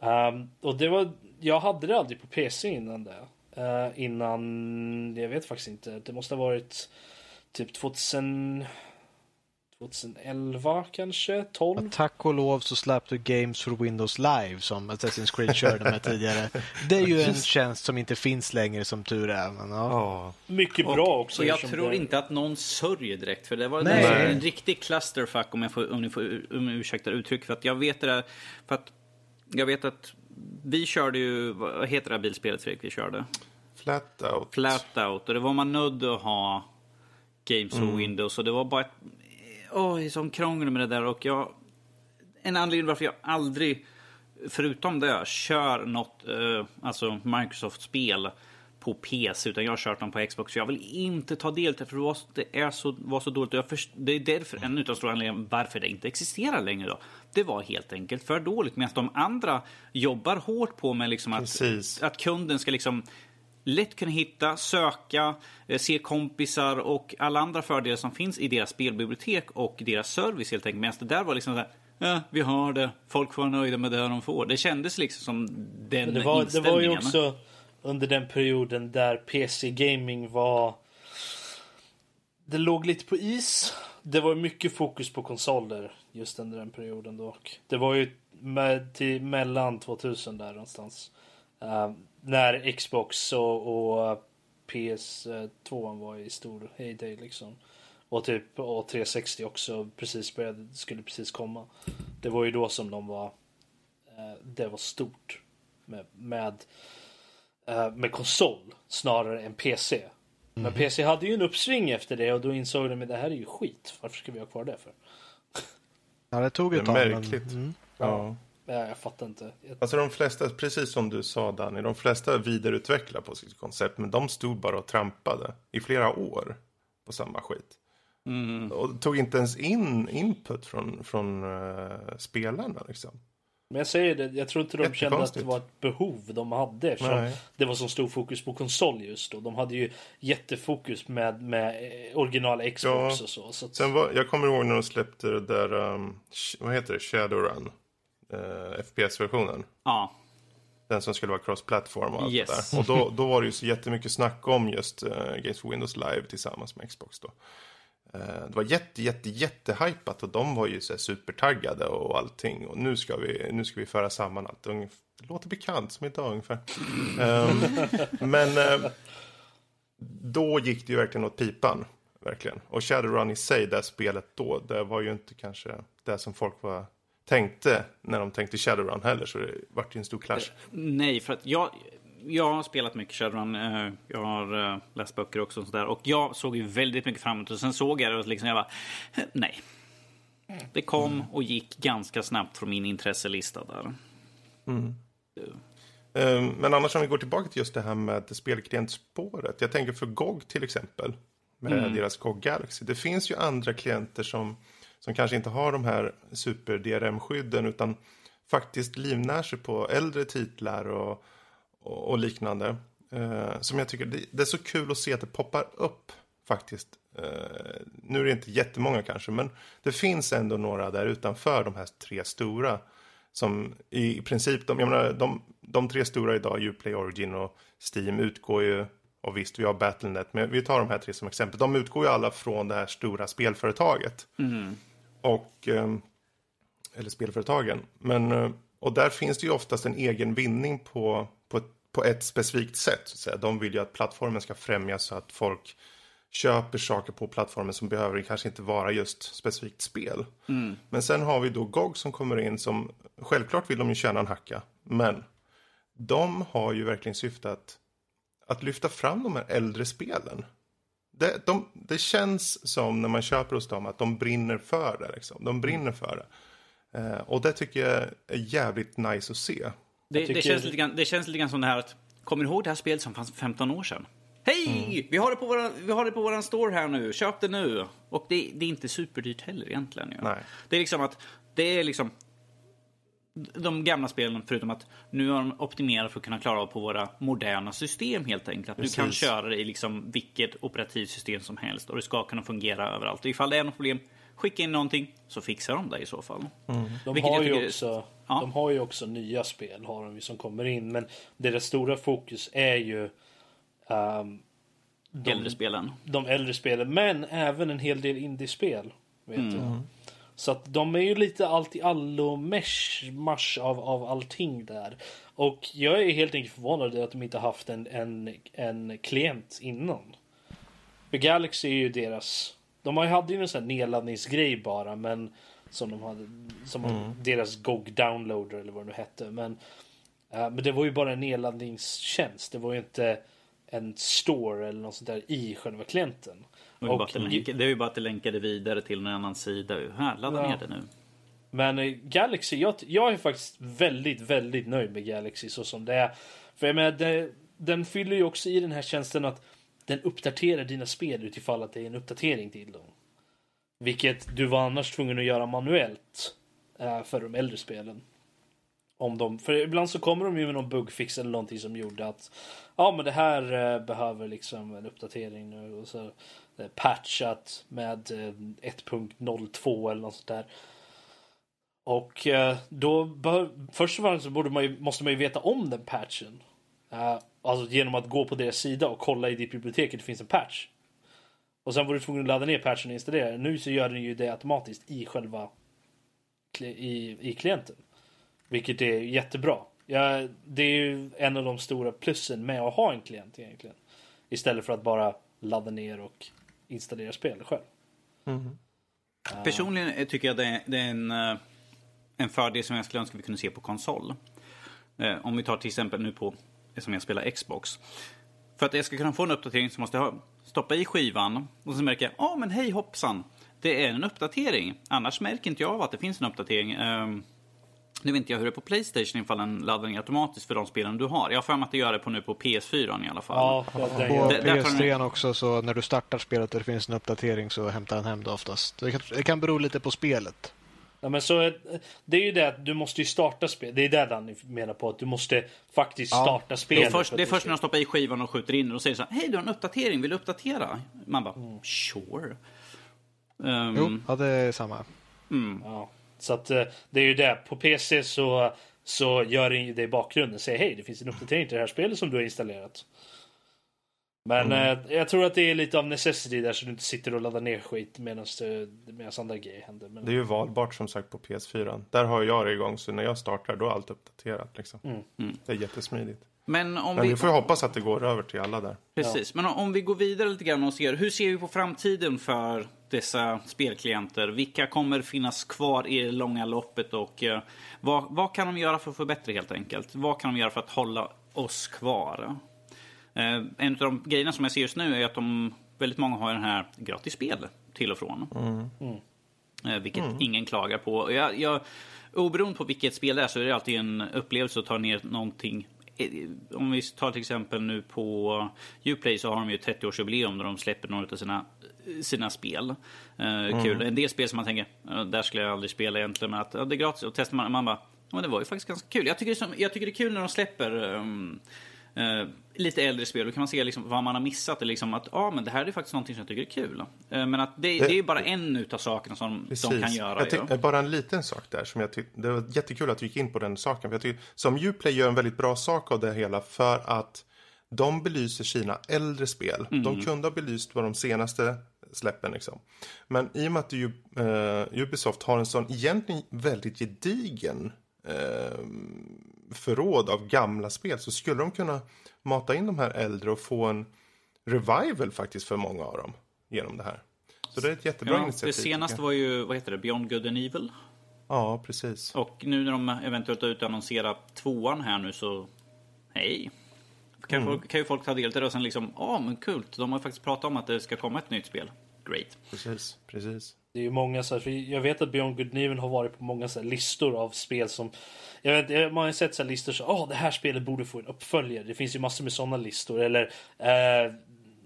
Um, och det var, jag hade det aldrig på PC innan det. Uh, innan, jag vet faktiskt inte. Det måste ha varit typ 2000, 2011 kanske, 12. Tack och lov så släppte du Games for Windows Live som Assassin's Creed körde med tidigare. Det är ju en tjänst som inte finns längre som tur är. Men, ja. Ja. Mycket bra också. Och jag tror det- inte att någon sörjer direkt. För det var Nej. en riktig clusterfuck om jag får, om ni får om ni ursäktar uttryck. För att jag vet det där, för att jag vet att vi körde ju, vad heter det här bilspelet Fredrik vi körde? Flat out. Flat out. Och det var man nödd att ha Games Mm. och Windows. Och det var bara ett, oj, som krångel med det där. Och jag, en anledning varför jag aldrig, förutom det, kör något, eh, alltså Microsoft-spel på PC, utan jag har kört dem på Xbox. För jag vill inte ta del till det, för det det är så, var så dåligt. Jag först, det är därför, en utav stora anledningarna varför det inte existerar längre då. Det var helt enkelt för dåligt. Medan de andra jobbar hårt på med liksom att, Precis. att kunden ska liksom lätt kunna hitta, söka, eh, se kompisar och alla andra fördelar som finns i deras spelbibliotek och deras service helt enkelt. Medan det där var liksom så här, ja, vi har det, folk får vara nöjda med det de får. Det kändes liksom som den det, var, det inställningen. var ju också under den perioden där PC-gaming var... Det låg lite på is. Det var mycket fokus på konsoler just under den perioden dock. Det var ju med, till mellan 2000 där någonstans. Eh, när Xbox och, och PS2 var i stor heyday liksom. Och typ och 360 också precis började, skulle precis komma. Det var ju då som de var eh, det var stort med, med, eh, med konsol snarare än PC. Men PC hade ju en uppsving efter det och då insåg de att det här är ju skit. Varför ska vi ha kvar det för? Ja, det tog Det ett är tag. men- märkligt. Mm. Ja. Ja, jag fattar inte. Jag, Alltså de flesta, precis som du sa Danny, de flesta vidareutvecklar på sitt koncept. Men de stod bara och trampade i flera år på samma skit. Mm. Och tog inte ens in input från, från uh, spelarna liksom. men jag säger det, jag tror inte de kände att det var ett behov de hade eftersom Nej. det var så stor fokus på konsol just då. De hade ju jättefokus med, med eh, originala Xbox Ja. och så. så att, Sen var, jag kommer ihåg när de släppte det där, um, vad heter det, Shadowrun. Uh, FPS-versionen. Ja, Den som skulle vara cross-platform och allt Yes. det där. Och då, då var det ju så jättemycket snack om just uh, Games for Windows Live tillsammans med Xbox då. Eh, det var jätte, jätte, jättehypat och de var ju så här supertaggade och allting. Och nu ska vi, nu ska vi föra samman allt. Ungef- Det låter bekant som idag ungefär. Ehm, men eh, då gick det ju verkligen åt pipan. Verkligen. Och Shadowrun i sig, det spelet då, det var ju inte kanske det som folk var, tänkte när de tänkte Shadowrun heller. Så det vart ju en stor clash. nej, för att jag, jag har spelat mycket Shadowrun. eh, Jag har eh, läst böcker också och sådär. Och jag såg ju väldigt mycket framåt. Och sen såg jag det och liksom jag bara, eh, nej. Det kom och gick ganska snabbt från min intresselista där. Ehm, Men annars om vi går tillbaka till just det här med spelklientspåret. Jag tänker för GOG till exempel. Med deras GOG Galaxy. Det finns ju andra klienter som, som kanske inte har de här super DRM-skydden. Utan faktiskt livnär sig på äldre titlar och, och, och liknande. Eh, som jag tycker, det, det är så kul att se att det poppar upp faktiskt. Eh, nu är det inte jättemånga kanske. Men det finns ändå några där utanför de här tre stora. Som i princip, de, jag menar, de, de tre stora idag, Uplay, Origin och Steam, utgår ju, och visst vi har Battlenet, men vi tar de här tre som exempel. De utgår ju alla från det här stora spelföretaget. Mm. Och, ehm, eller spelföretagen. Men, eh, Och där finns det ju oftast en egen vinning på, på, på ett specifikt sätt. Så att säga. De vill ju att plattformen ska främjas så att folk köper saker på plattformen som behöver kanske inte vara just specifikt spel. Men sen har vi då GOG som kommer in som, självklart vill de ju tjäna en hacka, men de har ju verkligen syfte att, att lyfta fram de här äldre spelen. Det, de, det känns som när man köper hos dem att de brinner för det. Liksom. De brinner för det. Eh, och det tycker jag är jävligt nice att se. Det, tycker- det, känns lite grann, det känns lite grann som det här att, kommer ni ihåg det här spelet som fanns för 15 år sedan? Hej! Vi, har det på våra, vi har det på våran store här nu, köp det nu! Och det, det är inte superdyrt heller egentligen. Ju. Nej. Det är liksom att, det är liksom de gamla spelen, förutom att nu har de optimerat för att kunna klara av på våra moderna system helt enkelt. Att du kan Precis. köra det i liksom vilket operativsystem som helst och det ska kunna fungera överallt. Och ifall det är något problem, skicka in någonting så fixar de det i så fall. De Vilket har, ju tycker är- också, Ja. de har ju också nya spel har de som kommer in. Men deras stora fokus är ju ehm, de, Äldre spelen. de äldre spelen. Men även en hel del indiespel. Vet du. Så att de är ju lite allt i allo mesh av, av allting där. Och jag är helt enkelt förvånad att de inte haft en, en, en klient innan. För Galaxy är ju deras... De hade ju en sån här nedladdningsgrej bara men som de hade som deras GOG downloader eller vad det nu hette. Men, eh, men det var ju bara en nedladdningstjänst. Det var ju inte en store eller något sånt där i själva klienten. Det är ju bara Och- att det länkar- det är ju bara att det länkade vidare till en annan sida. Här, ladda Ja. ner det nu. Men eh, Galaxy, jag, jag är faktiskt väldigt, väldigt nöjd med Galaxy så som det är. För jag menar, det, den fyller ju också i den här tjänsten att den uppdaterar dina spel utifall att det är en uppdatering till dem. Vilket du var annars tvungen att göra manuellt eh, för de äldre spelen. Om de, för ibland så kommer de ju med någon bugfix eller någonting som gjorde att ja men det här eh, behöver liksom en uppdatering nu och så Eh, patchat med eh, 1.02 eller något sånt där. Och eh, då bör, först och främst så borde man ju, måste man ju veta om den patchen. Alltså genom att gå på deras sida och kolla i ditt bibliotek att det finns en patch. Och sen var du tvungen att ladda ner patchen och installera den. Nu så gör den ju det automatiskt i själva i, i klienten. Vilket är jättebra. Ja, det är ju en av de stora plussen med att ha en klient egentligen. Istället för att bara ladda ner och installera spel själv. Mm. Personligen tycker jag det är, en, eh, en fördel som jag skulle önska vi kunde se på konsol. Eh, om vi tar till exempel nu på som jag spelar Xbox. För att jag ska kunna få en uppdatering så måste jag stoppa i skivan och så märker jag, ja men hej hoppsan, det är en uppdatering. Annars märker inte jag av att det finns en uppdatering. Ehm, nu vet inte jag hur det är på Playstation ifall den laddar ner automatiskt för de spelen du har. Jag har för mig att det gör det på nu på PS4 i alla fall. Ja, den På gör Det- där tar den- PS3 också, så när du startar spelet och det finns en uppdatering så hämtar den hem det oftast. Det kan, det kan bero lite på spelet. Ja, men så, det är ju det att du måste ju starta spel. Det är det Danny menar på. Att du måste faktiskt Ja. starta Det spelet. är först, det är först när de stoppar i skivan och skjuter in den och säger så här, hej du har en uppdatering, vill du uppdatera? Man bara, sure. Ehm, Jo, ja, det är samma. Ja. Så att eh, det är ju det. På PC så, så gör den ju det i bakgrunden. Säger hej, det finns en uppdatering till det här spelet som du har installerat. Men Mm. eh, jag tror att det är lite av necessity där så du inte sitter och laddar ner skit medan andra grejer händer. Men, Det är ju valbart som sagt på PS4. Där har jag det igång så när jag startar då är allt uppdaterat. Liksom. Det är jättesmidigt. Men om Men vi... vi får ju hoppas att det går över till alla där. Precis, men om vi går vidare lite grann och ser, hur ser vi på framtiden för dessa spelklienter? Vilka kommer finnas kvar i det långa loppet och eh, vad, vad kan de göra för att förbättra helt enkelt? Vad kan de göra för att hålla oss kvar? Eh, en av de grejerna som jag ser just nu är att de, väldigt många har den här gratis spel till och från. Eh, vilket ingen klagar på. Jag, jag, oberoende på vilket spel det är så är det alltid en upplevelse att ta ner någonting. Eh, Om vi tar till exempel nu på Uplay så har de ju 30-årsjubileum där de släpper några av sina, sina spel. Eh, Kul. En del spel som man tänker, "Ja, där skulle jag aldrig spela egentligen, men att ja, det är gratis. Och testar man, man bara, ja, men det var ju faktiskt ganska kul. Jag tycker det som, jag tycker det är kul när de släpper um, eh, lite äldre spel. Då kan man se liksom vad man har missat. Eller liksom att ah, men det här är faktiskt någonting som jag tycker är kul. Eh, men att det, det är ju bara en utav sakerna som de kan göra. Jag ty- ju. Bara en liten sak där som jag tyckte, det var jättekul att du gick in på den saken. För jag tycker, som Uplay gör en väldigt bra sak av det hela för att de belyser sina äldre spel. De kunde ha belyst vad de senaste släppen liksom. Men i och med att eh, Ubisoft har en sån egentligen väldigt gedigen eh, förråd av gamla spel så skulle de kunna mata in de här äldre och få en revival faktiskt för många av dem genom det här. Så det är ett jättebra Ja, initiativ. det senaste var ju, vad heter det, Beyond Good and Evil. Ja, precis. Och nu när de eventuellt har utannonserat tvåan här nu så, hej. Kan, Mm. folk, kan ju folk ta del av det och sen liksom, ja men kul, de har faktiskt pratat om att det ska komma ett nytt spel. Great. Precis, precis. Det är ju många så här, för jag vet att Beyond Good Evil har varit på många så här listor av spel som jag vet, man har ju sett så här listor så åh det här spelet borde få en uppföljare. Det finns ju massor med sådana listor eller eh,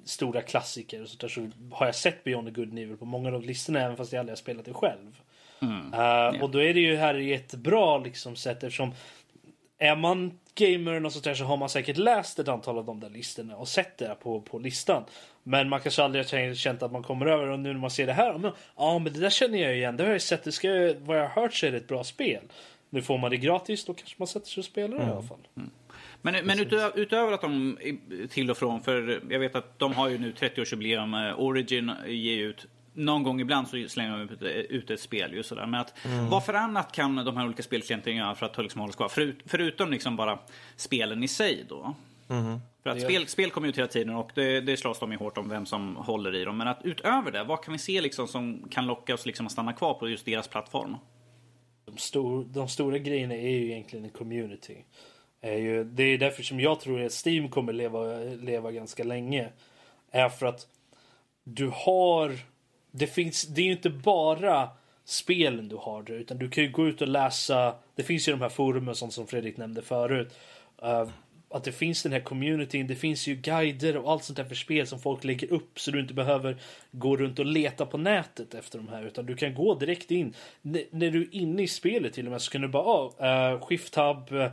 stora klassiker och sånt där. Så har jag sett Beyond the Good Evil på många av listorna även fast jag aldrig har spelat det själv. Eh, Och då är det ju här jättebra liksom sätt eftersom är man gamer och sånt där så har man säkert läst ett antal av de där listorna och sett det på, på listan. Men man kanske aldrig har känt att man kommer över och nu när man ser det här, ja men, ja, men det där känner jag igen, det har jag sett, det ska, vad jag har hört så är det ett bra spel. Nu får man det gratis, då kanske man sätter sig och spelar det i alla fall. Men, men utö, utöver att de till och från, för jag vet att de har ju nu 30-årsjubileum, eh, Origin ger ut någon gång ibland så slänger de ut, ett spel. Ju sådär. Men att, vad för annat kan de här olika spelklienterna göra för att liksom hålla kvar? Förut, förutom liksom bara spelen i sig då. För att spel, spel kommer ut hela tiden och det, det slåss de ju hårt om vem som håller i dem. Men att utöver det, vad kan vi se liksom som kan locka oss liksom att stanna kvar på just deras plattform? De, stor, de stora grejerna är ju egentligen en community. Är ju, det är därför som jag tror att Steam kommer leva, leva ganska länge. Är för att du har... Det, finns, det är ju inte bara spelen du har där, utan du kan ju gå ut och läsa. Det finns ju de här forumen som, som Fredrik nämnde förut. Uh, att det finns den här communityn, det finns ju guider och allt sånt där för spel som folk lägger upp så du inte behöver gå runt och leta på nätet efter de här utan du kan gå direkt in. N- när du är inne i spelet till och med så kan du bara, ah, eh, uh, shift tab, uh, eh,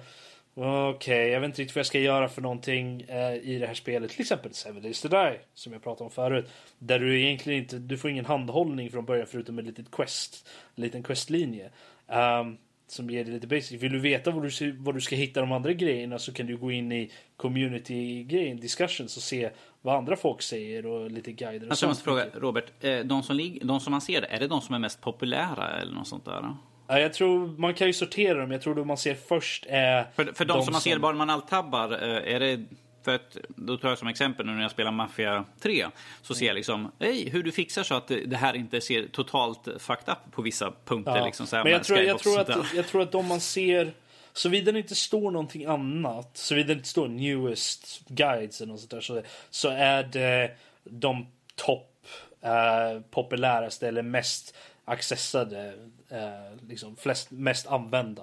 Okej, jag vet inte riktigt vad jag ska göra för någonting eh, i det här spelet. Till exempel Seven Days to Die, som jag pratade om förut. Där du egentligen inte, du får ingen handhållning från början förutom ett litet quest, en liten questlinje. ehm, som ger dig lite basic. Vill du veta var du, ska- var du ska hitta de andra grejerna så kan du gå in i community-grejen, discussions och se vad andra folk säger och lite guider och Alltså, jag sånt. måste fråga, Robert, eh, de som, de som man ser är det de som är mest populära eller något sånt där? Ja, jag tror, man kan ju sortera dem. Jag tror det man ser först är... För, för de, som man ser bara man alt-tabbar, eh, är det... För att, då tar jag som exempel nu när jag spelar Mafia 3. Så ser jag liksom, hej, hur du fixar så att det här inte ser totalt fucked up på vissa punkter. Ja. Liksom, så här Men jag tror, jag, tror att, jag tror att de man ser, såvida det inte står någonting annat, såvida det inte står newest guides eller något sånt där, så, så är det de topp eh, populäraste eller mest accessade, Eh, liksom flest, mest använda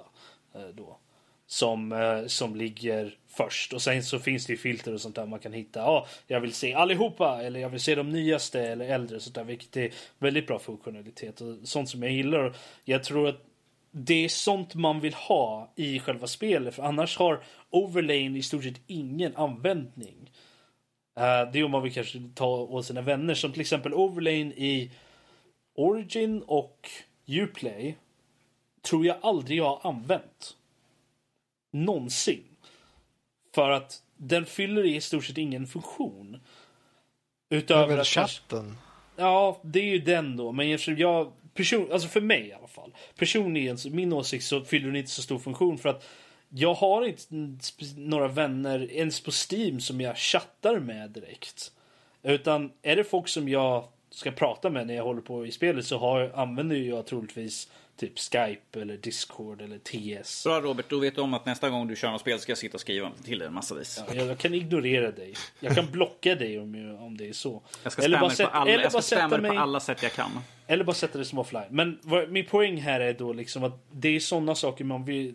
eh, då. Som, eh, som ligger först. Och sen så finns det ju filter och sånt där man kan hitta. Ja, jag vill se allihopa eller jag vill se de nyaste eller äldre. Sånt där, vilket är väldigt bra funktionalitet och sånt som jag gillar. Och Jag tror att det är sånt man vill ha i själva spelet. För annars har overlayen i stort sett ingen användning. Eh, det är om man vill kanske ta åt sina vänner. Som till exempel overlayen i Origin och Uplay. Tror jag aldrig jag har använt. Någonsin. För att den fyller i stort sett ingen funktion. Utöver att chatten? Ja, det är ju den då. Men eftersom jag, person, alltså för mig i alla fall. Personligen, min åsikt så fyller den inte så stor funktion för att jag har inte några vänner ens på Steam som jag chattar med direkt. Utan är det folk som jag ska prata med när jag håller på i spelet så har, använder jag troligtvis typ Skype eller Discord eller TS. Bra Robert, då vet du om att nästa gång du kör något spel ska jag sitta och skriva till dig en massa vis. Ja, jag kan ignorera dig. Jag kan blocka dig om, om det är så. Jag ska Eller bara dig på, alla, eller bara sätta dig på mig- alla sätt jag kan. Eller bara sätta det som offline. Men vad, min poäng här är då liksom att det är sådana saker man vill,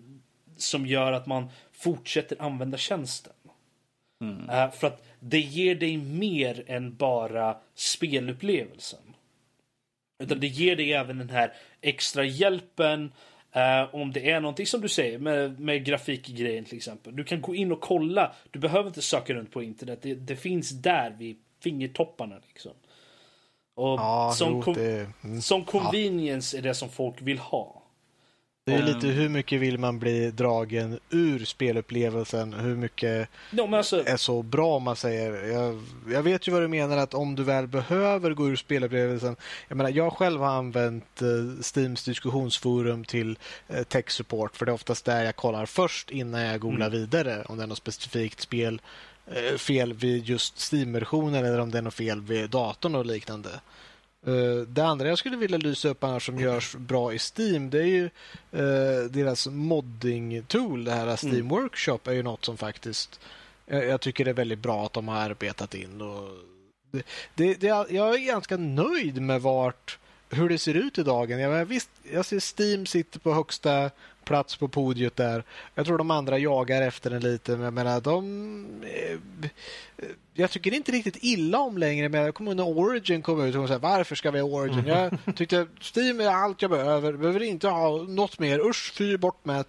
som gör att man fortsätter använda tjänsten. Eh, för att det ger dig mer än bara spelupplevelsen. Utan det ger dig även den här extra hjälpen. eh, om det är någonting som du säger med, med grafikgrejen till exempel. Du kan gå in och kolla. Du behöver inte söka runt på internet. Det, det finns där vid fingertopparna. Liksom. Och Ja, som, jo, det... Mm. som convenience är det som folk vill ha. Det är lite hur mycket vill man bli dragen ur spelupplevelsen? Hur mycket Ja, alltså, är så bra om man säger. Jag, jag vet ju vad du menar att om du väl behöver gå ur spelupplevelsen. Jag menar, jag själv har använt eh, Steams diskussionsforum till eh, tech support för det är oftast där jag kollar först innan jag googlar vidare om det är något specifikt spel eh, fel vid just Steam-versionen eller om det är något fel vid datorn och liknande. Eh, Det andra jag skulle vilja lysa upp annars som görs bra i Steam det är ju eh, deras modding-tool, det här Steam Workshop är ju något som faktiskt jag, jag tycker det är väldigt bra att de har arbetat in. Och det, det, det, jag är ganska nöjd med vart, hur det ser ut i dagen. Jag, visst, jag ser Steam sitter på högsta plats på podiet där. Jag tror de andra jagar efter den lite, men jag menar de... eh, Jag tycker inte riktigt illa om längre, men jag kommer ihåg när Origin kom ut och sa varför ska vi ha Origin? Jag tyckte Steam är allt jag behöver, behöver inte ha något mer. Usch, fy bort med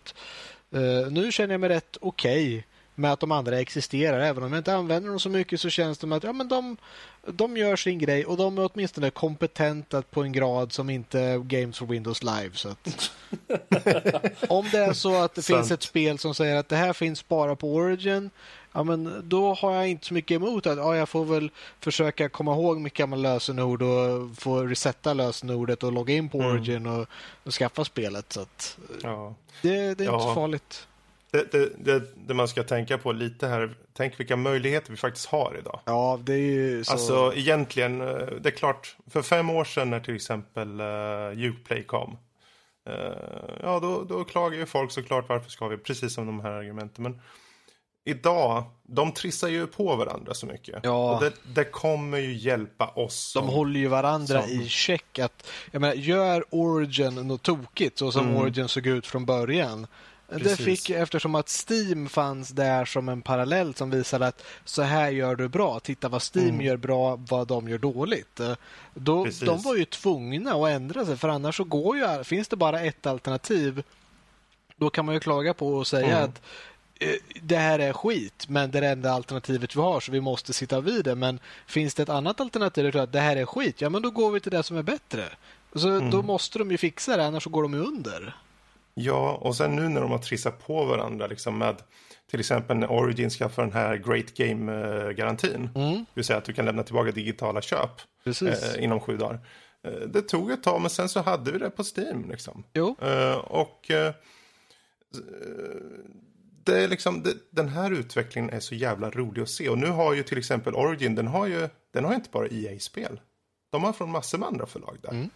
det. Eh, nu känner jag mig rätt okej med att de andra existerar. Även om jag inte använder dem så mycket så känns det som att ja, men de, de gör sin grej och de är åtminstone kompetenta på en grad som inte Games for Windows Live. Så att... om det är så att det finns ett spel som säger att det här finns bara på Origin Ja, men då har jag inte så mycket emot att ja, jag får väl försöka komma ihåg mitt gamla lösenord och få resetta lösenordet och logga in på Origin och, och skaffa spelet. Så att, Ja. det, det är inte Ja. så farligt. Det, det, det, det man ska tänka på lite här, tänk vilka möjligheter vi faktiskt har idag. Ja, det är ju så. Alltså egentligen, eh, det är klart, för fem år sedan när till exempel uh, Uplay kom. eh, ja, då, då klagar ju folk såklart varför ska vi, precis som de här argumenten. Men idag, de trissar ju på varandra så mycket. Ja. Och det, det kommer ju hjälpa oss. De som- håller ju varandra som- i check. Att, jag menar, gör Origin något tokigt så som Origin såg ut från början. Det Mm. Precis. fick eftersom att Steam fanns där som en parallell som visade att så här gör du bra. Titta vad Steam gör bra, vad de gör dåligt. Då, Mm. Precis. de var ju tvungna att ändra sig för annars så går ju, finns det bara ett alternativ då kan man ju klaga på och säga Mm. att eh, det här är skit, men det är det enda alternativet vi har så vi måste sitta vid det. Men finns det ett annat alternativ det att det här är skit, ja men då går vi till det som är bättre. Så Mm. Då måste de ju fixa det, annars så går de ju under. Ja, och sen nu när de har trissat på varandra liksom med till exempel när Origin skaffar den här Great Game-garantin. Det vill säga att du kan lämna tillbaka digitala köp eh, inom sju dagar. Eh, det tog ett tag, men sen så hade vi det på Steam. Liksom. Eh, och eh, det är liksom, det, den här utvecklingen är så jävla rolig att se. Och nu har ju till exempel Origin, den har ju, den har inte bara EA-spel. De har från massor med andra förlag där.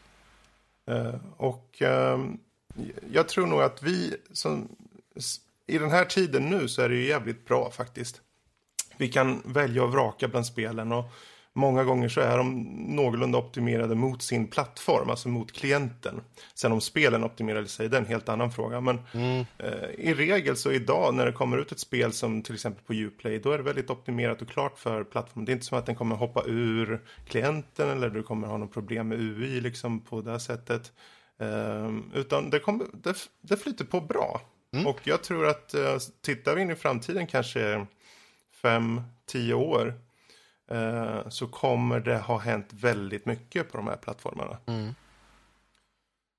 Eh, och ehm, jag tror nog att vi som, i den här tiden nu så är det ju jävligt bra faktiskt. Vi kan välja och vraka bland spelen och många gånger så är de någorlunda optimerade mot sin plattform, alltså mot klienten. Sen om spelen optimerar sig, det är en helt annan fråga. Men eh, i regel så idag när det kommer ut ett spel som till exempel på Uplay, då är det väldigt optimerat och klart för plattformen. Det är inte som att den kommer hoppa ur klienten eller du kommer ha något problem med UI liksom på det här sättet. Ehm, utan det, kommer, det, det flyter på bra. Och jag tror att uh, tittar vi in i framtiden kanske fem, tio år eh, så kommer det ha hänt väldigt mycket på de här plattformarna.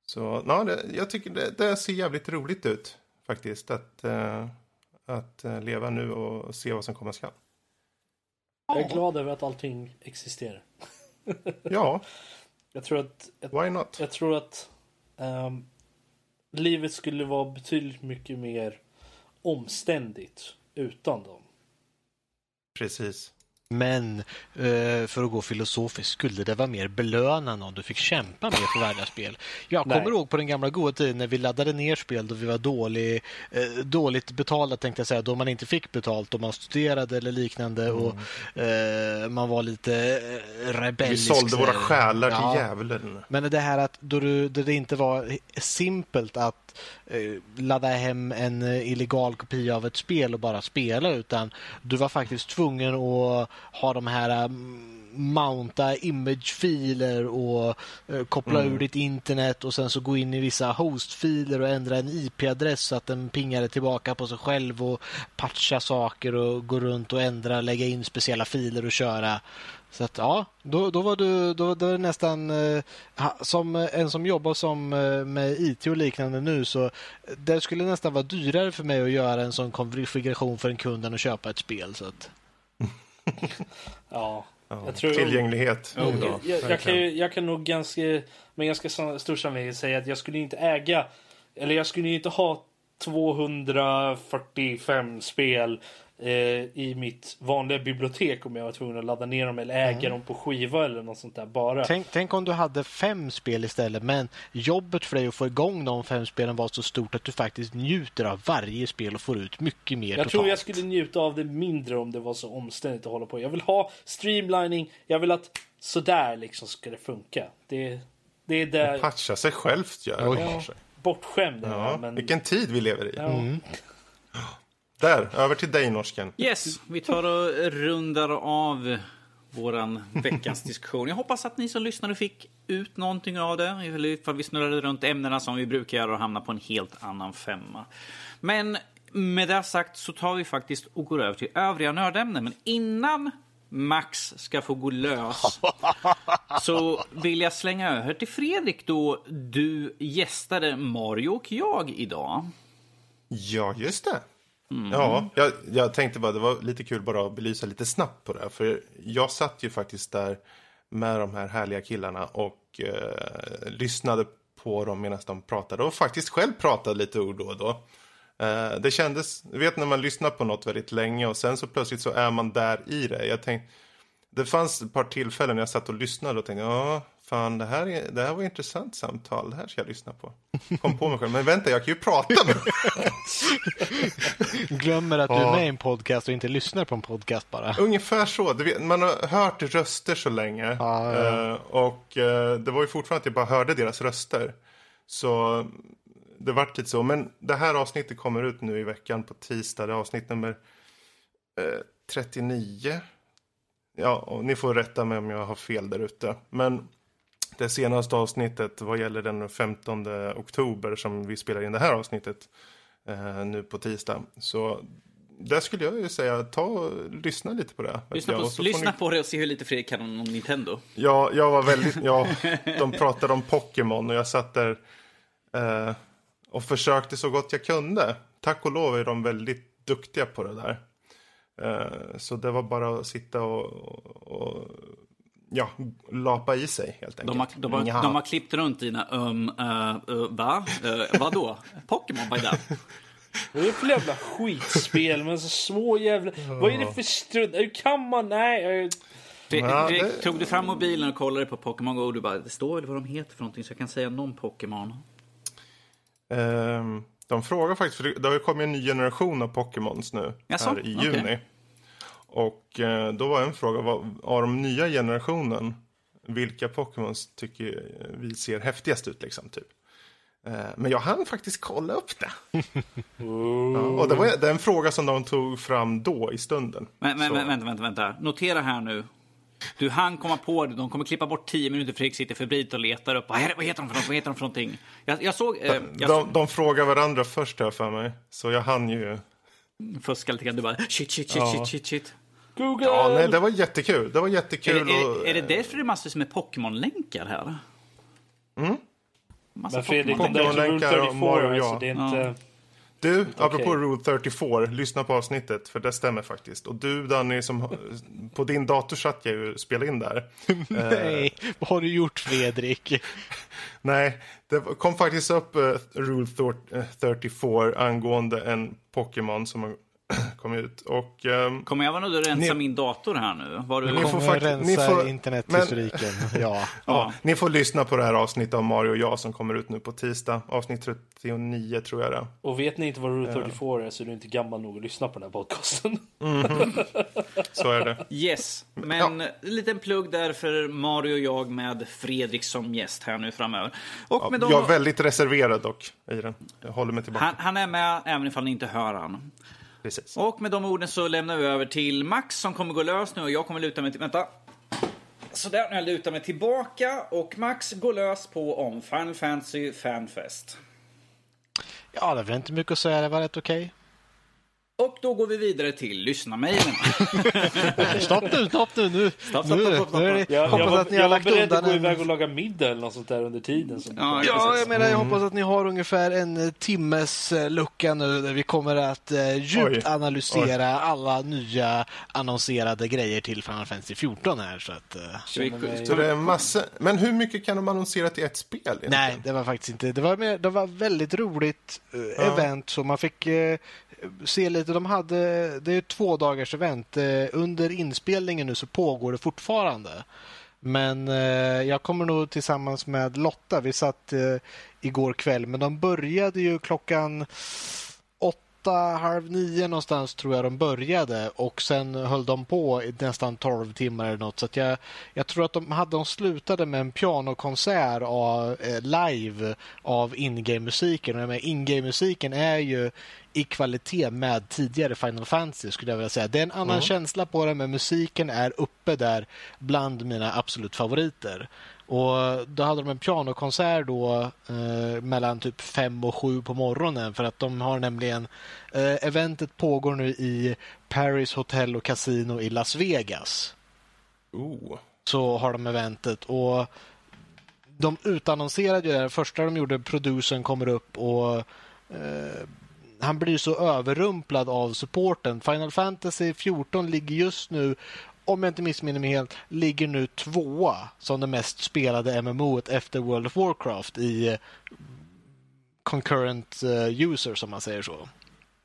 Så ja, det, jag tycker det, det ser jävligt roligt ut faktiskt att, eh, att eh, leva nu och se vad som komma skall. jag är glad över att allting existerar. Ja, Jag tror att, jag, why not? jag tror att Um, livet skulle vara betydligt mycket mer omständigt utan dem. Precis. Men eh, för att gå filosofiskt, skulle det vara mer belönande om du fick kämpa mer för varje spel? Jag kommer Nej. ihåg på den gamla goda tiden när vi laddade ner spel då vi var dålig, eh, dåligt betalda, tänkte jag säga, då man inte fick betalt, om man studerade eller liknande och eh, man var lite eh, Vi rebellisk. sålde så våra själar Ja. till djävulen. Men det här att då, du, då det inte var simpelt att eh, ladda hem en illegal kopia av ett spel och bara spela utan du var faktiskt tvungen att ha de här um, mounta imagefiler och eh, koppla ur ditt internet och sen så gå in i vissa hostfiler och ändra en IP-adress så att den pingar tillbaka på sig själv och patcha saker och gå runt och ändra, lägga in speciella filer och köra. Så att ja, då, då var du då, då var det nästan eh, som eh, en som jobbar som eh, med IT och liknande nu så det skulle nästan vara dyrare för mig att göra en sån konfiguration för en kund än att köpa ett spel. Så att, Ja, Ja, jag tror... Tillgänglighet. Jag, Ja, jag, jag, kan, jag kan nog ganska, med ganska stor sannolikhet säga att jag skulle inte äga, eller jag skulle inte ha 245 spel eh, i mitt vanliga bibliotek om jag var tvungen att ladda ner dem eller äga dem på skiva eller något sånt där bara. tänk, tänk om du hade fem spel istället men jobbet för dig att få igång de fem spelen var så stort att du faktiskt njuter av varje spel och får ut mycket mer Jag totalt. tror jag skulle njuta av det mindre om det var så omständigt att hålla på. Jag vill ha streamlining, jag vill att sådär liksom ska det funka. Det, det är där Patcha sig självt gör det Ja. Bortskämd Ja, men... Vilken tid vi lever i. Ja. Där, över till dig norsken. Yes, vi tar och rundar av våran veckans diskussion. Jag hoppas att ni som lyssnade fick ut någonting av det. Eller ifall vi snurrade runt ämnena som vi brukar göra och hamnar på en helt annan femma. Men med det sagt så tar vi faktiskt och går över till övriga nördämnen. Men innan Max ska få gå lös så vill jag slänga över till Fredrik då du gästade Mario och jag idag. Ja, just det. Mm. Ja, jag, jag tänkte bara det var lite kul bara att belysa lite snabbt på det. här, För jag satt ju faktiskt där med de här härliga killarna och eh, lyssnade på dem medan de pratade. Och faktiskt själv pratade lite ord då och då. Eh, det kändes, du vet när man lyssnar på något väldigt länge och sen så plötsligt så är man där i det. Jag tänkte, det fanns ett par tillfällen när jag satt och lyssnade och tänkte, ja, fan det här, är, det här var ett intressant samtal, det här ska jag lyssna på. Kom på mig själv, men vänta jag kan ju prata med Glömmer att du är med i en podcast och inte lyssnar på en podcast bara. Ungefär så. Man har hört röster så länge. Ja, ja. Eh, och eh, det var ju fortfarande att jag bara hörde deras röster. Så det vart lite så. Men det här avsnittet kommer ut nu i veckan på tisdag. Det är avsnitt nummer eh, 39. Ja, och ni får rätta mig om jag har fel där ute. Men det senaste avsnittet vad gäller den 15 oktober som vi spelar in det här avsnittet eh, nu på tisdag. Så där skulle jag ju säga, ta och lyssna lite på det. Lyssna, på, får lyssna ni- på det och se hur lite Fredrik kan om Nintendo. Ja, jag var väldigt, ja, de pratade om Pokémon och jag satt där eh, och försökte så gott jag kunde. Tack och lov är de väldigt duktiga på det där. Eh, så det var bara att sitta och, och, ja, lapa i sig helt enkelt. De har, de, har, Nja. de har klippt runt dina um, uh, uh, va? Uh, vadå? Pokémon by that? Vad är det för jävla skitspel med så små jävla... Vad är det för strunt? Hur kan man? Nej. Ja, Fredrik, det- Tog du fram mobilen och kollade på Pokémon Go och du bara, det står väl vad de heter för någonting så jag kan säga någon Pokémon. Ehm, de frågar faktiskt, för det- har ju kommit en ny generation av Pokémons nu Jaså? här i Okej. juni. Och eh, då var en fråga, vad, av de nya generationen, vilka Pokémons tycker vi ser häftigast ut liksom typ? Eh, men jag hann faktiskt kolla upp det. ja, och det var en fråga som de tog fram då i stunden. Men, men, Så- men vänta, vänta, vänta. Notera här nu. Du hann komma på det. De kommer klippa bort 10 minuter. Fredrik sitter febrilt och letar upp. Vad är heter de för något? Vad heter de för någonting? Jag, jag såg... Eh, jag de, de frågar varandra först här för mig. Så jag hann ju. såg fuska lite grann. Du bara shit, shit, shit, Ja. shit, shit, shit. Google! Ja, nej, det var jättekul. Det var Är, jättekul. det, och, är, är det därför det är massor med Pokémon-länkar här? Mm. Massa Men Fredrik, Pokémon. det där är Rule Pokémon-länkar och 34 Mario, alltså. ja. Det är inte... Du, apropå Okej. Rule 34, lyssna på avsnittet, för det stämmer faktiskt. Och du Danny, som, på din dator satt jag ju och spelade in där. Nej, vad har du gjort Fredrik? Nej, det kom faktiskt upp eh, Rule thir- eh, 34 angående en Pokémon som kommit ut. Och, ehm, Kommer jag vara nöjd att rensa Ni- min dator här nu? Var du... Ni får Kommer fakt- rensa ni får- internethistoriken. Ja. ja, ni får lyssna på det här avsnittet av Mario och jag som kommer ut nu på tisdag. Avsnitt 39 tror jag det. Och vet ni inte vad Rule 34 är så är du inte gammal nog att lyssna på den här podcasten. Så är det. Yes, men en liten plugg där för Mario och jag med Fredrik som gäst här nu framöver. Och med dem, Jag är väldigt reserverad dock i den. Jag håller mig tillbaka. han, han är med även ifall ni inte hör han. Precis. Och med de orden så lämnar vi över till Max som kommer gå lös nu och jag kommer luta mig till... Vänta. Sådär, nu jag lutar mig tillbaka och Max går lös på om Final Fantasy Fanfest. Ja, det är väl inte mycket att säga. Det var rätt okej. Och då går vi vidare till lyssnarmailen. Stopp nu, stopp nu. Nu, stopp, nu, stopp, stopp, nu är det, Jag, jag, hoppas var, att ni jag har var lagt beredd undan att gå iväg och laga middag eller något sånt där under tiden. Som Ja, Ja, precis. jag menar, jag hoppas att ni har ungefär en eh, timmes eh, lucka nu där vi kommer att eh, djupt Oj. analysera alla nya annonserade grejer till Final Fantasy 14 här. Så att, eh, vi- Så det är massa... Men hur mycket kan de annonsera till ett spel? egentligen? nej, det var faktiskt inte. Det var, mer, det var väldigt roligt eh, event så man fick eh, se lite. De hade, det är ett två dagars event. Eh, under inspelningen nu så pågår det fortfarande. Men eh, jag kommer nog tillsammans med Lotta. Vi satt eh, igår kväll, men de började ju klockan åtta, halv nio någonstans tror jag de började och sen höll de på i nästan 12 timmar eller något. Så att jag, jag tror att de hade de slutade med en pianokonsert av, eh, live av in-game-musiken. Och jag menar, In-game-musiken är ju i kvalitet med tidigare Final Fantasy skulle jag vilja säga. Det är en annan känsla på det men musiken är uppe där bland mina absolut favoriter. Och Då hade de en pianokonsert då eh, mellan typ fem och sju på morgonen för att de har nämligen eh, eventet pågår nu i Paris Hotel och Casino i Las Vegas. Oh. Så har de eventet och de utannonserade ju det. Första de gjorde, producern kommer upp och eh, han blir så överrumplad av supporten. Final Fantasy 14 ligger just nu, om jag inte missminner mig helt, ligger nu tvåa som det mest spelade MMO efter World of Warcraft i eh, concurrent eh, user som man säger så.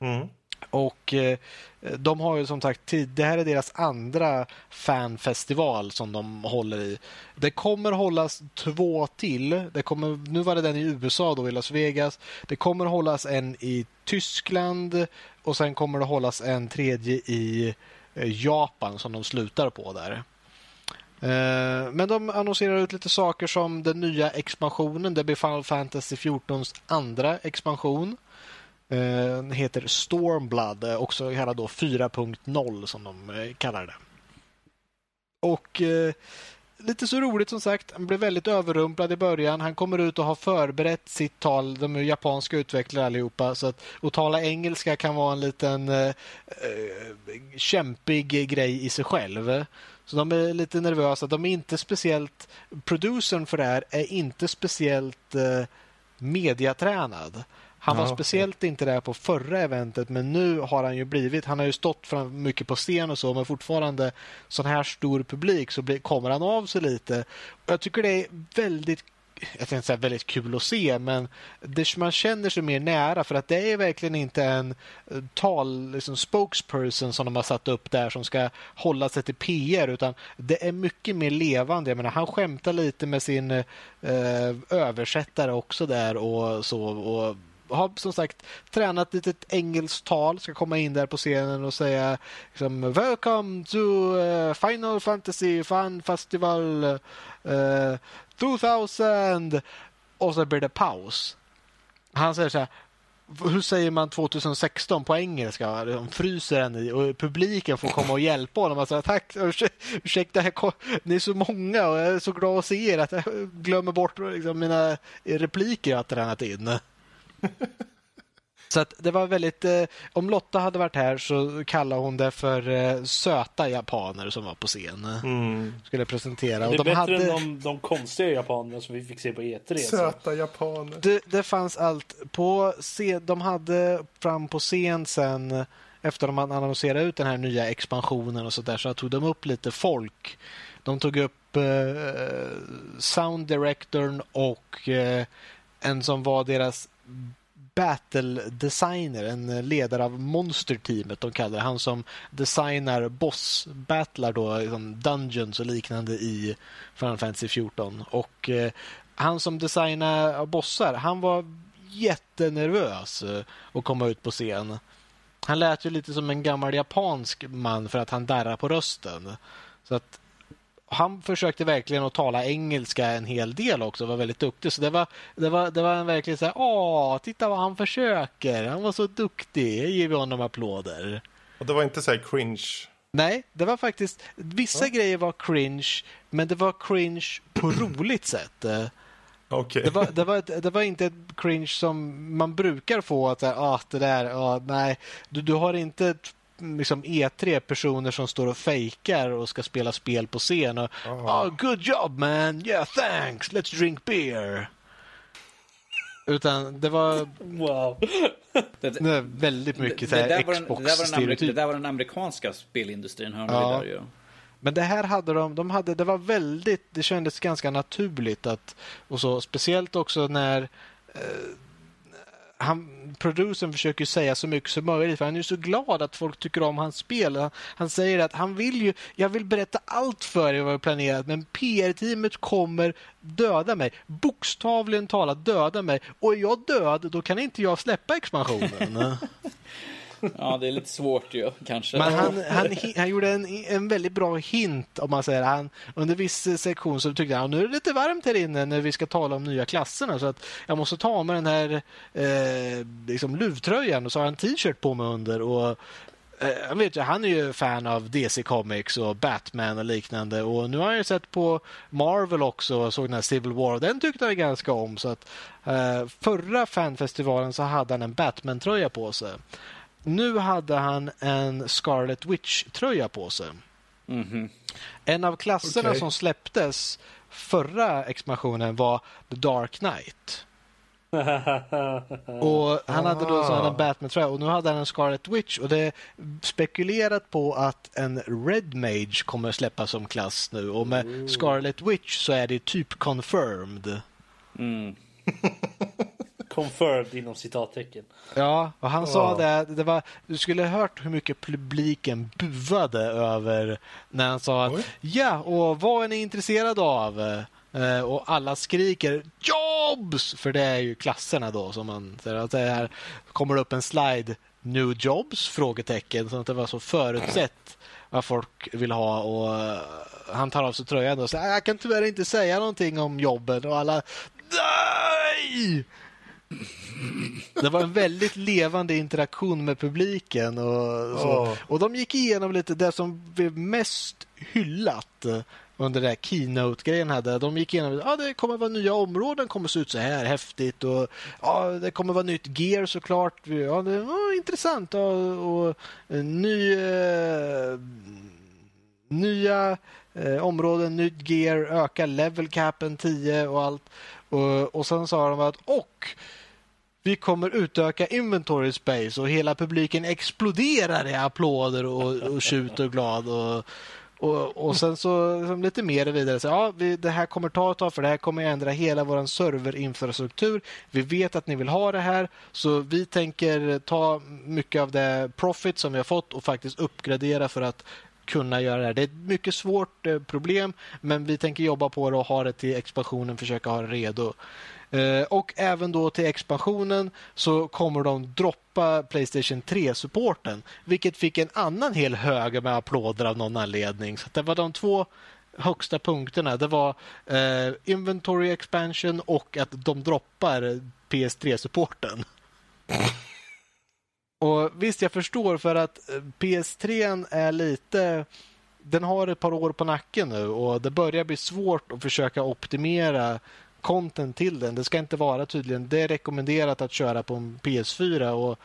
Mm. Och eh, de har ju som sagt tid, det här är deras andra fanfestival som de håller i. Det kommer hållas två till. Det kommer, nu var det den i USA då i Las Vegas. Det kommer hållas en i Tyskland och sen kommer det hållas en tredje i eh, Japan som de slutar på där. Eh, men de annonserar ut lite saker som den nya expansionen. Det blir Final Fantasy 14s andra expansion. Den heter Stormblood, eh, också kallad då 4.0 som de eh, kallar det. Och lite så roligt som sagt. Han blev väldigt överrumplad i början. Han kommer ut och har förberett sitt tal. De är japanska utvecklare allihopa. Så att, att tala engelska kan vara en liten eh, kämpig grej i sig själv. Så de är lite nervösa. De är inte speciellt... Producern för det här är inte speciellt eh, mediatränad. Han var Ja, speciellt inte där på förra eventet men nu har han ju blivit, han har ju stått fram mycket på scen och så men fortfarande sån här stor publik så blir, kommer han av sig lite. Och jag tycker det är väldigt jag tänkte säga väldigt kul att se, men det, man känner sig mer nära för att det är verkligen inte en eh, tal, liksom spokesperson som de har satt upp där som ska hålla sig till PR utan det är mycket mer levande. Jag menar, han skämtar lite med sin eh, översättare också där och så. Och har som sagt tränat lite engelskt tal, ska komma in där på scenen och säga liksom, Welcome to eh, Final Fantasy Fan Festival eh, uh, 2000 och så blir det paus. Han säger så här hur säger man 2016 på engelska? De fryser en i och publiken får komma och hjälpa honom. Alltså, Tack, ursäkta, ni är så många och jag är så glad att se er att jag glömmer bort liksom, mina repliker jag har tränat in. Så att det var väldigt... Eh, om Lotta hade varit här så kallade hon det för eh, söta japaner som var på scen. Mm. Skulle presentera. Det Och är de bättre hade... än de, de konstiga japanerna som vi fick se på E3. så. Söta japaner. Det, det fanns allt. På scen, de hade fram på scen sen efter de hade annonserat ut den här nya expansionen och så där så tog de upp lite folk. De tog upp eh, sound directorn och eh, en som var deras battle designer, en ledare av monsterteamet de kallar det. Han som designar boss-battlar då, liksom dungeons och liknande i Final Fantasy 14. Och eh, han som designar bossar, han var jättenervös eh, att komma ut på scen. Han lät ju lite som en gammal japansk man för att han darrar på rösten. Så att han försökte verkligen att tala engelska en hel del också, var väldigt duktig. Så det var, det var, det var en verkligen så här, åh, titta vad han försöker, han var så duktig, jag ger honom applåder. Och det var inte så här cringe. Nej, det var faktiskt, vissa grejer var cringe, men det var cringe på roligt sätt. Okej. Det var, det, var, det var inte ett cringe som man brukar få. Att ah, det där, ah, nej. Du, du har inte liksom E3 personer som står och fejkar och ska spela spel på scen. Och, ah, good job man, yeah thanks, let's drink beer. Utan det var Wow. Det, det väldigt mycket det, här där var den, det, amerik- det Xbox-stereotyp. där var den amerikanska spelindustrin, hörde Ja. vi där ju. Men det här hade de, de hade, det var väldigt, det kändes ganska naturligt att, och så, speciellt också när eh, han, producern försöker säga så mycket som möjligt för han är så glad att folk tycker om hans spel. Han, han säger att han vill ju, jag vill berätta allt för er vad jag planerat men PR-teamet kommer döda mig. Bokstavligen talat döda mig. Och är jag död då kan inte jag släppa expansionen. Ja, det är lite svårt ju, kanske. Men han, han, han gjorde en, en väldigt bra hint om man säger. Han, under viss sektion så tyckte han nu är det lite varmt här inne när vi ska tala om nya klasserna så att jag måste ta med den här eh, liksom luvtröjan och så har han en t-shirt på mig under. Och, eh, jag vet ju, han är ju fan av DC Comics och Batman och liknande och nu har jag ju sett på Marvel också och såg den här Civil War och den tyckte han ganska om. Så att, eh, förra fanfestivalen så hade han en Batman-tröja på sig. Nu hade han en Scarlet Witch-tröja på sig. Mhm. En av klasserna Okej. som släpptes förra expansionen var The Dark Knight. Och Han hade då så en Batman-tröja och nu hade han en Scarlet Witch och det är spekulerat på att en Red Mage kommer släppas som klass nu och med Scarlet Witch så är det typ confirmed. Mm. Confirmed inom citattecken. Ja, och han sa det, det var, du skulle ha hört hur mycket publiken buade över när han sa att Oj. ja, och vad är ni intresserade av? Eh, och alla skriker jobs! För det är ju klasserna då som man säger att det här kommer upp en slide new jobs? Frågetecken. Så att det var så förutsett vad folk vill ha och eh, han tar av sig tröjan och säger jag kan tyvärr inte säga någonting om jobben och alla nej! Det var en väldigt levande interaktion med publiken. Och, så. Åh. och de gick igenom lite det som blev mest hyllat eh, under det här keynote-grejen hade. De gick igenom ja, det kommer vara nya områden, kommer se ut så här häftigt och ja, det kommer vara nytt gear såklart. Ja, det var intressant och, och en ny eh, nya eh, områden, nytt gear, öka level capen 10 och allt. Och, och sen sa de att och vi kommer utöka inventory space och hela publiken exploderar i applåder och, och tjut och glad. Och, och, och sen så liksom lite mer vidare. Så, ja, vi, det här kommer ta ett tag för det här kommer ändra hela vår serverinfrastruktur. Vi vet att ni vill ha det här så vi tänker ta mycket av det profit som vi har fått och faktiskt uppgradera för att kunna göra det här. Det är ett mycket svårt eh, problem men vi tänker jobba på det och ha det till expansionen, försöka ha det redo. Eh, och även då till expansionen så kommer de droppa Playstation 3-supporten vilket fick en annan hel hög med applåder av någon anledning. Så det var de två högsta punkterna. Det var eh, Inventory Expansion och att de droppar PS3-supporten. Och visst, jag förstår för att eh, PS3 är lite... Den har ett par år på nacken nu och det börjar bli svårt att försöka optimera content till den. Det ska inte vara tydligen. Det är rekommenderat att köra på en PS4 och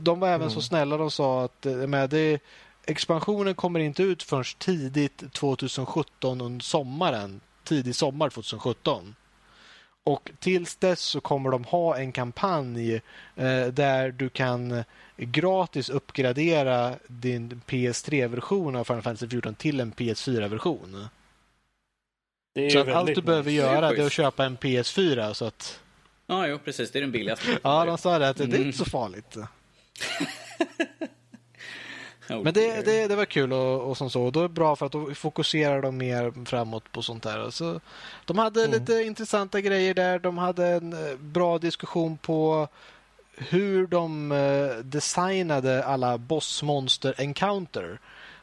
de var även så snälla de sa att eh, med det, expansionen kommer inte ut förrän tidigt 2017 under sommaren. Tidig sommar 2017. Och tills dess så kommer de ha en kampanj eh, där du kan gratis uppgradera din PS3-version av Final Fantasy 14 till en PS4-version. Det är Så att allt du behöver nice. göra det är att köpa en PS4. Så att, Ja, jo, precis. Det är den billigaste. ja, de sa det att det är Mm. inte så farligt. Oh, Men det, det, det var kul och, och som så. Och då är det bra för att då fokuserar de mer framåt på sånt där. Så de hade lite intressanta grejer där. De hade en eh, bra diskussion på hur de eh, designade alla bossmonster encounter.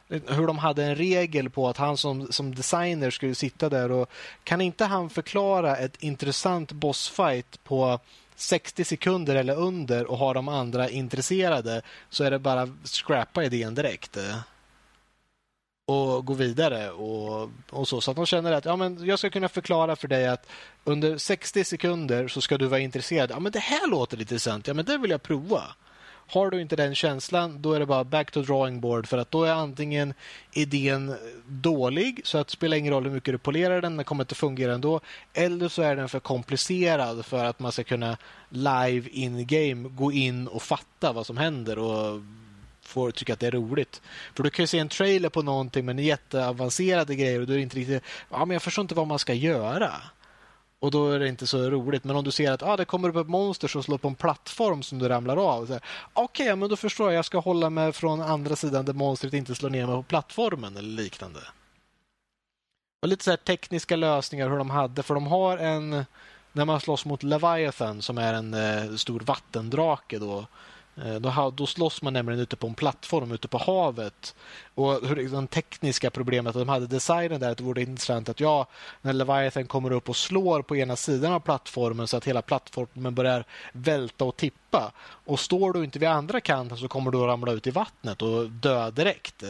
hur de hade en regel på att han som, som designer skulle sitta där och kan inte han förklara ett intressant bossfight på 60 sekunder eller under och har de andra intresserade så är det bara scrappa idén direkt. Och gå vidare och, och så. Så att de känner att ja, men jag ska kunna förklara för dig att under 60 sekunder så ska du vara intresserad. Ja, men det här låter lite intressant. Ja, men det vill jag prova. Har du inte den känslan, då är det bara back to drawing board för att då är antingen idén dålig så att det spelar ingen roll hur mycket du polerar den, den kommer inte fungera ändå. Eller så är den för komplicerad för att man ska kunna live in game gå in och fatta vad som händer och får tycka att det är roligt. För du kan ju se en trailer på någonting med jätteavancerade grejer och du är inte riktigt, ja men jag förstår inte vad man ska göra. Och då är det inte så roligt. Men om du ser att ah, det kommer upp ett monster som slår på en plattform som du ramlar av. Okej, okay, men då förstår jag. Jag ska hålla mig från andra sidan där monstret inte slår ner mig på plattformen eller liknande. Och lite så här tekniska lösningar hur de hade. För de har en... När man slåss mot Leviathan som är en eh, stor vattendrake då Eh, Eh, då, då slåss man nämligen ute på en plattform ute på havet. Och hur liksom det tekniska problemet att de hade designen där, att det vore intressant att ja, när Leviathan kommer upp och slår på ena sidan av plattformen så att hela plattformen börjar välta och tippa. Och står du inte vid andra kanten så kommer du att ramla ut i vattnet och dö direkt.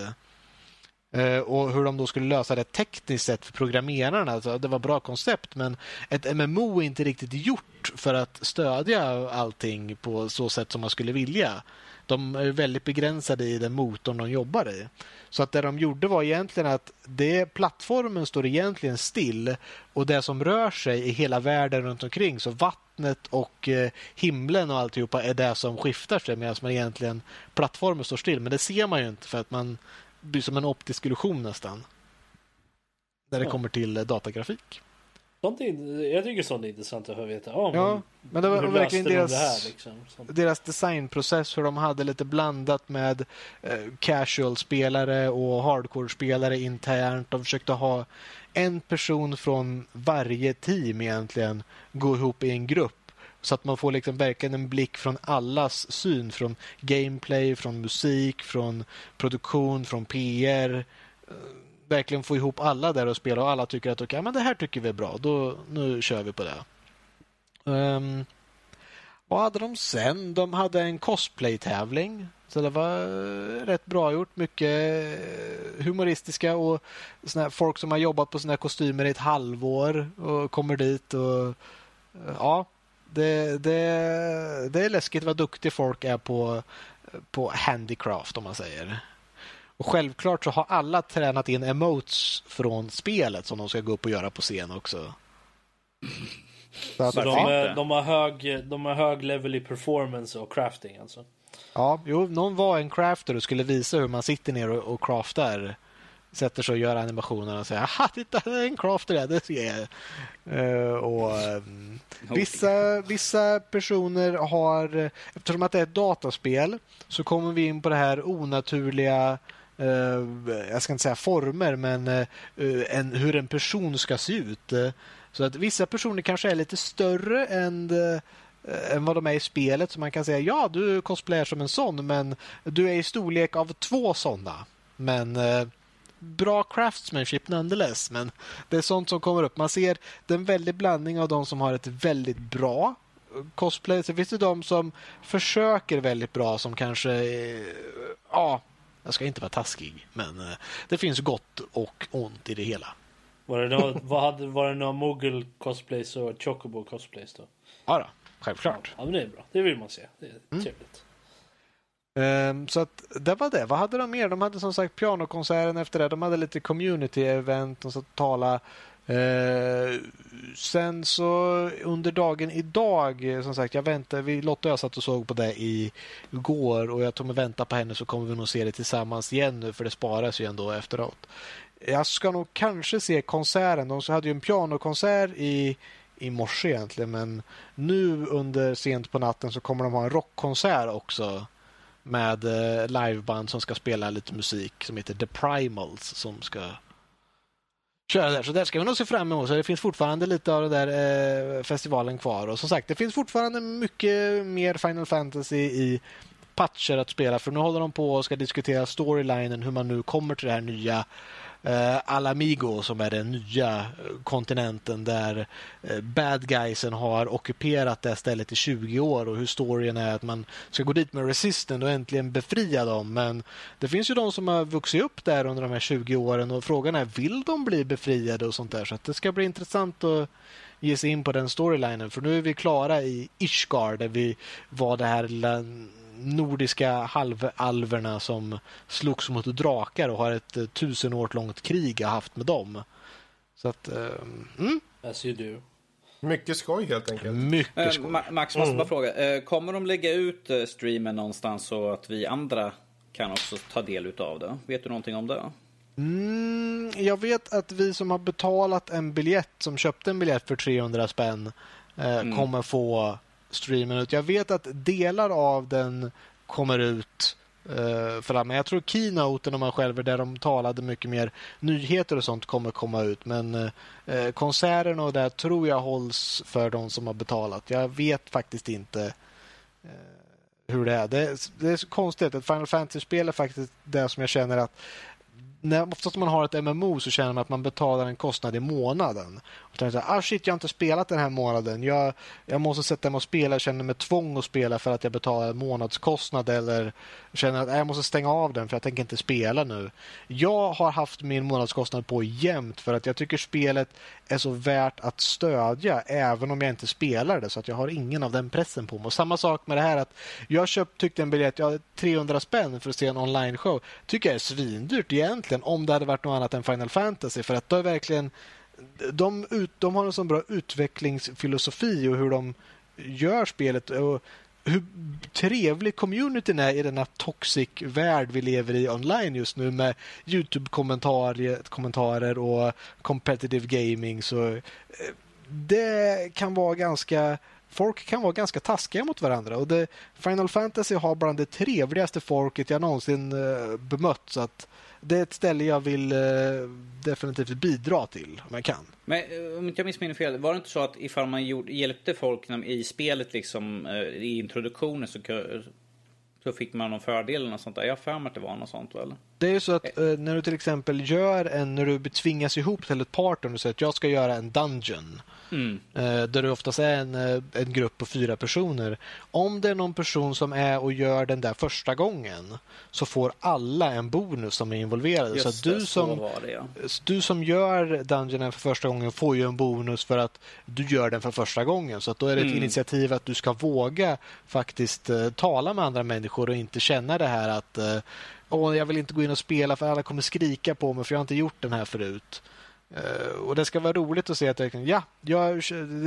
Eh, och hur de då skulle lösa det tekniskt sett för programmerarna. Alltså, det var bra koncept men ett MMO är inte riktigt gjort för att stödja allting på så sätt som man skulle vilja. De är väldigt begränsade i den motorn de jobbar i. Så att det de gjorde var egentligen att det, plattformen står egentligen still och det som rör sig i hela världen runt omkring, så vattnet och eh, himlen och alltihopa är det som skiftar sig medan man egentligen plattformen står still. Men det ser man ju inte för att man blir som en optisk illusion nästan. När det Ja. kommer till eh, datagrafik. Sånt är, jag tycker sånt är intressant att veta. Ja, Ja, men det var hur verkligen de deras, det här liksom? Deras designprocess, hur de hade lite blandat med eh, casual-spelare och hardcore-spelare internt. De försökte ha en person från varje team egentligen gå ihop i en grupp. Så att man får liksom verkligen en blick från allas syn. Från gameplay, från musik, från produktion, från PR. Eh, verkligen få ihop alla där och spela och alla tycker att okay, men det här tycker vi är bra. Då, nu kör vi på det. Um, vad hade de sen? De hade en cosplay-tävling. Så det var eh, rätt bra gjort. Mycket eh, humoristiska och såna här folk som har jobbat på sina kostymer i ett halvår och kommer dit och ja, det, det, det är läskigt vad duktig folk är på, på handicraft om man säger. Och självklart så har alla tränat in emotes från spelet som de ska gå upp och göra på scen också. Så att, Så de, är, de, har hög, de har hög level i performance och crafting alltså. Ja, jo, någon var en crafter och skulle visa hur man sitter ner och, och craftar. Sätter sig och gör animationerna och säger aha, titta, det är en crafter där, det ser jag. Eh, och, ehm, vissa, vissa personer har, eftersom att det är ett dataspel, så kommer vi in på det här onaturliga eh, jag ska inte säga former, men eh, en, hur en person ska se ut. Eh, Så att vissa personer kanske är lite större än eh, än vad de är i spelet. Så man kan säga ja, du cosplayar som en sån, men du är i storlek av två såna. Men eh, bra craftsmanship nonetheless. Men det är sånt som kommer upp. Man ser den väldig blandning av de som har ett väldigt bra cosplay. Så finns det de som försöker väldigt bra som kanske, eh, ja, jag ska inte vara taskig, men eh, det finns gott och ont i det hela. Var det, nå vad hade, var det några Moogle cosplays och Chocobo cosplays då? Ja, då, självklart. Ja men det är bra. Det vill man se. Det är Mm. trevligt. Ehm, så att det var det. Vad hade de mer? De hade som sagt pianokonserten efter det. De hade lite community-event. De satt och tala. Eh, sen så under dagen idag, som sagt, jag väntar. Vi, Lotta och jag satt och såg på det i igår och jag tror mig vänta på henne så kommer vi nog se det tillsammans igen nu för det sparas ju ändå efteråt. Jag ska nog kanske se konserten. De hade ju en pianokonsert i i morse egentligen men nu under sent på natten så kommer de ha en rockkonsert också med eh, liveband som ska spela lite musik som heter The Primals som ska köra där. Så där ska vi nog se fram emot. Så det finns fortfarande lite av den där eh, festivalen kvar. Och som sagt, det finns fortfarande mycket mer Final Fantasy i patcher att spela för nu håller de på och ska diskutera storylinen hur man nu kommer till det här nya eh, Alamigo som är den nya kontinenten där eh, bad guysen har ockuperat det här stället i 20 år och hur storyn är att man ska gå dit med resisten och äntligen befria dem. Men det finns ju de som har vuxit upp där under de här 20 åren och frågan är vill de bli befriade och sånt där. Så att det ska bli intressant att ge sig in på den storylinen för nu är vi klara i Ishgard där vi var det här lilla nordiska halvalverna som slogs mot drakar och har ett eh, tusen år långt krig jag haft med dem. Så att, eh, mm, As you do. Mycket skoj helt enkelt. mycket Eh, skoj. Ma- Max, måste bara fråga. Eh, kommer de lägga ut streamen någonstans så att vi andra kan också ta del utav det? Vet du någonting om det? Mm, jag vet att vi som har betalat en biljett, som köpte en biljett för 300 spänn, eh, kommer få streamen ut. Jag vet att delar av den kommer ut eh, fram. Men jag tror keynoten om man själv där de talade mycket mer nyheter och sånt kommer komma ut. Men eh, konserterna och det tror jag hålls för de som har betalat. Jag vet faktiskt inte eh, hur det är. Det, är- det är så konstigt. Ett Final Fantasy-spel är faktiskt det som jag känner att när, oftast när man har ett MMO så känner man att man betalar en kostnad i månaden. Typ och så här, ah shit, jag har inte spelat den här månaden. Jag, jag måste sätta mig och spela. Jag känner mig tvång att spela för att jag betalar en månadskostnad eller känner att jag måste stänga av den för jag tänker inte spela nu. Jag har haft min månadskostnad på jämt för att jag tycker spelet är så värt att stödja även om jag inte spelar det så att jag har ingen av den pressen på mig. Och samma sak med det här att jag köpt, tyckte en biljett, jag hade 300 spänn för att se en online-show. Tycker jag är svindyrt egentligen om det hade varit något annat än Final Fantasy för att då är verkligen de, ut, de har en sån bra utvecklingsfilosofi och hur de gör spelet och hur trevlig communityn är i denna toxic värld vi lever i online just nu med Youtube-kommentarer och competitive gaming. Så eh, det kan vara ganska Folk kan vara ganska taskiga mot varandra och det, Final Fantasy har bland det trevligaste folket jag någonsin eh, bemött. Så att det är ett ställe jag vill eh, definitivt bidra till om jag kan. Men eh, om inte jag missminner fel, var det inte så att ifall man gjorde, hjälpte folk i spelet liksom eh, i introduktionen så, så fick man någon fördel eller sånt där? Jag har att det var något sånt väl? Det är ju så att eh, när du till exempel gör en, när du tvingas ihop till ett party och du säger att jag ska göra en dungeon. Mm. Eh, där det oftast är en, eh, en grupp på fyra personer. Om det är någon person som är och gör den där första gången så får alla en bonus som är involverade. Just så det, du så som var det ja. du som gör dungeonen för första gången får ju en bonus för att du gör den för första gången. Så att då är det ett Mm. initiativ att du ska våga faktiskt eh, tala med andra människor och inte känna det här att eh, Åh, jag vill inte gå in och spela för alla kommer skrika på mig för jag har inte gjort den här förut. Eh, och Det ska vara roligt att se att jag kan, ja, jag,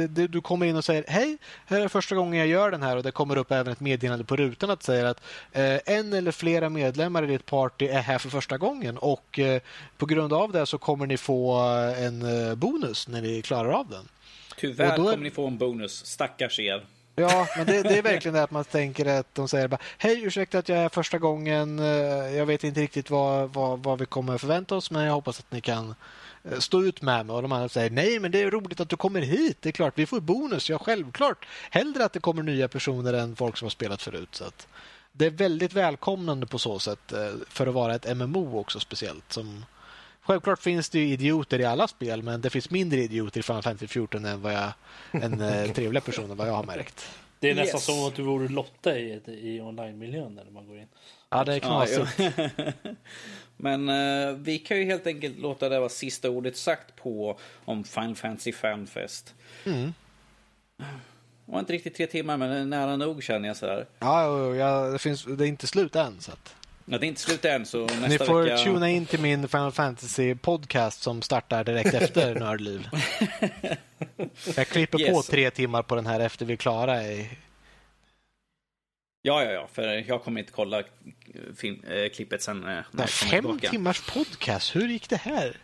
det, du kommer in och säger hej, här är första gången jag gör den här och det kommer upp även ett meddelande på rutan att säga att eh, en eller flera medlemmar i ditt party är här för första gången och eh, på grund av det så kommer ni få en bonus när ni klarar av den. Tyvärr är- kommer ni få en bonus, stackars er. Ja, men det, det är verkligen det att man tänker att de säger bara Hej, ursäkta att jag är första gången. Eh, jag vet inte riktigt vad, vad, vad vi kommer förvänta oss, men jag hoppas att ni kan eh, stå ut med mig. Och de andra säger nej, men det är roligt att du kommer hit. Det är klart, vi får bonus. Ja, självklart. Hellre att det kommer nya personer än folk som har spelat förut. Så att det är väldigt välkomnande på så sätt eh, för att vara ett MMO också speciellt. Som, självklart finns det ju idioter i alla spel, men det finns mindre idioter i Final Fantasy 14 än vad jag, än eh, trevliga personer vad jag har märkt. Det är nästan Yes. som att du vore Lotta i, i online-miljön när man går in. Ja, det är Ja, knasigt. jo. Men eh, vi kan ju helt enkelt låta det vara sista ordet sagt på om Final Fantasy Fanfest. Mm. Det var inte riktigt tre timmar, men nära nog känner jag sådär. Ja, ja, ja, det, finns, det är inte slut än. Så att. Ja, det är inte slut än, så nästa Ni får vecka... tuna in till min Final Fantasy podcast som startar direkt efter Nördliv. Jag klipper på Yes. tre timmar på den här efter vi är klara. I... Ja, ja, ja, för jag kommer inte kolla eh, film, eh, klippet sen eh, när Fem timmars podcast, hur gick det här?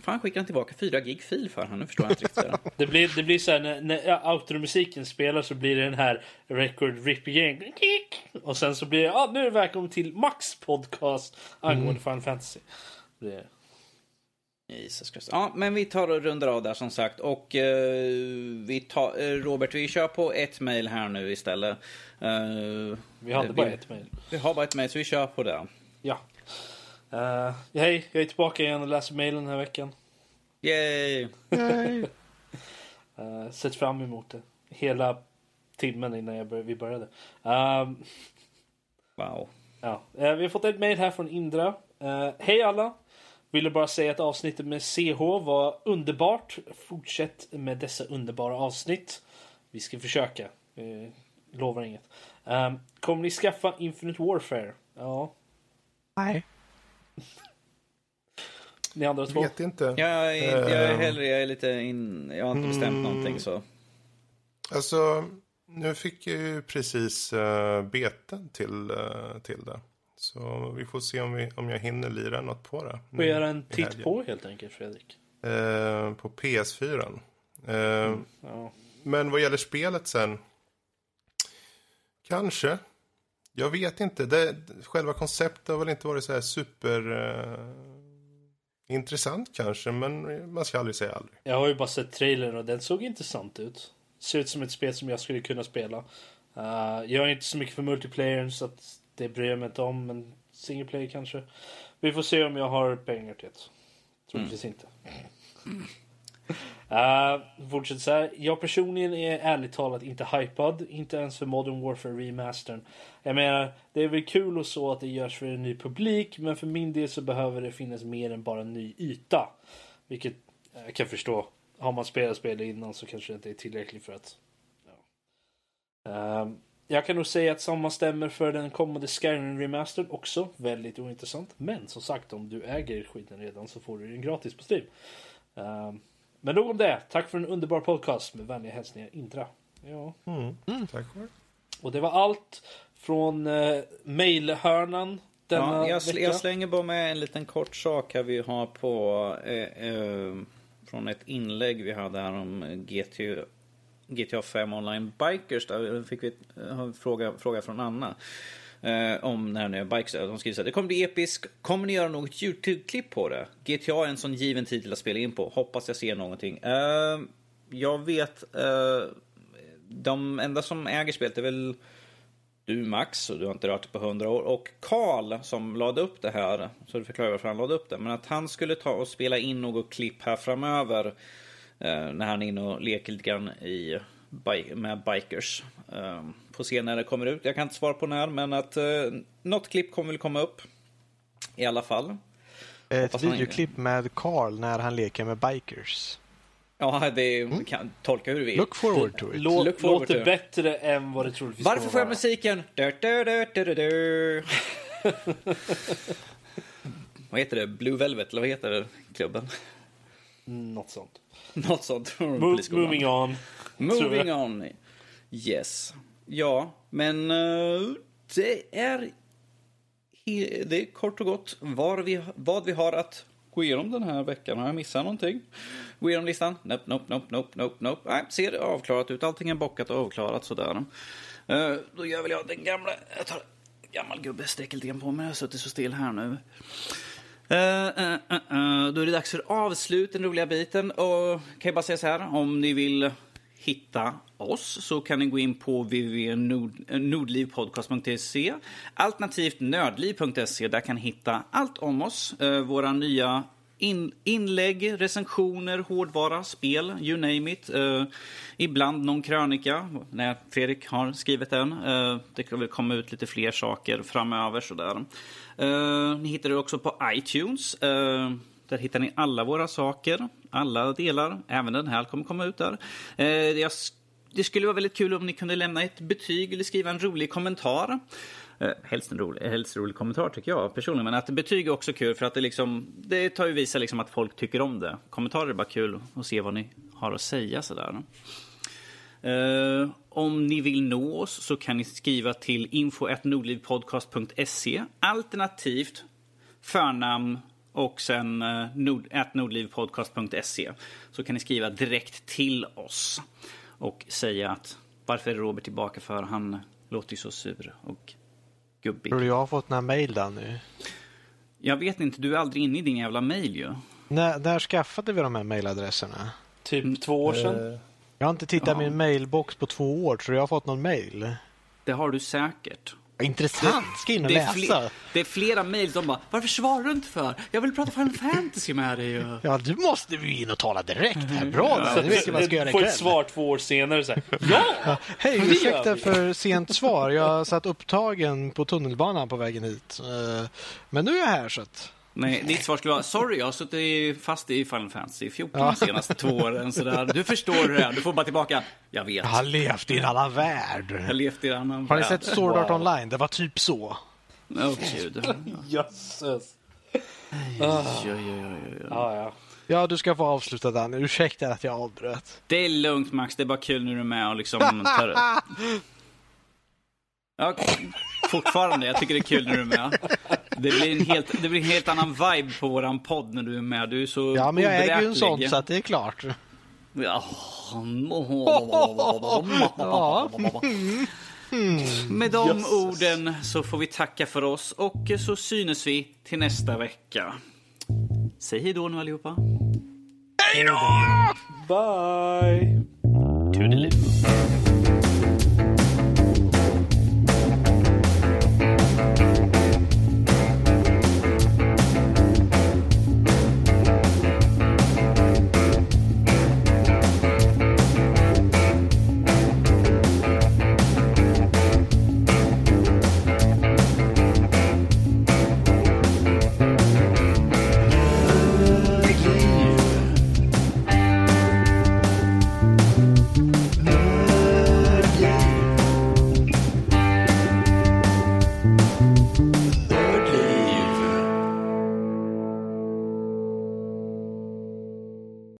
Fan, skickar han tillbaka fyra gig fil för han? Nu förstår jag inte riktigt. det. Det blir, det blir så här när, när outro-musiken spelar så blir det den här record rip igen. Och sen så blir det, ja nu är det välkommen till Max podcast angående Final Fantasy. Det, Jesus Christ. Ja, men vi tar och rundar av där som sagt. Och eh, vi tar, eh, Robert, vi kör på ett mail här nu istället. Eh, Vi hade vi- bara ett mejl. Vi har bara ett mail, så vi kör på det. Ja. Uh, hej, jag är tillbaka igen och läser mejlen den här veckan. Yay! Uh, sett fram emot det. Hela timmen innan jag bör- vi började. Ehm, Wow. Ja, eh, vi har fått ett mejl här från Indra. Hej alla! Ville bara säga att avsnittet med CH var underbart. Fortsätt med dessa underbara avsnitt. Vi ska försöka. Lovar inget. Um, kommer ni skaffa Infinite Warfare? Ja. Nej. Ni andra två? Vet inte. Jag är, jag är Ehm. hellre, jag är lite in, jag har inte bestämt Mm. någonting så. Alltså, nu fick jag ju precis uh, beten till, eh, till det. Så vi får se om, vi, om jag hinner lira något på det. Får göra en titt på helt enkelt Fredrik. Eh, på PS4. Eh, Ja. Men vad gäller spelet sen. Kanske. Jag vet inte. Det, själva konceptet har väl inte varit så här super eh, intressant kanske. Men man ska aldrig säga aldrig. Jag har ju bara sett trailern och den såg intressant ut. Ser ut som ett spel som jag skulle kunna spela. Uh, jag är inte så mycket för multiplayer så att det bryr jag mig inte om. Men single player kanske. Vi får se om jag har pengar till det. Troligtvis inte. Uh, fortsätt så här. Jag personligen är ärligt talat inte hypad. Inte ens för Modern Warfare remastern. Jag menar, det är väl kul och så att det görs för en ny publik. Men för min del så behöver det finnas mer än bara en ny yta. Vilket jag kan förstå. Har man spelat spel innan så kanske det inte är tillräckligt för att... Ja. Ehm, jag kan nog säga att samma stämmer för den kommande Skyrim remastern också. Väldigt ointressant. Men som sagt, om du äger skiten redan så får du den gratis på Steam. Ehm, men nog om det. Tack för en underbar podcast med vänliga hälsningar Indra. Ja. Tack själv. Och det var allt från uh, mailhörnan denna Ja, jag, sl- vecka. jag slänger bara med en liten kort sak här vi har på eh, eh, från ett inlägg vi hade här om GTA, GTA 5 Online Bikers. Där fick vi ett- eh, en fråga, fråga från Anna. Eh, om när nya bikes. De skriver så här, det kommer bli episkt. Kommer ni göra något YouTube-klipp på det? GTA är en sån given titel att spela in på. Hoppas jag ser någonting. Eh, jag vet, eh, de enda som äger spelet är väl du Max, och du har inte rört det på 100 år. Och Karl som lade upp det här, så du förklarar varför han lade upp det. Men att han skulle ta och spela in något klipp här framöver. Eh, när han är inne och leker lite grann i, med bikers. Eh, får se när det kommer ut. Jag kan inte svara på när, men att eh, något klipp kommer väl komma upp. I alla fall. Ett Hoppas han videoklipp med Carl när han leker med bikers. Ja, det kan tolka hur du vill. Look forward to it. Lå- Look forward låter to. bättre än vad det troligtvis Varför får jag musiken? Du, du, du, du, du, du. vad heter det? Blue Velvet, eller vad heter det? klubben? Något sånt. Något sånt. Mo- moving on. Moving on. Yes. Ja, men eh, det är det är kort och gott var vi, vad vi har att gå igenom den här veckan. Har jag missat någonting? Gå igenom listan? Nope, nope, nope, nope, nope, nope. Nej, ser avklarat ut. Allting är bockat och avklarat sådär. Eh, då gör väl jag den gamla... Jag tar en gammal gubbe, sträcker lite grann på mig. Jag har suttit så still här nu. Uh, uh, uh, då är det dags för avslut, den roliga biten. Och kan jag bara säga så här, om ni vill hitta oss så kan ni gå in på www.nordlivpodcast.se alternativt nördliv.se. Där kan ni hitta allt om oss. Eh, våra nya in, inlägg, recensioner, hårdvara, spel, you name it. Uh, ibland någon krönika, när Fredrik har skrivit den. Uh, det kommer komma ut lite fler saker framöver. Sådär. Uh, ni hittar det också på iTunes. Där hittar ni alla våra saker, alla delar. Även den här kommer komma ut där. Eh, jag, det skulle vara väldigt kul om ni kunde lämna ett betyg eller skriva en rolig kommentar. Eh, helst en rolig, helst rolig kommentar tycker jag personligen. Men att betyg är också kul för att det, liksom, det tar ju visa liksom att folk tycker om det. Kommentarer är bara kul att se vad ni har att säga sådär. Eh, om ni vill nå oss så kan ni skriva till info.nordlivpodcast.se alternativt förnamn och sen eh, nord, nordlivpodcast.se så kan ni skriva direkt till oss och säga att varför är Robert tillbaka för han låter ju så sur och gubbig. Tror du jag har fått några mejl där nu? Jag vet inte, du är aldrig inne i din jävla mail ju. När, när skaffade vi de här mailadresserna? Typ två år sedan. Eh, Jag har inte tittat i min mailbox på två år, så jag har fått någon mail. Det har du säkert. Intressant, ska in och Det är, läsa. det är flera mejl som bara Varför svarar du inte för? Jag vill prata Final Fantasy med dig. ju." Ja, du måste vi in och tala direkt här. Bra, där. nu vet jag vad jag ska göra Få ett ikväll. svar två år senare. Så här, ja! Hej, ursäkta för sent svar. Jag satt upptagen på tunnelbanan på vägen hit. Eh, Men nu är jag här så att... Nej, ditt svar skulle vara Sorry, jag har suttit fast i Final Fantasy 14 de senaste två åren. Sådär. Du förstår det är. Du får bara tillbaka. Jag vet. Jag har levt i en annan värld. Jag har levt i en annan Har ni sett Sword Art Online? Det var typ så. Åh gud. Jösses. Ja, ja, ja, ja, ja. Ja, ja. Ja, du ska få avsluta Danny. Ursäkta att jag avbröt. Det är lugnt Max, det är bara kul när du är med och liksom tar Ja, fortfarande, jag tycker det är kul när du är med. Det blir en helt, det blir en helt annan vibe på våran podd när du är med. Du är så Ja, men jag äger ju en sån så att det är klart. Ja. Ja. Med de orden så får vi tacka för oss och så synes vi till nästa vecka. Säg hej då nu allihopa. Bye! Toodaloo.